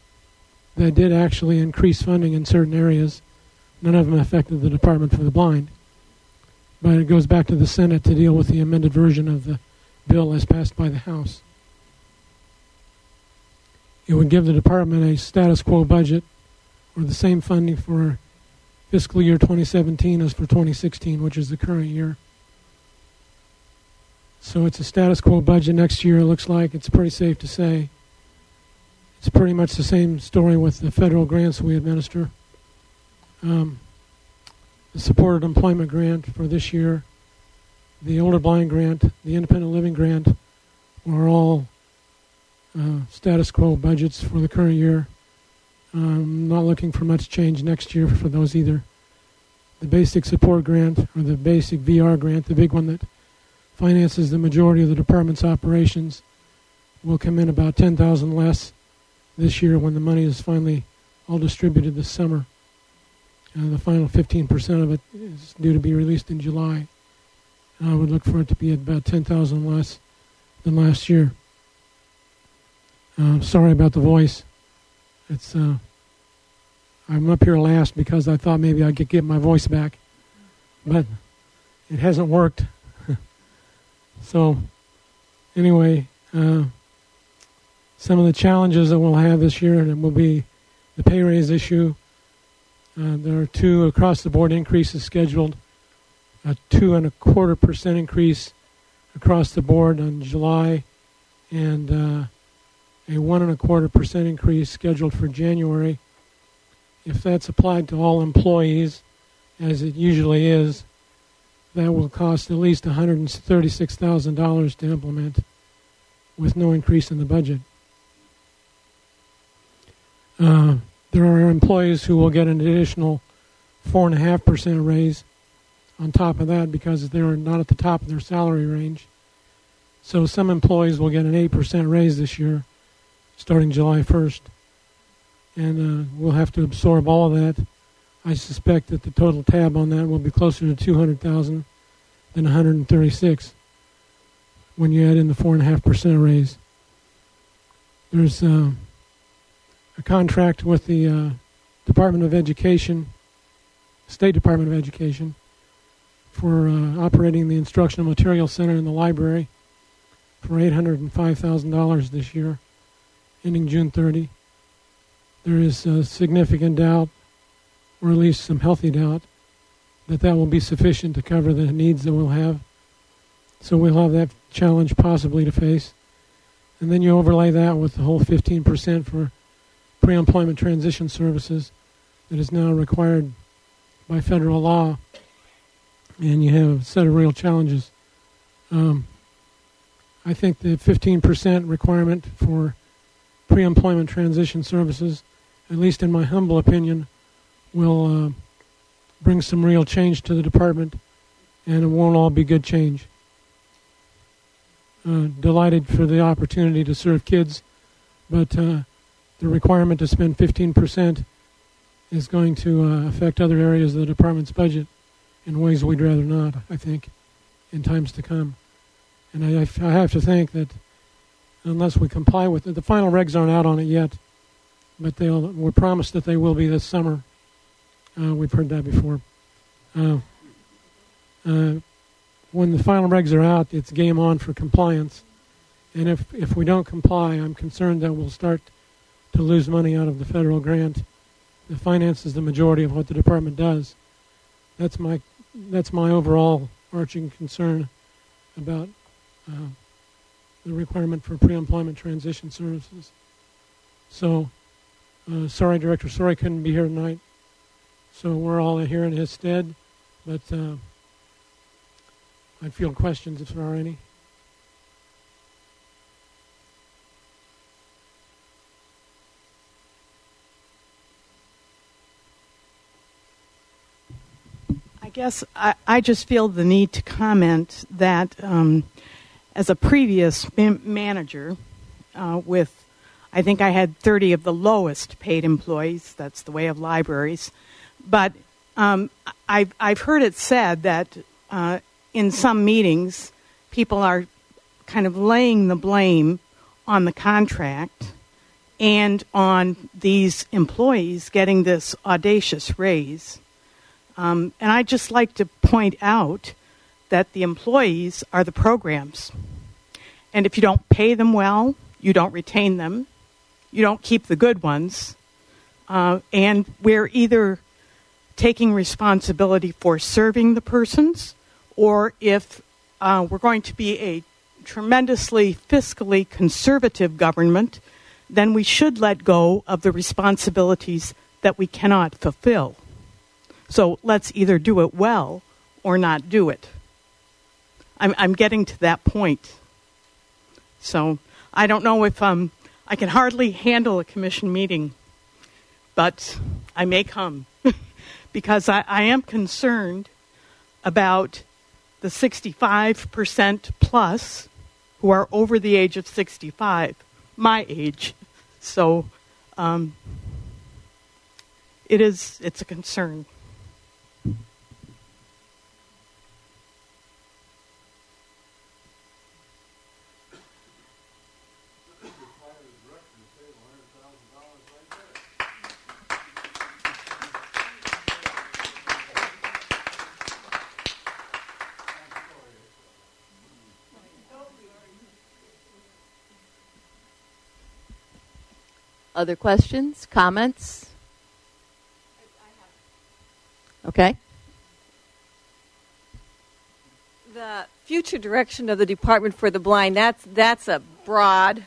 that did actually increase funding in certain areas. None of them affected the Department for the Blind. But it goes back to the Senate to deal with the amended version of the bill as passed by the House. It would give the department a status quo budget or the same funding for fiscal year 2017 as for 2016, which is the current year. So it's a status quo budget next year, it looks like. It's pretty safe to say. It's pretty much the same story with the federal grants we administer. Um, the supported employment grant for this year, the older blind grant, the independent living grant are all uh, status quo budgets for the current year. I'm not looking for much change next year for those either. The basic support grant, or the basic VR grant, the big one that finances the majority of the department's operations, will come in about 10,000 less this year when the money is finally all distributed this summer. Uh, the final 15% of it is due to be released in July. And I would look for it to be at about 10,000 less than last year. Uh, sorry about the voice. It's uh, I'm up here last because I thought maybe I could get my voice back, but it hasn't worked. <laughs> so, anyway, uh, some of the challenges that we'll have this year and will be the pay raise issue. Uh, there are two across the board increases scheduled. A two and a quarter percent increase across the board on July, and uh, a one and a quarter percent increase scheduled for January. If that's applied to all employees, as it usually is, that will cost at least $136,000 to implement with no increase in the budget. Uh, there are employees who will get an additional 4.5% raise on top of that because they're not at the top of their salary range. So some employees will get an 8% raise this year starting July 1st. And uh, we'll have to absorb all of that. I suspect that the total tab on that will be closer to 200,000 than 136 when you add in the 4.5% raise. There's uh, a contract with the uh, Department of Education, State Department of Education, for uh, operating the Instructional Material Center in the library for $805,000 this year ending June 30. There is significant doubt, or at least some healthy doubt, that that will be sufficient to cover the needs that we'll have. So we'll have that challenge possibly to face. And then you overlay that with the whole 15% for pre employment transition services that is now required by federal law. And you have a set of real challenges. Um, I think the 15% requirement for pre employment transition services, at least in my humble opinion, will uh, bring some real change to the department, and it won't all be good change. Uh, delighted for the opportunity to serve kids, but uh, the requirement to spend 15% is going to uh, affect other areas of the department's budget in ways we'd rather not, I think, in times to come. And I, I have to think that unless we comply with it. The final regs aren't out on it yet, but they'll, we're promised that they will be this summer. Uh, we've heard that before. Uh, uh, when the final regs are out, it's game on for compliance. And if, if we don't comply, I'm concerned that we'll start to lose money out of the federal grant. The finance is the majority of what the department does. That's my that's my overall arching concern about uh, the requirement for pre-employment transition services. So, uh, sorry, Director Sorey couldn't be here tonight. So we're all here in his stead, but uh, I'd field questions if there are any. Guess I, I just feel the need to comment that um, as a previous manager uh, with, I think I had 30 of the lowest paid employees. That's the way of libraries. But um, I've, I've heard it said that uh, in some meetings, people are kind of laying the blame on the contract and on these employees getting this audacious raise. Um, and I'd just like to point out that the employees are the programs. And if you don't pay them well, you don't retain them, you don't keep the good ones. Uh, and we're either taking responsibility for serving the persons, or if uh, we're going to be a tremendously fiscally conservative government, then we should let go of the responsibilities that we cannot fulfill. So let's either do it well or not do it. I'm, I'm getting to that point. So I don't know if um, I can hardly handle a commission meeting, but I may come <laughs> because I, I am concerned about the 65% plus who are over the age of 65, my age. So um, it is, it's a concern. Other questions, comments? Okay. The future direction of the Department for the Blind, that's, that's a broad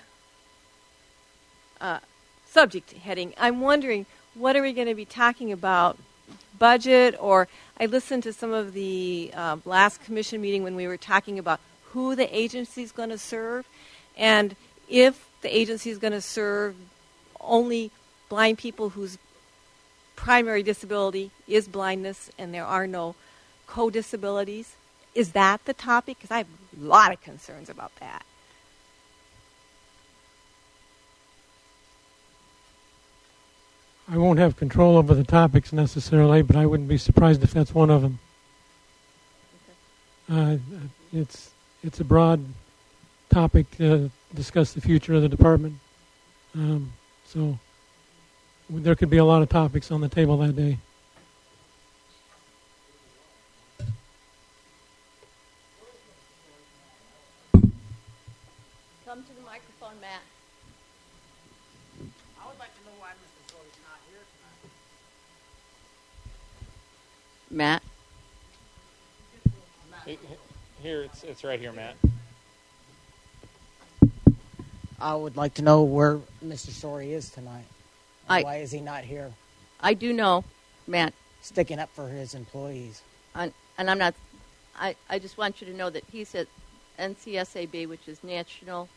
uh, subject heading. I'm wondering, what are we going to be talking about? Budget, or I listened to some of the uh, last commission meeting when we were talking about who the agency is going to serve, and if the agency is going to serve only blind people whose primary disability is blindness and there are no co disabilities. Is that the topic? Because I have a lot of concerns about that. I won't have control over the topics necessarily, but I wouldn't be surprised if that's one of them. Uh, it's it's a broad topic to discuss the future of the department. Um, so there could be a lot of topics on the table that day. Come to the microphone, Matt. I would like to know why Mr. Zoe's not here tonight. Matt. Here, it's it's right here, Matt. I would like to know where Mr. Sorey is tonight. I- why is he not here I do know, Matt, sticking up for his employees? and, and I'm not. I, I just want you to know that he's at NCSAB, which is National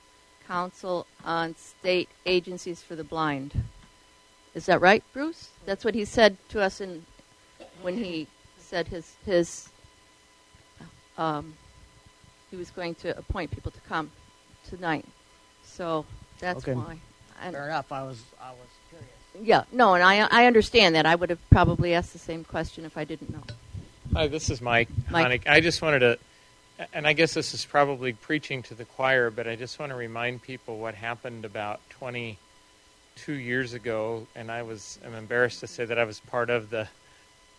Council on State Agencies for the Blind. Is that right, Bruce? That's what he said to us in when he said his his. Um, he was going to appoint people to come tonight, so that's Okay. why. And- Fair enough. I was I was curious. Yeah, no, and I I understand that. I would have probably asked the same question if I didn't know. Hi, this is Mike, Mike. Hoenig. I just wanted to, and I guess this is probably preaching to the choir, but I just want to remind people what happened about 22 years ago, and I was I'm embarrassed to say that I was part of the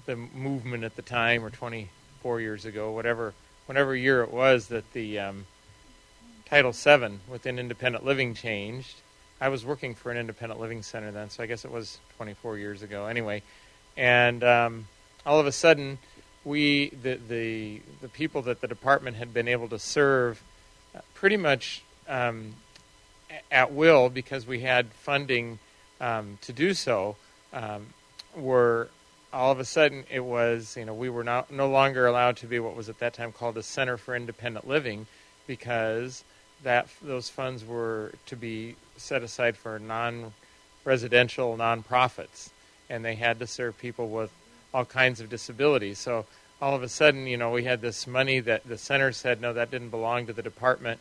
the movement at the time, or 24 24 years ago, whatever whatever year it was that the um, Title VII within independent living changed. I was working for an independent living center then, so I guess it was 24 years ago. Anyway, and um, all of a sudden, we the the the people that the department had been able to serve uh, pretty much um, at will because we had funding um, to do so um, were all of a sudden it was you know we were not no longer allowed to be what was at that time called a center for independent living because that those funds were to be set aside for non-residential nonprofits. And they had to serve people with all kinds of disabilities. So all of a sudden you know we had this money that the center said no that didn't belong to the department.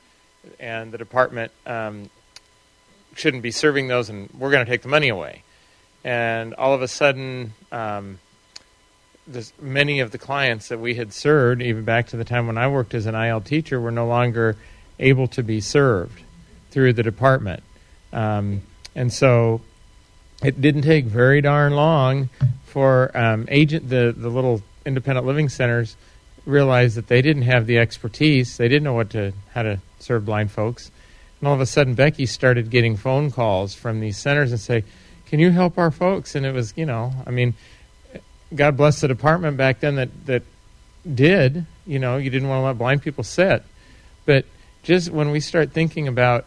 And the department um, shouldn't be serving those and we're going to take the money away. And all of a sudden, um, this, many of the clients that we had served, even back to the time when I worked as an IL teacher, were no longer able to be served through the department. Um, and so it didn't take very darn long for um, agent the, the little independent living centers realized that they didn't have the expertise. They didn't know what to how to serve blind folks. And all of a sudden, Becky started getting phone calls from these centers and say, can you help our folks? And it was, you know, I mean, God bless the department back then that that did. You know, you didn't want to let blind people sit, but just when we start thinking about,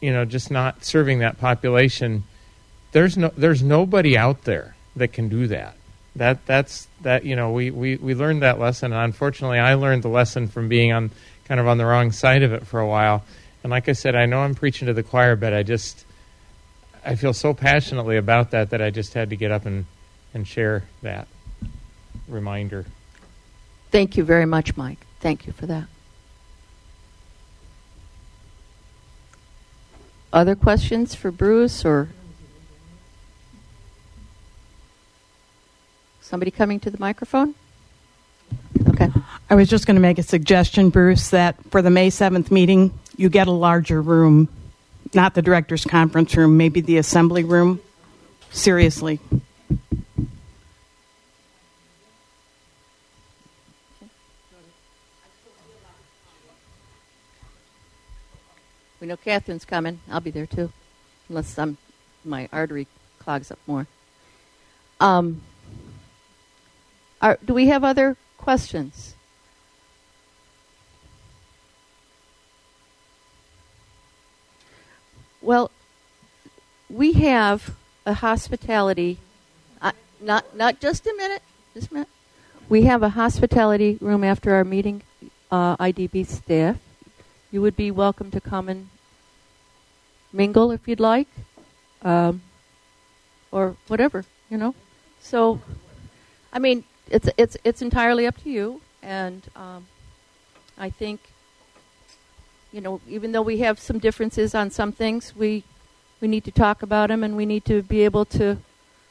you know, just not serving that population, there's no there's nobody out there that can do that. That that's that you know we, we, we learned that lesson and unfortunately I learned the lesson from being on kind of on the wrong side of it for a while. And like I said, I know I'm preaching to the choir, but I just I feel so passionately about that that I just had to get up and, and share that reminder. Thank you very much, Mike. Thank you for that. Other questions for Bruce or somebody coming to the microphone? Okay. I was just going to make a suggestion, Bruce, that for the May 7th meeting, you get a larger room not the director's conference room, maybe the assembly room. Seriously. We know Catherine's coming. I'll be there too, unless I'm, my artery clogs up more. Um, are, do we have other questions? Well, we have a hospitality. Uh, not not just a minute. Just a minute. We have a hospitality room after our meeting. Uh, IDB staff, you would be welcome to come and mingle if you'd like, um, or whatever you know. So, I mean, it's it's it's entirely up to you, and um, I think you know, even though we have some differences on some things, we we need to talk about them, and we need to be able to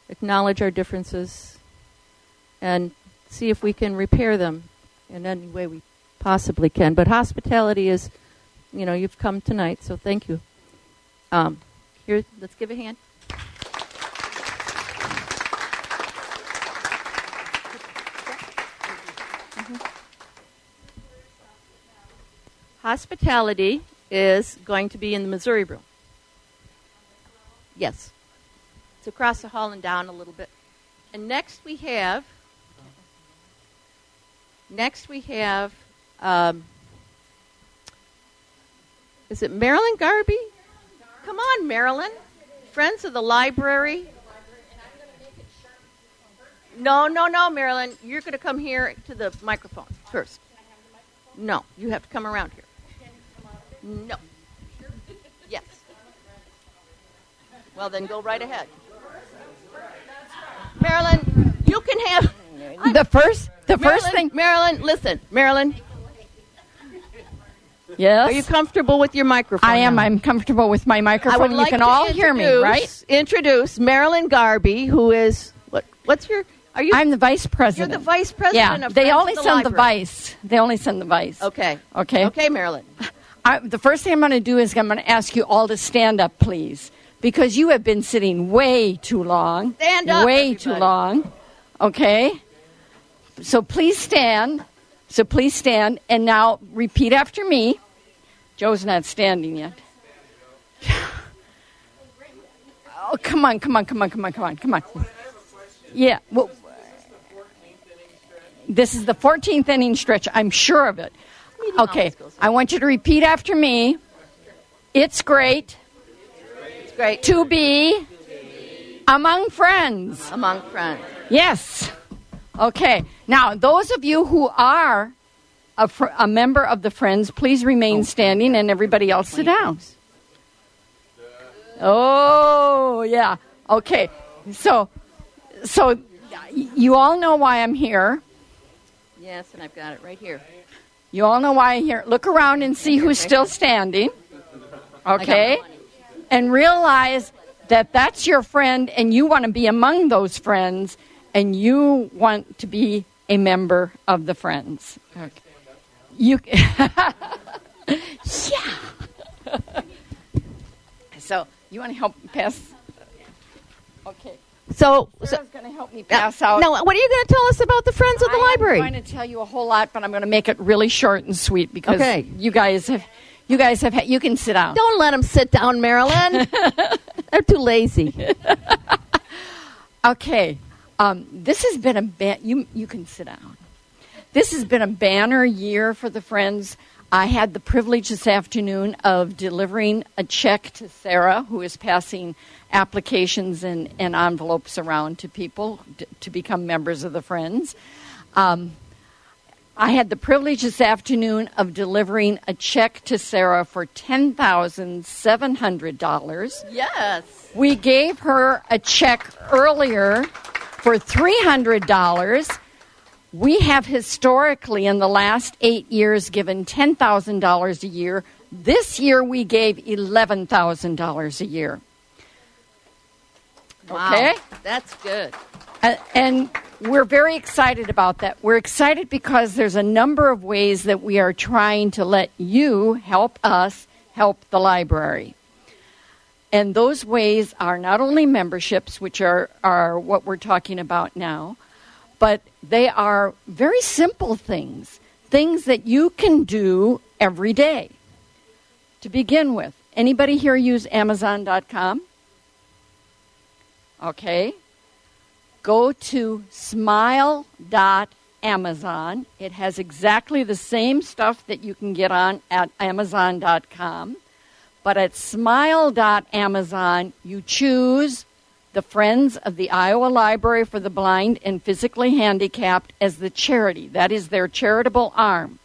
acknowledge our differences and see if we can repair them in any way we possibly can. But hospitality is, you know, you've come tonight, so thank you. Um, here, let's give a hand. Hospitality is going to be in the Missouri room. Yes. It's across the hall and down a little bit. And next we have, next we have, um, is it Marilyn Garby? Come on, Marilyn. Friends of the library. No, no, no, Marilyn. You're going to come here to the microphone first. No, you have to come around here. No. Yes. Well, then go right ahead. Marilyn, you can have the first. The Marilyn, first thing, Marilyn. Listen, Marilyn. Yes. Are you comfortable with your microphone? I am. now? I'm comfortable with my I microphone. would you can all hear me, right? Introduce Marilyn Garby, who is what? What's your? Are you? I'm the vice president. You're the vice president Yeah, of they only the send the vice. They only send the vice. Okay. Okay. Okay, Marilyn. I, the first thing I'm going to do is I'm going to ask you all to stand up, please, because you have been sitting way too long. Stand up, Way too long. Okay. So please stand. So please stand and now repeat after me. Joe's not standing yet. Oh, come on, come on, come on, come on, come on, come on. Yeah, well, this is the 14th inning stretch. I'm sure of it. Okay, I want you to repeat after me. It's great. It's great to be among friends. Among friends. Yes. Okay. Now, those of you who are a, fr- a member of the Friends, please remain standing and everybody else sit down. Uh, oh, yeah. Okay. So, so you all know why I'm here. Yes, and I've got it right here. You all know why I'm here. Look around and see who's still standing. Okay? And realize that that's your friend and you want to be among those friends and you want to be a member of the friends. Okay. You <laughs> Yeah. so, you want to help pass Okay. So, Sarah's going to help me pass out. Now, what are you going to tell us about the Friends of the Library? I'm going to tell you a whole lot, but I'm going to make it really short and sweet because Okay. you guys have, you guys have, you can sit down. Don't let them sit down, Marilyn. <laughs> They're too lazy. <laughs> Okay, um, this has been a ba- you you can sit down. This has been a banner year for the Friends. I had the privilege this afternoon of delivering a check to Sarah, who is passing applications and, and envelopes around to people d- to become members of the Friends. Um, I had the privilege this afternoon of delivering a check to Sarah for ten thousand seven hundred dollars. Yes. We gave her a check earlier for $300. We have historically, in the last eight years, given $10,000 a year. This year, we gave $11,000 a year. Wow. Okay? That's good. Uh, and we're very excited about that. We're excited because there's a number of ways that we are trying to let you help us help the library. And those ways are not only memberships, which are, are what we're talking about now, but they are very simple things, things that you can do every day. To begin with, anybody here use Amazon.com? Okay. Go to smile.amazon. It has exactly the same stuff that you can get on at amazon.com. But at smile.amazon, you choose the Friends of the Iowa Library for the Blind and Physically Handicapped as the charity. That is their charitable arm.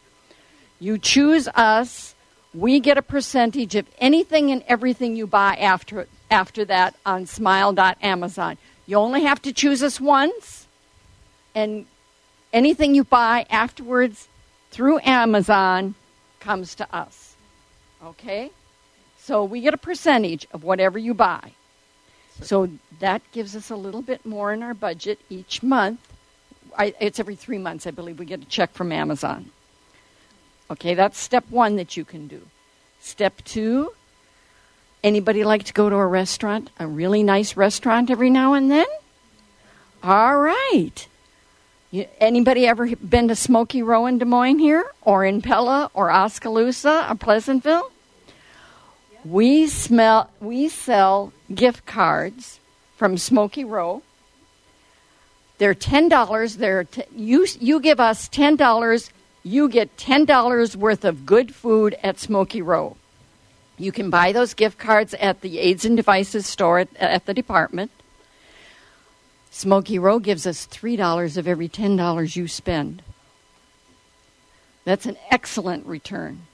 You choose us. We get a percentage of anything and everything you buy after, after that on smile.amazon. You only have to choose us once, and anything you buy afterwards through Amazon comes to us. Okay? So we get a percentage of whatever you buy. So that gives us a little bit more in our budget each month. I, it's every three months, I believe, we get a check from Amazon. Okay, that's step one that you can do. Step two, anybody like to go to a restaurant, a really nice restaurant every now and then? All right. You, anybody ever been to Smokey Row in Des Moines here, or in Pella, or Oskaloosa, or Pleasantville? We smell. We sell gift cards from Smokey Row. They're ten dollars. They're t- you. You give us ten dollars. You get ten dollars worth of good food at Smokey Row. You can buy those gift cards at the Aids and Devices store at, at the department. Smokey Row gives us $3 of every $10 you spend. That's an excellent return.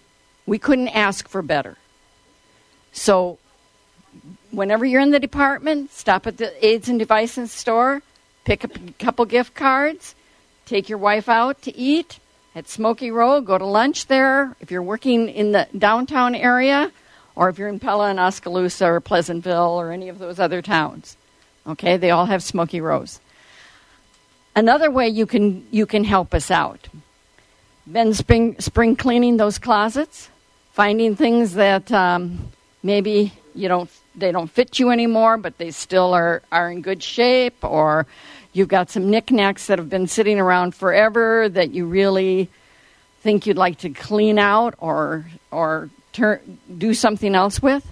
We couldn't ask for better. So, whenever you're in the department, stop at the Aids and Devices store, pick up a couple gift cards, take your wife out to eat at Smokey Row, go to lunch there. If you're working in the downtown area, or if you're in Pella and Oskaloosa or Pleasantville or any of those other towns. Okay, they all have Smokey Rows. Another way you can you can help us out. Been spring spring cleaning those closets, finding things that um, maybe you don't they don't fit you anymore, but they still are are in good shape, or you've got some knickknacks that have been sitting around forever that you really think you'd like to clean out or or turn, do something else with,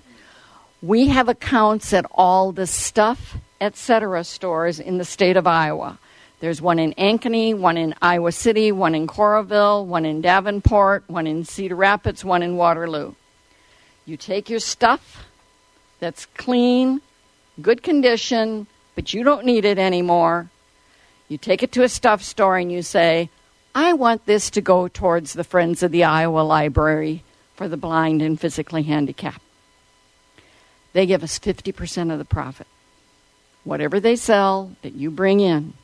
we have accounts at all the stuff, etc. stores in the state of Iowa. There's one in Ankeny, one in Iowa City, one in Coralville, one in Davenport, one in Cedar Rapids, one in Waterloo. You take your stuff that's clean, good condition, but you don't need it anymore. You take it to a stuff store and you say, I want this to go towards the Friends of the Iowa Library for the blind and physically handicapped. They give us 50% of the profit. Whatever they sell that you bring in,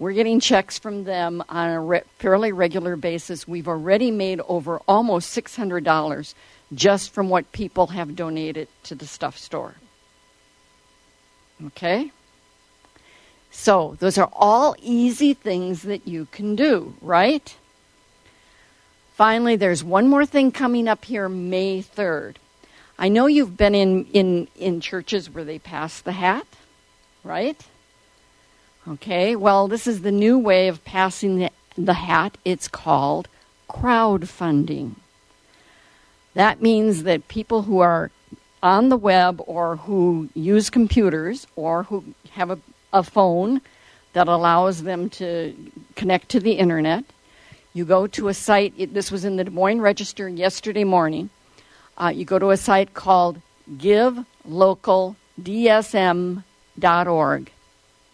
we're getting checks from them on a re- fairly regular basis. We've already made over almost $600 just from what people have donated to the stuff store. Okay? So, those are all easy things that you can do, right? Finally, there's one more thing coming up here May 3rd. I know you've been in, in, in churches where they pass the hat, right? Okay, well, this is the new way of passing the, the hat. It's called crowdfunding. That means that people who are on the web or who use computers or who have a, a phone that allows them to connect to the internet, you go to a site, it, this was in the Des Moines Register yesterday morning. Uh, you go to a site called givelocaldsm.org.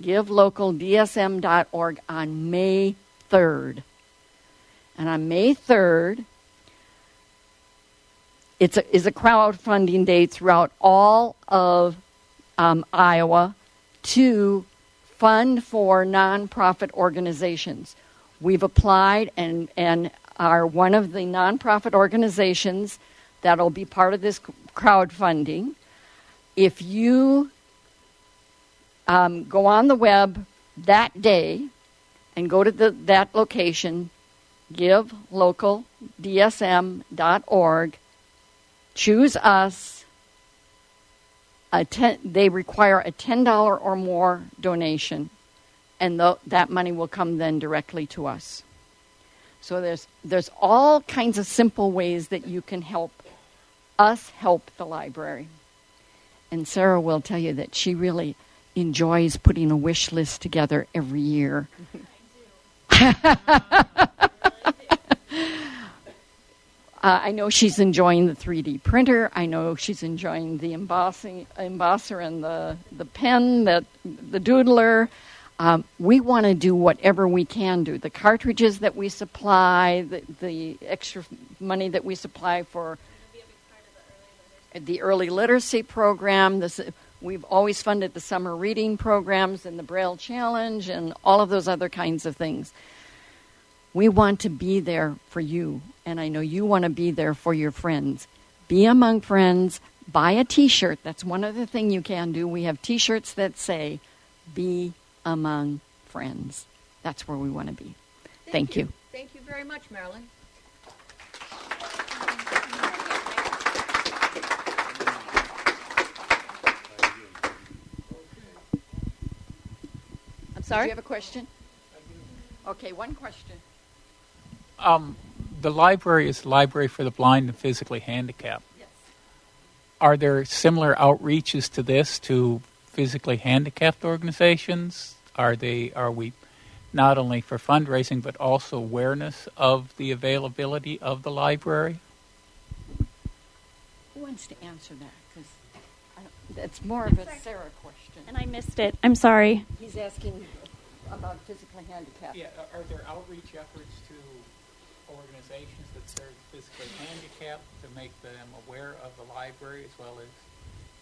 Givelocaldsm.org on May 3rd. And on May 3rd, it's a, is a crowdfunding day throughout all of um, Iowa to fund for nonprofit organizations. We've applied and, and are one of the nonprofit organizations that'll be part of this crowdfunding. If you um, go on the web that day and go to the, that location, givelocaldsm.org, choose us. Ten, they require a $10 or more donation, and that money will come then directly to us. So there's, there's all kinds of simple ways that you can help us help the library. And Sarah will tell you that she really enjoys putting a wish list together every year. <laughs> Uh, I know she's enjoying the 3D printer. I know she's enjoying the embossing, embosser and the, the pen, that, the doodler. Um, we want to do whatever we can do. The cartridges that we supply, the, the extra money that we supply for the early literacy program. This, we've always funded the summer reading programs and the Braille Challenge and all of those other kinds of things. We want to be there for you, and I know you want to be there for your friends. Be among friends. Buy a t shirt. That's one other thing you can do. We have t shirts that say, Be among friends. That's where we want to be. Thank, Thank you. you. Thank you very much, Marilyn. Sorry? Do you have a question? Okay, one question. Um, the library is the library for the blind and physically handicapped. Yes. Are there similar outreaches to this to physically handicapped organizations? Are they are we not only for fundraising but also awareness of the availability of the library? Who wants to answer that? Because that's more of a Sarah question. And I missed it. I'm sorry. He's asking about physically handicapped. Yeah, are there outreach efforts to organizations that serve physically handicapped to make them aware of the library as well as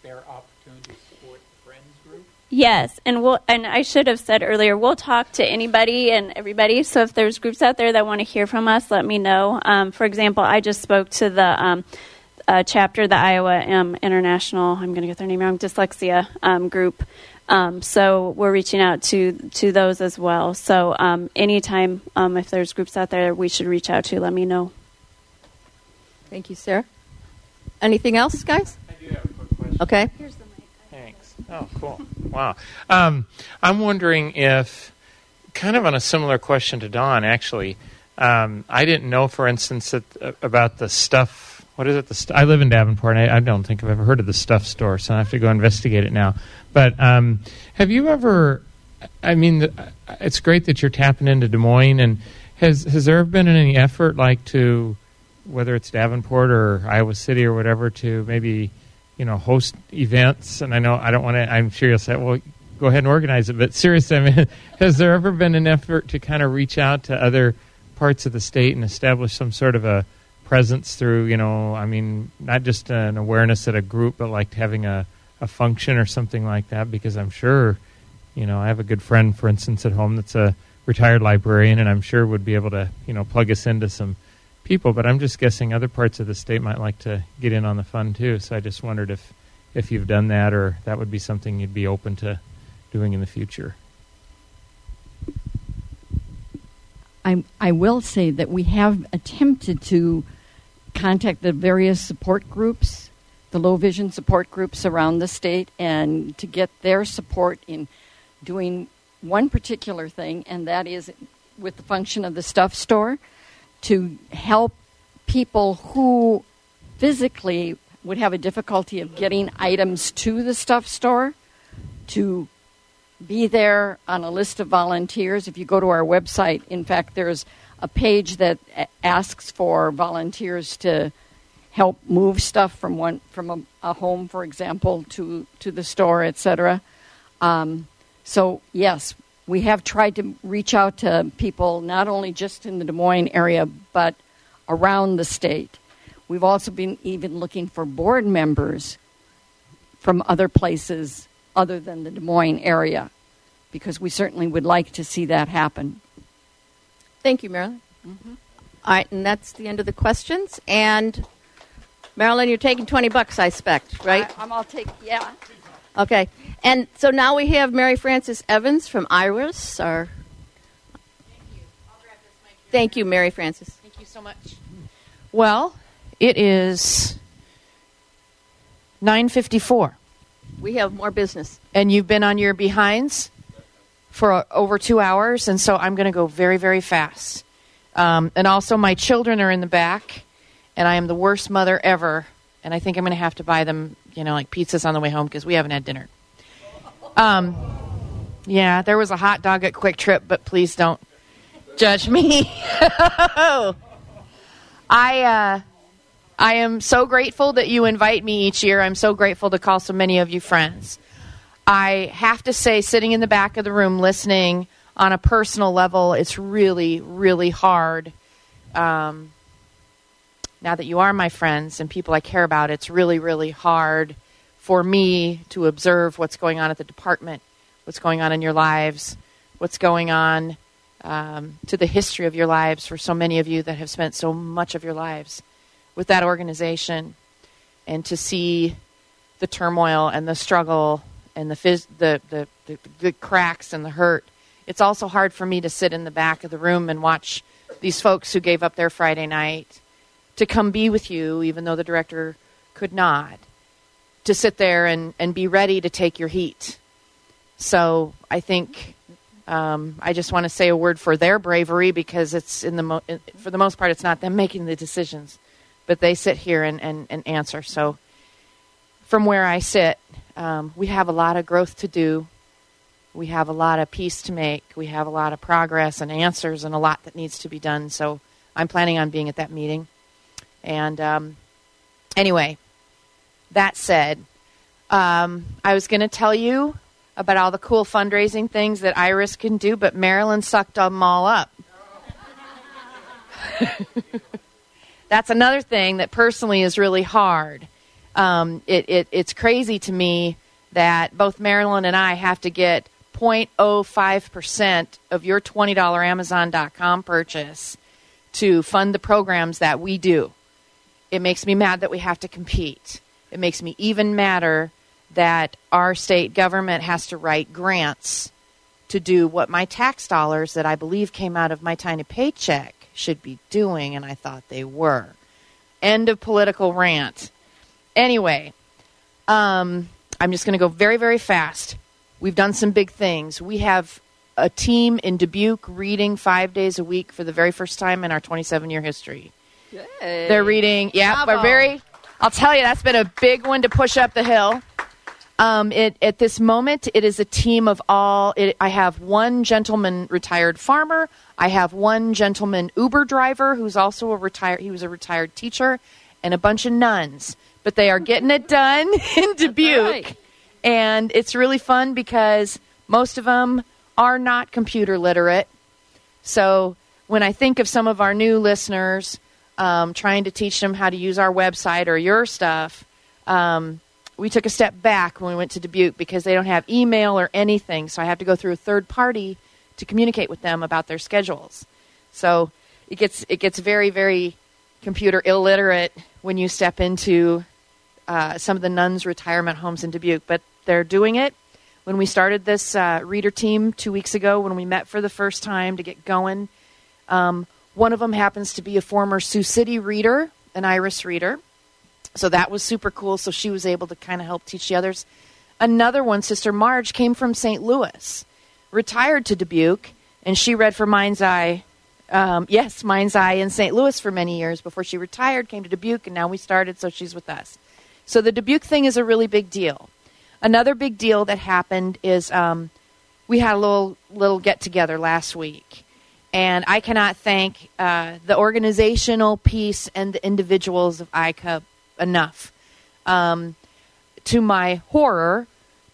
their opportunity to support Friends group? Yes, and we'll and I should have said earlier we'll talk to anybody and everybody. So if there's groups out there that want to hear from us, let me know. Um, for example, I just spoke to the um, uh, chapter, the Iowa um, International. I'm going to get their name wrong. Dyslexia um, group. Um, so we're reaching out to to those as well. So um, anytime um, if there's groups out there we should reach out to, let me know. Thank you, Sarah. Anything else, guys? I do have a quick question. Okay. Here's the mic. Thanks. Oh, cool. Wow. Um, I'm wondering if, kind of on a similar question to Don, actually, um, I didn't know, for instance, that, uh, about the stuff. What is it? The st- I live in Davenport. And I, I don't think I've ever heard of the stuff store, so I have to go investigate it now. But um, have you ever? I mean, the, it's great that you're tapping into Des Moines, and has has there been any effort like to, whether it's Davenport or Iowa City or whatever, to maybe, you know, host events? And I know I don't want to. I'm sure you'll say, well, go ahead and organize it. But seriously, <laughs> I mean, has there ever been an effort to kind of reach out to other parts of the state and establish some sort of a presence through, you know, I mean, not just an awareness at a group, but like having a, a function or something like that? Because I'm sure, you know, I have a good friend, for instance, at home that's a retired librarian, and I'm sure would be able to, you know, plug us into some people. But I'm just guessing other parts of the state might like to get in on the fun too. So I just wondered if if you've done that, or that would be something you'd be open to doing in the future. I, I will say that we have attempted to contact the various support groups, the low vision support groups around the state, and to get their support in doing one particular thing, and that is with the function of the stuff store to help people who physically would have a difficulty of getting items to the stuff store to be there on a list of volunteers. If you go to our website, in fact, there's a page that asks for volunteers to help move stuff from one from a, a home, for example, to to the store, etc. Um, so yes, we have tried to reach out to people not only just in the Des Moines area but around the state. We've also been even looking for board members from other places other than the Des Moines area because we certainly would like to see that happen. Thank you, Marilyn. Mm-hmm. All right, and that's the end of the questions. And Marilyn, you're taking 20 bucks, I expect, right? I, am all take, yeah. Okay. And so now we have Mary Frances Evans from Iris. Our Thank you. Thank you, Mary Frances. Thank you so much. Well, it is 9:54 We have more business. and you've been on your behinds for uh, over 2 hours and so I'm going to go very very fast. Um, and also my children are in the back and I am the worst mother ever and I think I'm going to have to buy them, you know, like pizzas on the way home because we haven't had dinner. Um, yeah, there was a hot dog at QuikTrip, but please don't judge me. <laughs> I uh, I am so grateful that you invite me each year. I'm so grateful to call so many of you friends. I have to say, sitting in the back of the room listening on a personal level, it's really, really hard. Um, now that you are my friends and people I care about, it's really, really hard for me to observe what's going on at the department, what's going on in your lives, what's going on um, to the history of your lives for so many of you that have spent so much of your lives with that organization, and to see the turmoil and the struggle and the, phys- the, the, the, the cracks and the hurt. It's also hard for me to sit in the back of the room and watch these folks who gave up their Friday night to come be with you, even though the director could not, to sit there and, and be ready to take your heat. So I think um, I just want to say a word for their bravery because it's in the mo- for the most part it's not them making the decisions, but they sit here and, and, and answer. So from where I sit, um, we have a lot of growth to do. We have a lot of peace to make. We have a lot of progress and answers and a lot that needs to be done. So I'm planning on being at that meeting. And um, anyway, that said, um, I was going to tell you about all the cool fundraising things that Iris can do, but Marilyn sucked them all up. <laughs> That's another thing that personally is really hard. Um, it, it, it's crazy to me that both Marilyn and I have to get 0.05% of your $20 Amazon.com purchase to fund the programs that we do. It makes me mad that we have to compete. It makes me even madder that our state government has to write grants to do what my tax dollars that I believe came out of my tiny paycheck should be doing, and I thought they were. End of political rant. Anyway, um, I'm just going to go very, very fast. We've done some big things. We have a team in Dubuque reading five days a week for the very first time in our 27 year history. They're reading. Yeah, Bravo. we're very. I'll tell you, that's been a big one to push up the hill. Um, it, at this moment, it is a team of all. It, I have one gentleman retired farmer. I have one gentleman Uber driver who's also a retired. He was a retired teacher, and a bunch of nuns. But they are getting it done <laughs> in Dubuque, and it's really fun because most of them are not computer literate. So when I think of some of our new listeners, um, trying to teach them how to use our website or your stuff, um, we took a step back when we went to Dubuque because they don't have email or anything. So I have to go through a third party to communicate with them about their schedules. So it gets it gets very very computer illiterate when you step into uh, some of the nuns' retirement homes in Dubuque, but they're doing it. When we started this uh, reader team two weeks ago, when we met for the first time to get going, um, one of them happens to be a former Sioux City reader, an Iris reader. So that was super cool. So she was able to kind of help teach the others. Another one, Sister Marge, came from St. Louis, retired to Dubuque, and she read for Mind's Eye. Um, yes, Mind's Eye in St. Louis for many years before she retired, came to Dubuque, and now we started, so she's with us. So the Dubuque thing is a really big deal. Another big deal that happened is um, we had a little little get together last week, and I cannot thank uh, the organizational piece and the individuals of ICUB enough. Um, to my horror,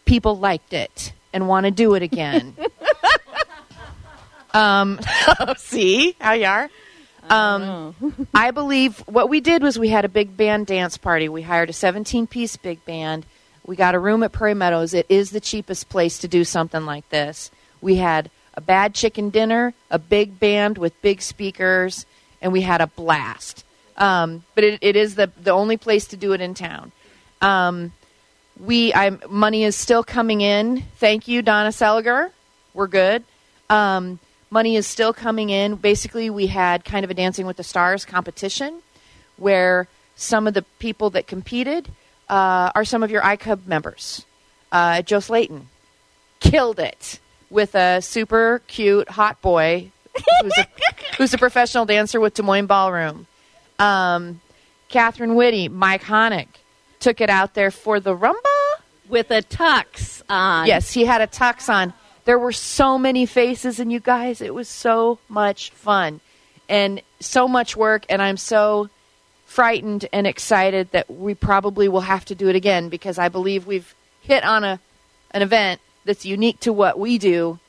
people liked it and want to do it again. <laughs> um, <laughs> see how you are. Um, <laughs> <laughs> I believe what we did was we had a big band dance party. We hired a 17 piece big band. We got a room at Prairie Meadows. It is the cheapest place to do something like this. We had a bad chicken dinner, a big band with big speakers, and we had a blast. Um, but it, it is the the only place to do it in town. Um, we I money is still coming in. Thank you, Donna Seliger. We're good. Um, money is still coming in. Basically, we had kind of a Dancing with the Stars competition where some of the people that competed uh, are some of your iCub members. Uh, Joe Slayton killed it with a super cute hot boy who's a, <laughs> who's a professional dancer with Des Moines Ballroom. Um, Catherine Whitty, Mike Hoenig took it out there for the rumba with a tux on. Yes, he had a tux on. There were so many faces, and you guys, it was so much fun and so much work. And I'm so frightened and excited that we probably will have to do it again because I believe we've hit on a an event that's unique to what we do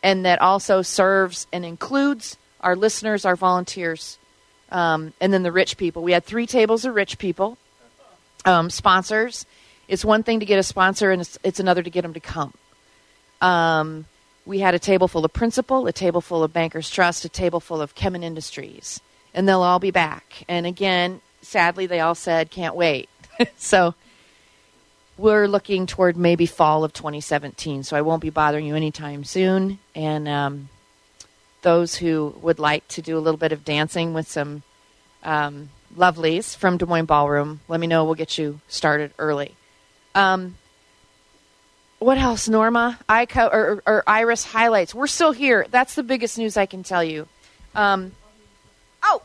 and that also serves and includes our listeners, our volunteers, um, and then the rich people. We had three tables of rich people, um, sponsors. It's one thing to get a sponsor, and it's, it's another to get them to come. Um, we had a table full of principal, a table full of Bankers Trust, a table full of Kemin Industries, and they'll all be back. And again, sadly, they all said can't wait. <laughs> so we're looking toward maybe fall of 2017. So I won't be bothering you anytime soon. And um, those who would like to do a little bit of dancing with some um, lovelies from Des Moines Ballroom, let me know. We'll get you started early. Um, what else, Norma? I co- or, or, Iris highlights. We're still here. That's the biggest news I can tell you. Um, oh,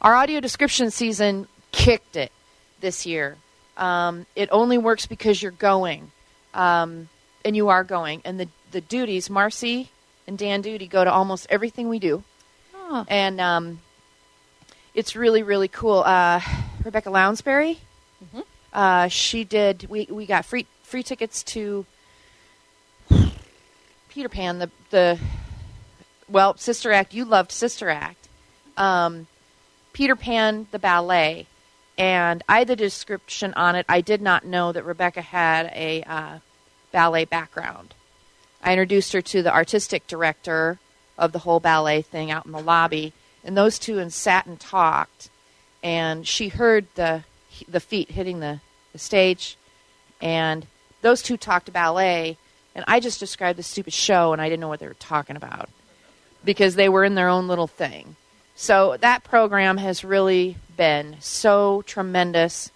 our audio description season kicked it this year. Um, it only works because you're going, um, and you are going. And the the duties, Marcy and Dan Duty, go to almost everything we do, Oh. and um, it's really really cool. Uh, Rebecca Lounsbury, uh, she did. We we got free free tickets to Peter Pan, the the well Sister Act. You loved Sister Act, um, Peter Pan, the ballet, and I had the description on it. I did not know that Rebecca had a uh, ballet background. I introduced her to the artistic director of the whole ballet thing out in the lobby, and those two and sat and talked, and she heard the the feet hitting the, the stage, and those two talked ballet, and I just described the stupid show, and I didn't know what they were talking about because they were in their own little thing. So that program has really been so tremendous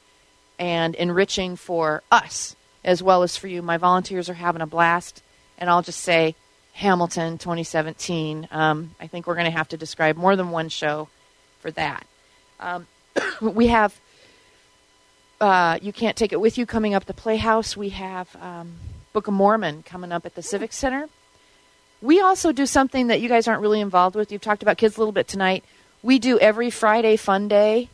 and enriching for us as well as for you. My volunteers are having a blast, and I'll just say Hamilton 2017. Um, I think we're going to have to describe more than one show for that. Um, <coughs> we have uh, You Can't Take It With You coming up the Playhouse. We have um, Book of Mormon coming up at the Civic Center. We also do something that you guys aren't really involved with. You've talked about kids a little bit tonight. We do every Friday Fun Day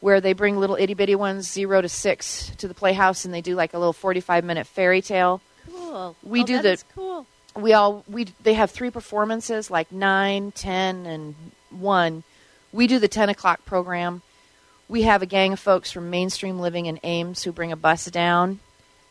where they bring little itty bitty ones, zero to six, to the Playhouse and they do like a little 45 minute fairy tale. Cool. We Oh, do that the cool. we all we they have three performances like nine, ten, and one. We do the ten o'clock program. We have a gang of folks from Mainstream Living in Ames who bring a bus down.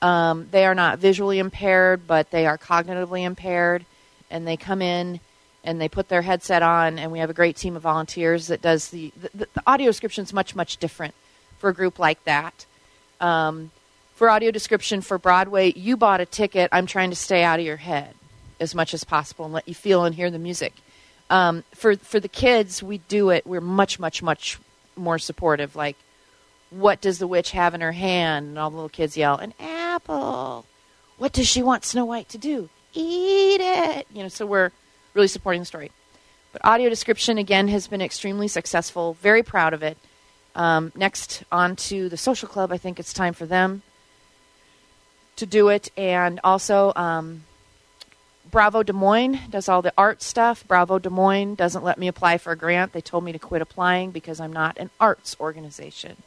Um, they are not visually impaired, but they are cognitively impaired, and they come in and they put their headset on, and we have a great team of volunteers that does the the, the audio description is much much different for a group like that. Um, for audio description for Broadway, you bought a ticket. I'm trying to stay out of your head as much as possible and let you feel and hear the music. Um, for for the kids, we do it. We're much much much more supportive. Like, what does the witch have in her hand? And all the little kids yell, "An apple." What does she want Snow White to do? Eat it. You know. So we're really supporting the story. But audio description again has been extremely successful. Very proud of it. Um, next, on to the social club. I think it's time for them to do it, and also um, Bravo Des Moines does all the art stuff. Bravo Des Moines doesn't let me apply for a grant. They told me to quit applying because I'm not an arts organization.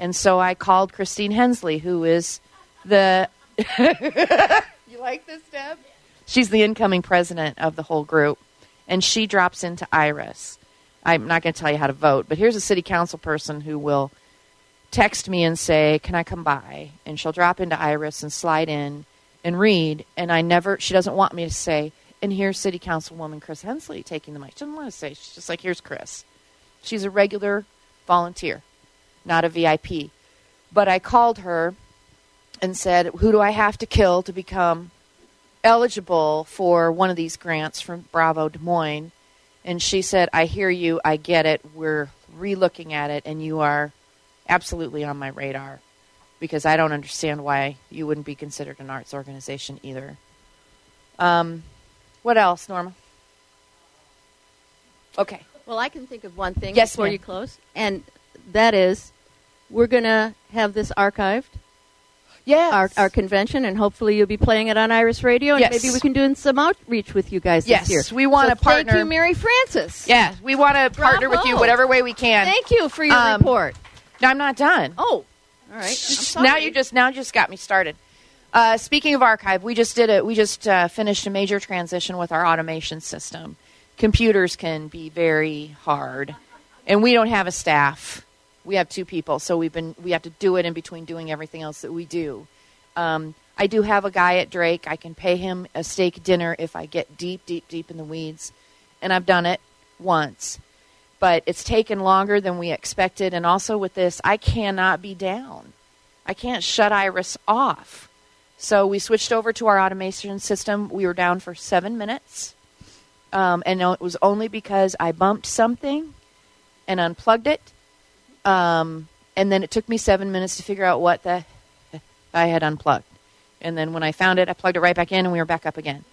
And so I called Christine Hensley, who is the. <laughs> you like this, Deb? She's the incoming president of the whole group. And she drops into Iris. I'm not going to tell you how to vote, but here's a city council person who will text me and say, Can I come by? And she'll drop into Iris and slide in and read. And I never, she doesn't want me to say, And here's City Councilwoman Chris Hensley taking the mic. She doesn't want to say, She's just like, Here's Chris. She's a regular volunteer, not a VIP. But I called her and said, Who do I have to kill to become eligible for one of these grants from Bravo Des Moines? And she said, I hear you. I get it. We're relooking at it, and you are absolutely on my radar because I don't understand why you wouldn't be considered an arts organization either. Um, what else, Norma? Okay. Well, I can think of one thing Yes, before ma'am. you close, and that is we're going to have this archived. Yeah. Our, our convention, and hopefully you'll be playing it on Iris Radio, and Yes. maybe we can do some outreach with you guys Yes, this year. we want So to partner. Thank you, Mary Frances. Yeah, we want to partner with you whatever way we can. Thank you for your Um, report. No, I'm not done. Oh, all right. Now you just now you just got me started. Uh, speaking of archive, we just did it. We just uh, finished a major transition with our automation system. Computers can be very hard, and we don't have a staff. We have two people, so we've been we have to do it in between doing everything else that we do. Um, I do have a guy at Drake. I can pay him a steak dinner if I get deep, deep, deep in the weeds, and I've done it once but it's taken longer than we expected. And also with this, I cannot be down. I can't shut Iris off. So we switched over to our automation system. We were down for seven minutes. Um, and it was only because I bumped something and unplugged it. Um, and then it took me seven minutes to figure out what the I had unplugged. And then when I found it, I plugged it right back in and we were back up again.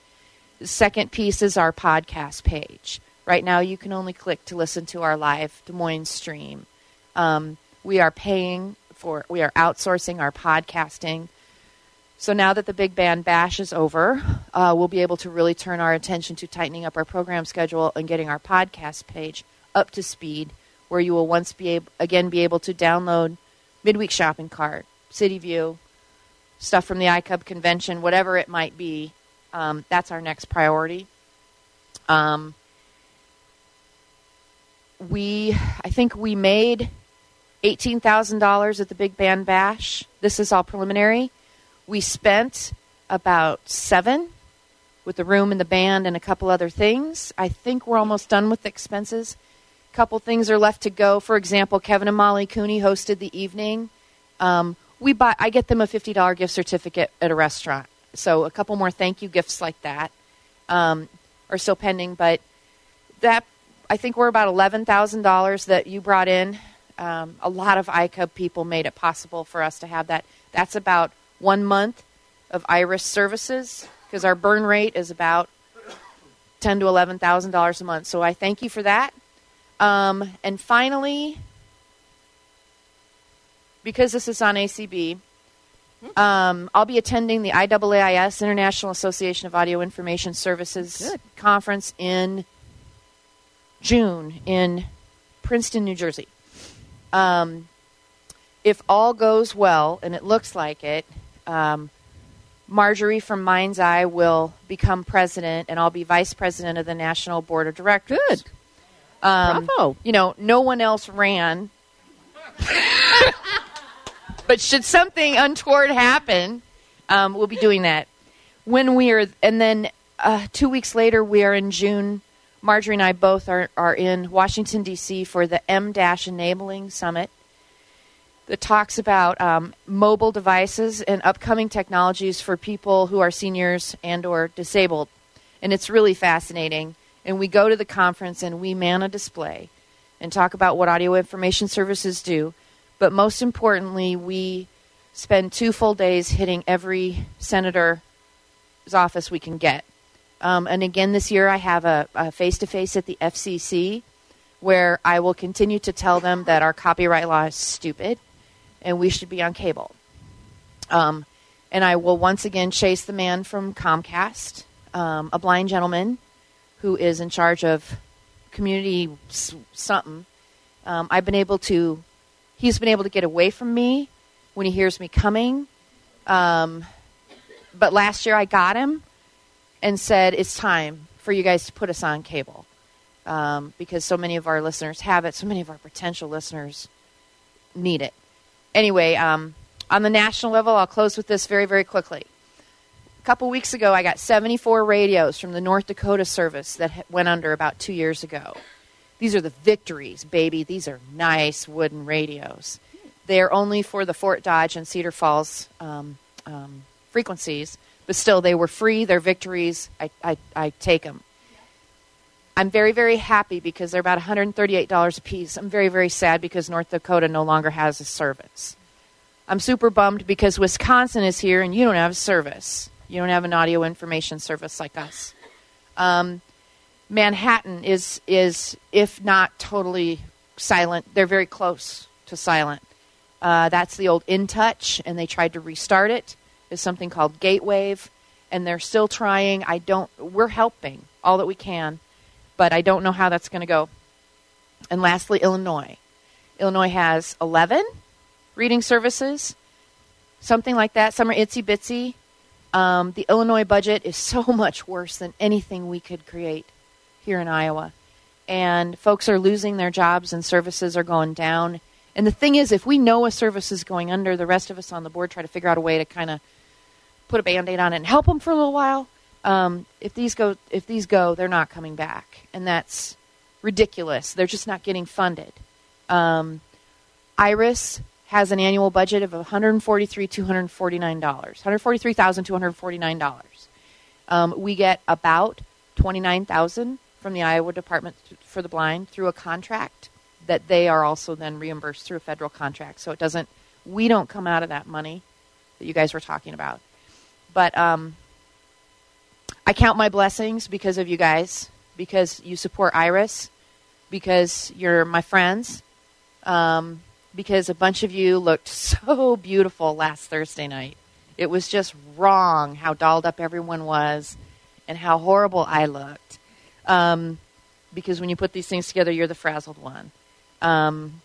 The second piece is our podcast page. Right now, you can only click to listen to our live Des Moines stream. Um, we are paying for, we are outsourcing our podcasting. So now that the Big Band Bash is over, uh, we'll be able to really turn our attention to tightening up our program schedule and getting our podcast page up to speed, where you will once be able, again be able to download midweek shopping cart, City View, stuff from the iCub convention, whatever it might be. Um, that's our next priority. Um, we, I think we made eighteen thousand dollars at the Big Band Bash. This is all preliminary. We spent about seven with the room and the band and a couple other things. I think we're almost done with the expenses. Couple things are left to go. For example, Kevin and Molly Cooney hosted the evening. Um, we buy. I get them a fifty dollar gift certificate at a restaurant. So a couple more thank you gifts like that um, are still pending. But that I think we're about eleven thousand dollars that you brought in. Um, a lot of iCub people made it possible for us to have that. That's about one month of Iris services because our burn rate is about ten to eleven thousand dollars a month. So I thank you for that. Um, and finally, because this is on ACB, um, I'll be attending the IAAIS International Association of Audio Information Services conference in June in Princeton, New Jersey. Um, if all goes well, and it looks like it, um, Marjorie from Mind's Eye will become president, and I'll be vice president of the National Board of Directors. Good. Um, Bravo. You know, no one else ran. but should something untoward happen, um, we'll be doing that. When we are, and then uh, two weeks later, we are in June. Marjorie and I both are, are in Washington, D.C. for the M Enabling Summit that talks about um, mobile devices and upcoming technologies for people who are seniors and or disabled and it's really fascinating and we go to the conference and we man a display and talk about what audio information services do but most importantly we spend two full days hitting every senator's office we can get um, and again this year i have a, a face-to-face at the fcc where i will continue to tell them that our copyright law is stupid and we should be on cable. Um, and I will once again chase the man from Comcast, um, a blind gentleman who is in charge of community something. Um, I've been able to, he's been able to get away from me when he hears me coming. Um, but last year I got him and said, it's time for you guys to put us on cable. Um, because so many of our listeners have it, so many of our potential listeners need it anyway, um, on the national level, I'll close with this very, very quickly. Couple weeks ago, I got 74 radios from the North Dakota service that went under about two years ago. These are the victories, baby. These are nice wooden radios. They're only for the Fort Dodge and Cedar Falls um, um, frequencies, but still, they were free. They're victories. I, I, I take them. I'm very, very happy because they're about $138 a piece. I'm very, very sad because North Dakota no longer has a service. I'm super bummed because Wisconsin is here and you don't have a service. You don't have an audio information service like us. Um, Manhattan is, is, if not totally silent, they're very close to silent. Uh, that's the old InTouch, and they tried to restart it. There's something called Gatewave, and they're still trying. I don't. We're helping all that we can but I don't know how that's going to go. And lastly, Illinois. Illinois has 11 reading services, something like that. Some are itsy bitsy. Um, the Illinois budget is so <laughs> much worse than anything we could create here in Iowa. And folks are losing their jobs and services are going down. And the thing is, if we know a service is going under, the rest of us on the board try to figure out a way to kind of put a band aid on it and help them for a little while um, if these go if these go, they're not coming back, and that's ridiculous. They're just not getting funded. Um, Iris has an annual budget of one hundred forty-three two hundred forty-nine dollars, one hundred forty-three thousand two hundred forty-nine dollars. Um, we get about twenty-nine thousand from the Iowa Department for the Blind through a contract that they are also then reimbursed through a federal contract. So it doesn't we don't come out of that money that you guys were talking about, but um, I count my blessings because of you guys, because you support Iris, because you're my friends, um, because a bunch of you looked <laughs> so beautiful last Thursday night. It was just wrong how dolled up everyone was and how horrible I looked. Um, because when you put these things together, you're the frazzled one. Um,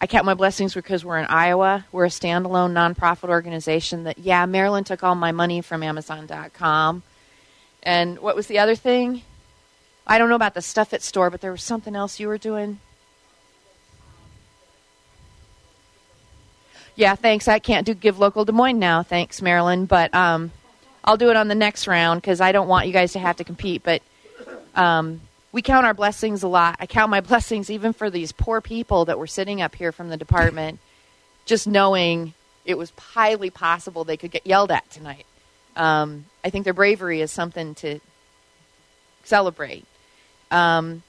I count my blessings because we're in Iowa. We're a standalone nonprofit organization that, yeah, Marilyn took all my money from Amazon.com. And what was the other thing? I don't know about the stuff at store, but there was something else you were doing. Yeah, thanks. I can't do give local Des Moines now. Thanks, Marilyn. But um, I'll do it on the next round because I don't want you guys to have to compete. But um, we count our blessings a lot. I count my <laughs> blessings even for these poor people that were sitting up here from the department, just knowing it was highly possible they could get yelled at tonight. Um, I think their bravery is something to celebrate. Um,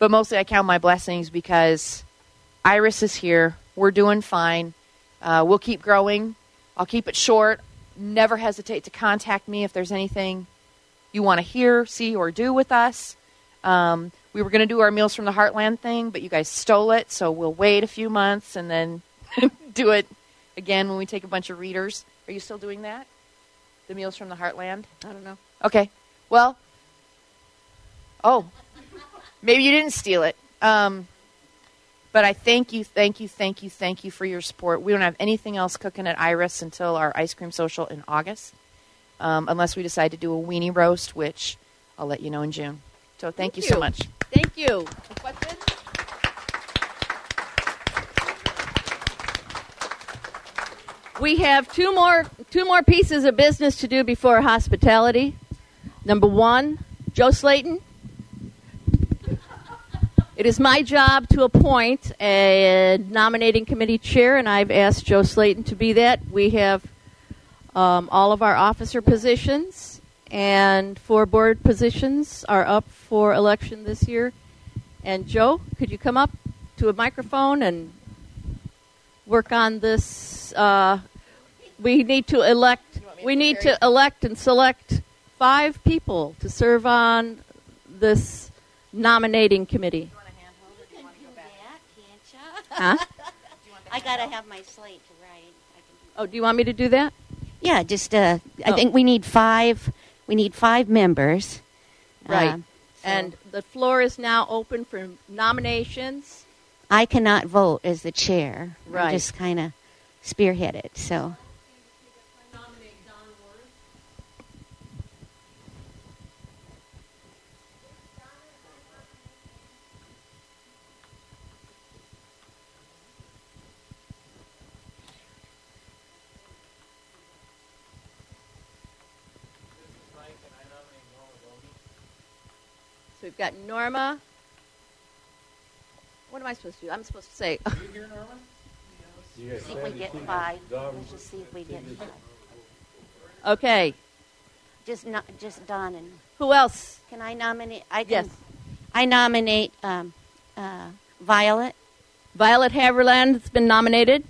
but mostly, I count my blessings because Iris is here. We're doing fine. Uh, we'll keep growing. I'll keep it short. Never hesitate to contact me if there's anything you want to hear, see, or do with us. Um, we were going to do our Meals from the Heartland thing, but you guys stole it, so we'll wait a few months and then <laughs> do it again when we take a bunch of readers. Are you still doing that? The Meals from the Heartland? I don't know. Okay. Well, oh, maybe you didn't steal it. Um, but I thank you, thank you, thank you, thank you for your support. We don't have anything else cooking at Iris until our ice cream social in August, um, unless we decide to do a weenie roast, which I'll let you know in June. So thank, you, so much. Thank you. Questions? We have two more two more pieces of business to do before hospitality. Number one, Joe Slayton. It is my job to appoint a nominating committee chair, and I've asked Joe Slayton to be that. We have um, all of our officer positions and four board positions are up for election this year. And Joe, could you come up to a microphone and work on this? Uh, we need to elect. We need to elect and select five people to serve on this nominating committee. Huh? I gotta have my slate to write. Oh, do you want me to do that? Yeah, just uh, I Oh. think we need five. We need five members. Right. Uh, and the floor is now open for nominations. I cannot vote as the chair. Right. just kind of spearhead it. So. We've got Norma. What am I supposed to do? I'm supposed to say. <laughs> See if we get five. Let's just see if we get five. okay. Just not just Don and. Who else? Can I nominate? I can. Yes. I nominate um, uh, Violet. Violet Haverland has been nominated.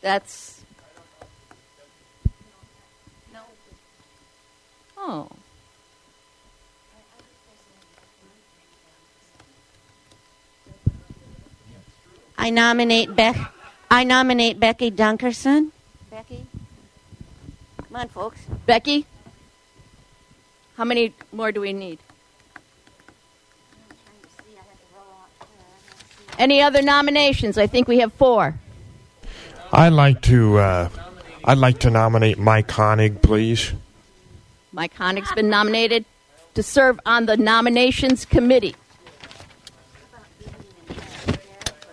That's. No. Oh. I nominate Beck. I nominate Becky Dunkerson. Becky. Come on, folks. Becky? How many more do we need? Any other nominations? I think we have four. I'd like to. Uh, I'd like to nominate Mike Hoenig, please. Mike Hoenig's been nominated to serve on the nominations committee.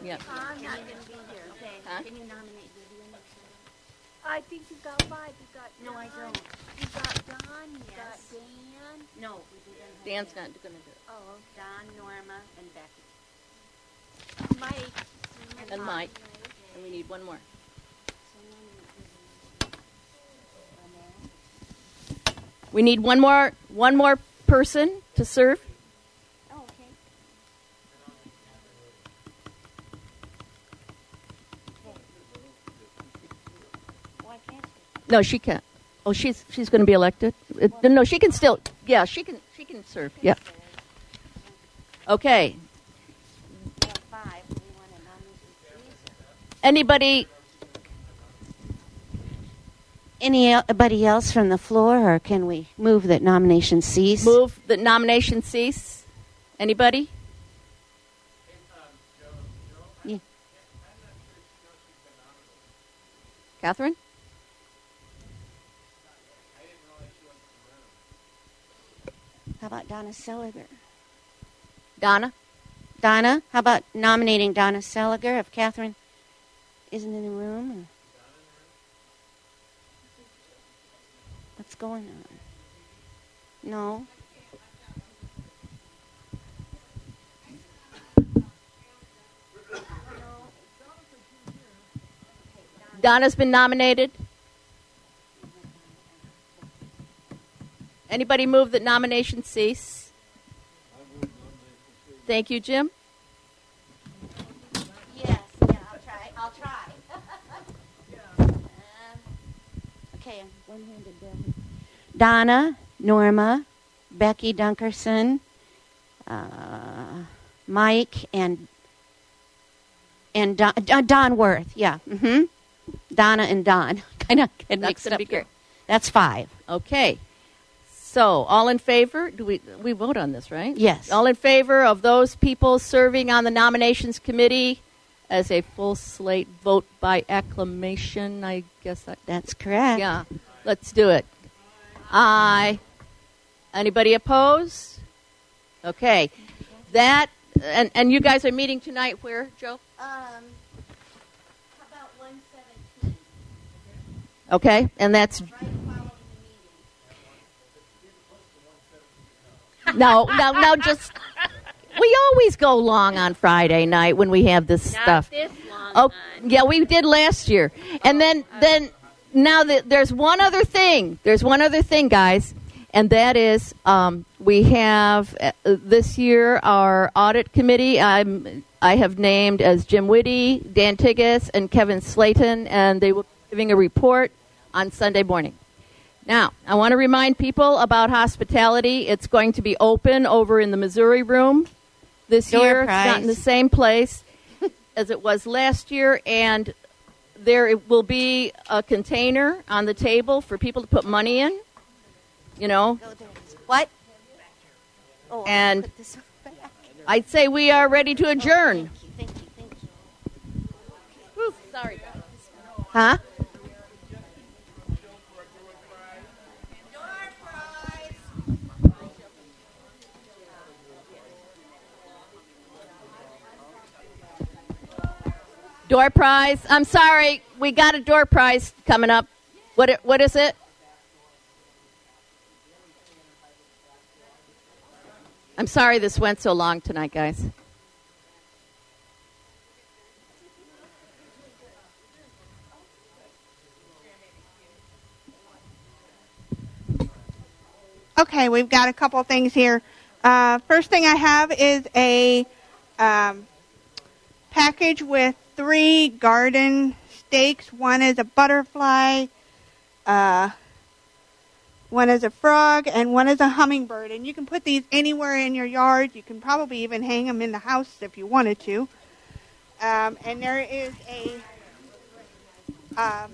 Yeah. I'm not going to be here. Okay. Huh? Can you nominate Vivian? I think you've got five. You've got No, I don't. You've got Don. You've got Dan. No, we didn't. Dan's not going to do it. Oh, Don, Norma, and Becky. Mike. And Mike. And we need one more. We need one more one more person to serve. Oh, okay. No, she can't. Oh, she's she's going to be elected. Uh, No, she can still. Yeah, she can. She can serve. Yeah. Okay. Anybody? Anybody else from the floor, or can we move that nomination cease? Move that nomination cease. Anybody? Yeah. Catherine? How about Donna Seliger? Donna? Donna? How about nominating Donna Seliger if Catherine isn't in the room? Or? What's going on? No. Donna's been nominated. Anybody move that nomination cease? Thank you, Jim. Yes, yeah, I'll try. I'll try. <laughs> Um, okay, one-handed down. Donna, Norma, Becky Dunkerson, uh, Mike, and and Don, uh, Don Worth. Yeah, mm-hmm. Donna and Don. <laughs> kind of get That's mixed up here. That's five. Okay. So, all in favor? Do we we vote on this, right? Yes. All in favor of those people serving on the nominations committee as a full slate vote by acclamation? I guess that, that's correct. Yeah. Let's do it. Aye. Anybody opposed? Okay. That and and you guys are meeting tonight where, Joe? Um, how about one seventeen? Okay. And that's No, no, no, just we always go long on Friday night when we have this stuff. this long Oh, yeah, we did last year. And then then now that there's one other thing. There's one other thing, guys, and that is um, we have uh, this year our audit committee. I'm I have named as Jim Whitty, Dan Tigas, and Kevin Slayton, and they will be giving a report on Sunday morning. Now, I want to remind people about hospitality. It's going to be open over in the Missouri room this year. It's not in the same place <laughs> as it was last year, and there will be a container on the table for people to put money in. You know, What? Oh, and put this back. I'd say we are ready to adjourn. Thank you, thank you. Whew, sorry. Huh? Door prize. I'm sorry, we got a door prize coming up. What? What is it? I'm sorry this went so long tonight, guys. Okay, we've got a couple things here. Uh, first thing I have is a um, package with three garden stakes. One is a butterfly, uh, one is a frog, and one is a hummingbird. And you can put these anywhere in your yard. You can probably even hang them in the house if you wanted to. Um, and there is a um,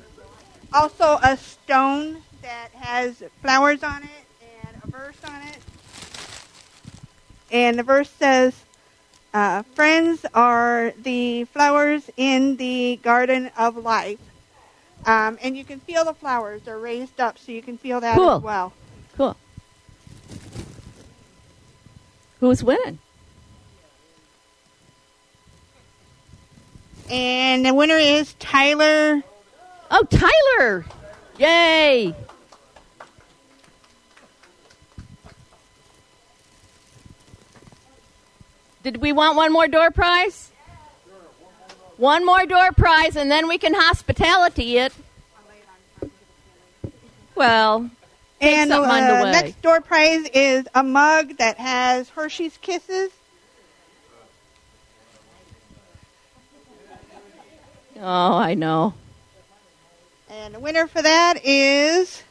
also a stone that has flowers on it and a verse on it. And the verse says, uh, Friends are the flowers in the garden of life. Um, and you can feel the flowers. They're raised up, so you can feel that Cool. as well. Cool. Who's winning? And the winner is Tyler. Oh, Tyler! Yay! Did we want one more door prize? One more door prize, and then we can hospitality it. Well, And the uh, next door prize is a mug that has Hershey's Kisses. Oh, I know. And the winner for that is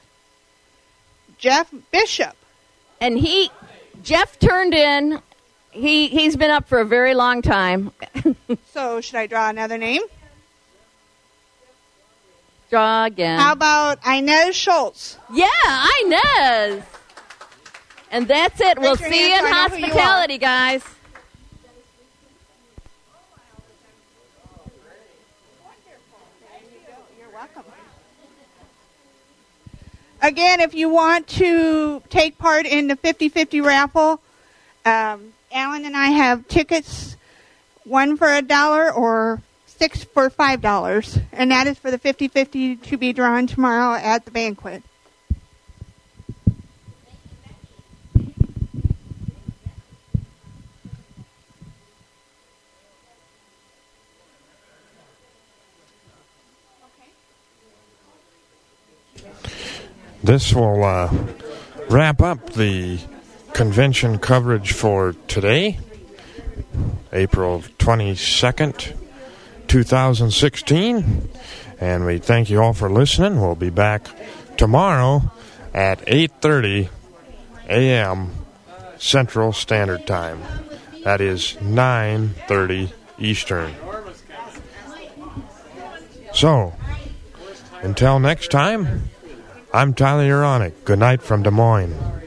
Jeff Bishop. And he, Jeff turned in. He he's been up for a very long time. <laughs> So, should I draw another name? Draw again. How about Inez Schultz? Yeah, Inez. And that's it. we'll see you in so I you hospitality, guys. Again, if you want to take part in the 50-50 raffle, um, Alan and I have tickets, one for a dollar or six for five dollars, and that is for the 50-50 to be drawn tomorrow at the banquet. This will uh, wrap up the convention coverage for today, April 22nd, 2016. And we thank you all for listening. We'll be back tomorrow at 8:30 a.m. Central Standard Time. That is 9:30 Eastern. So, until next time, I'm Tyler Uronic. Good night from Des Moines.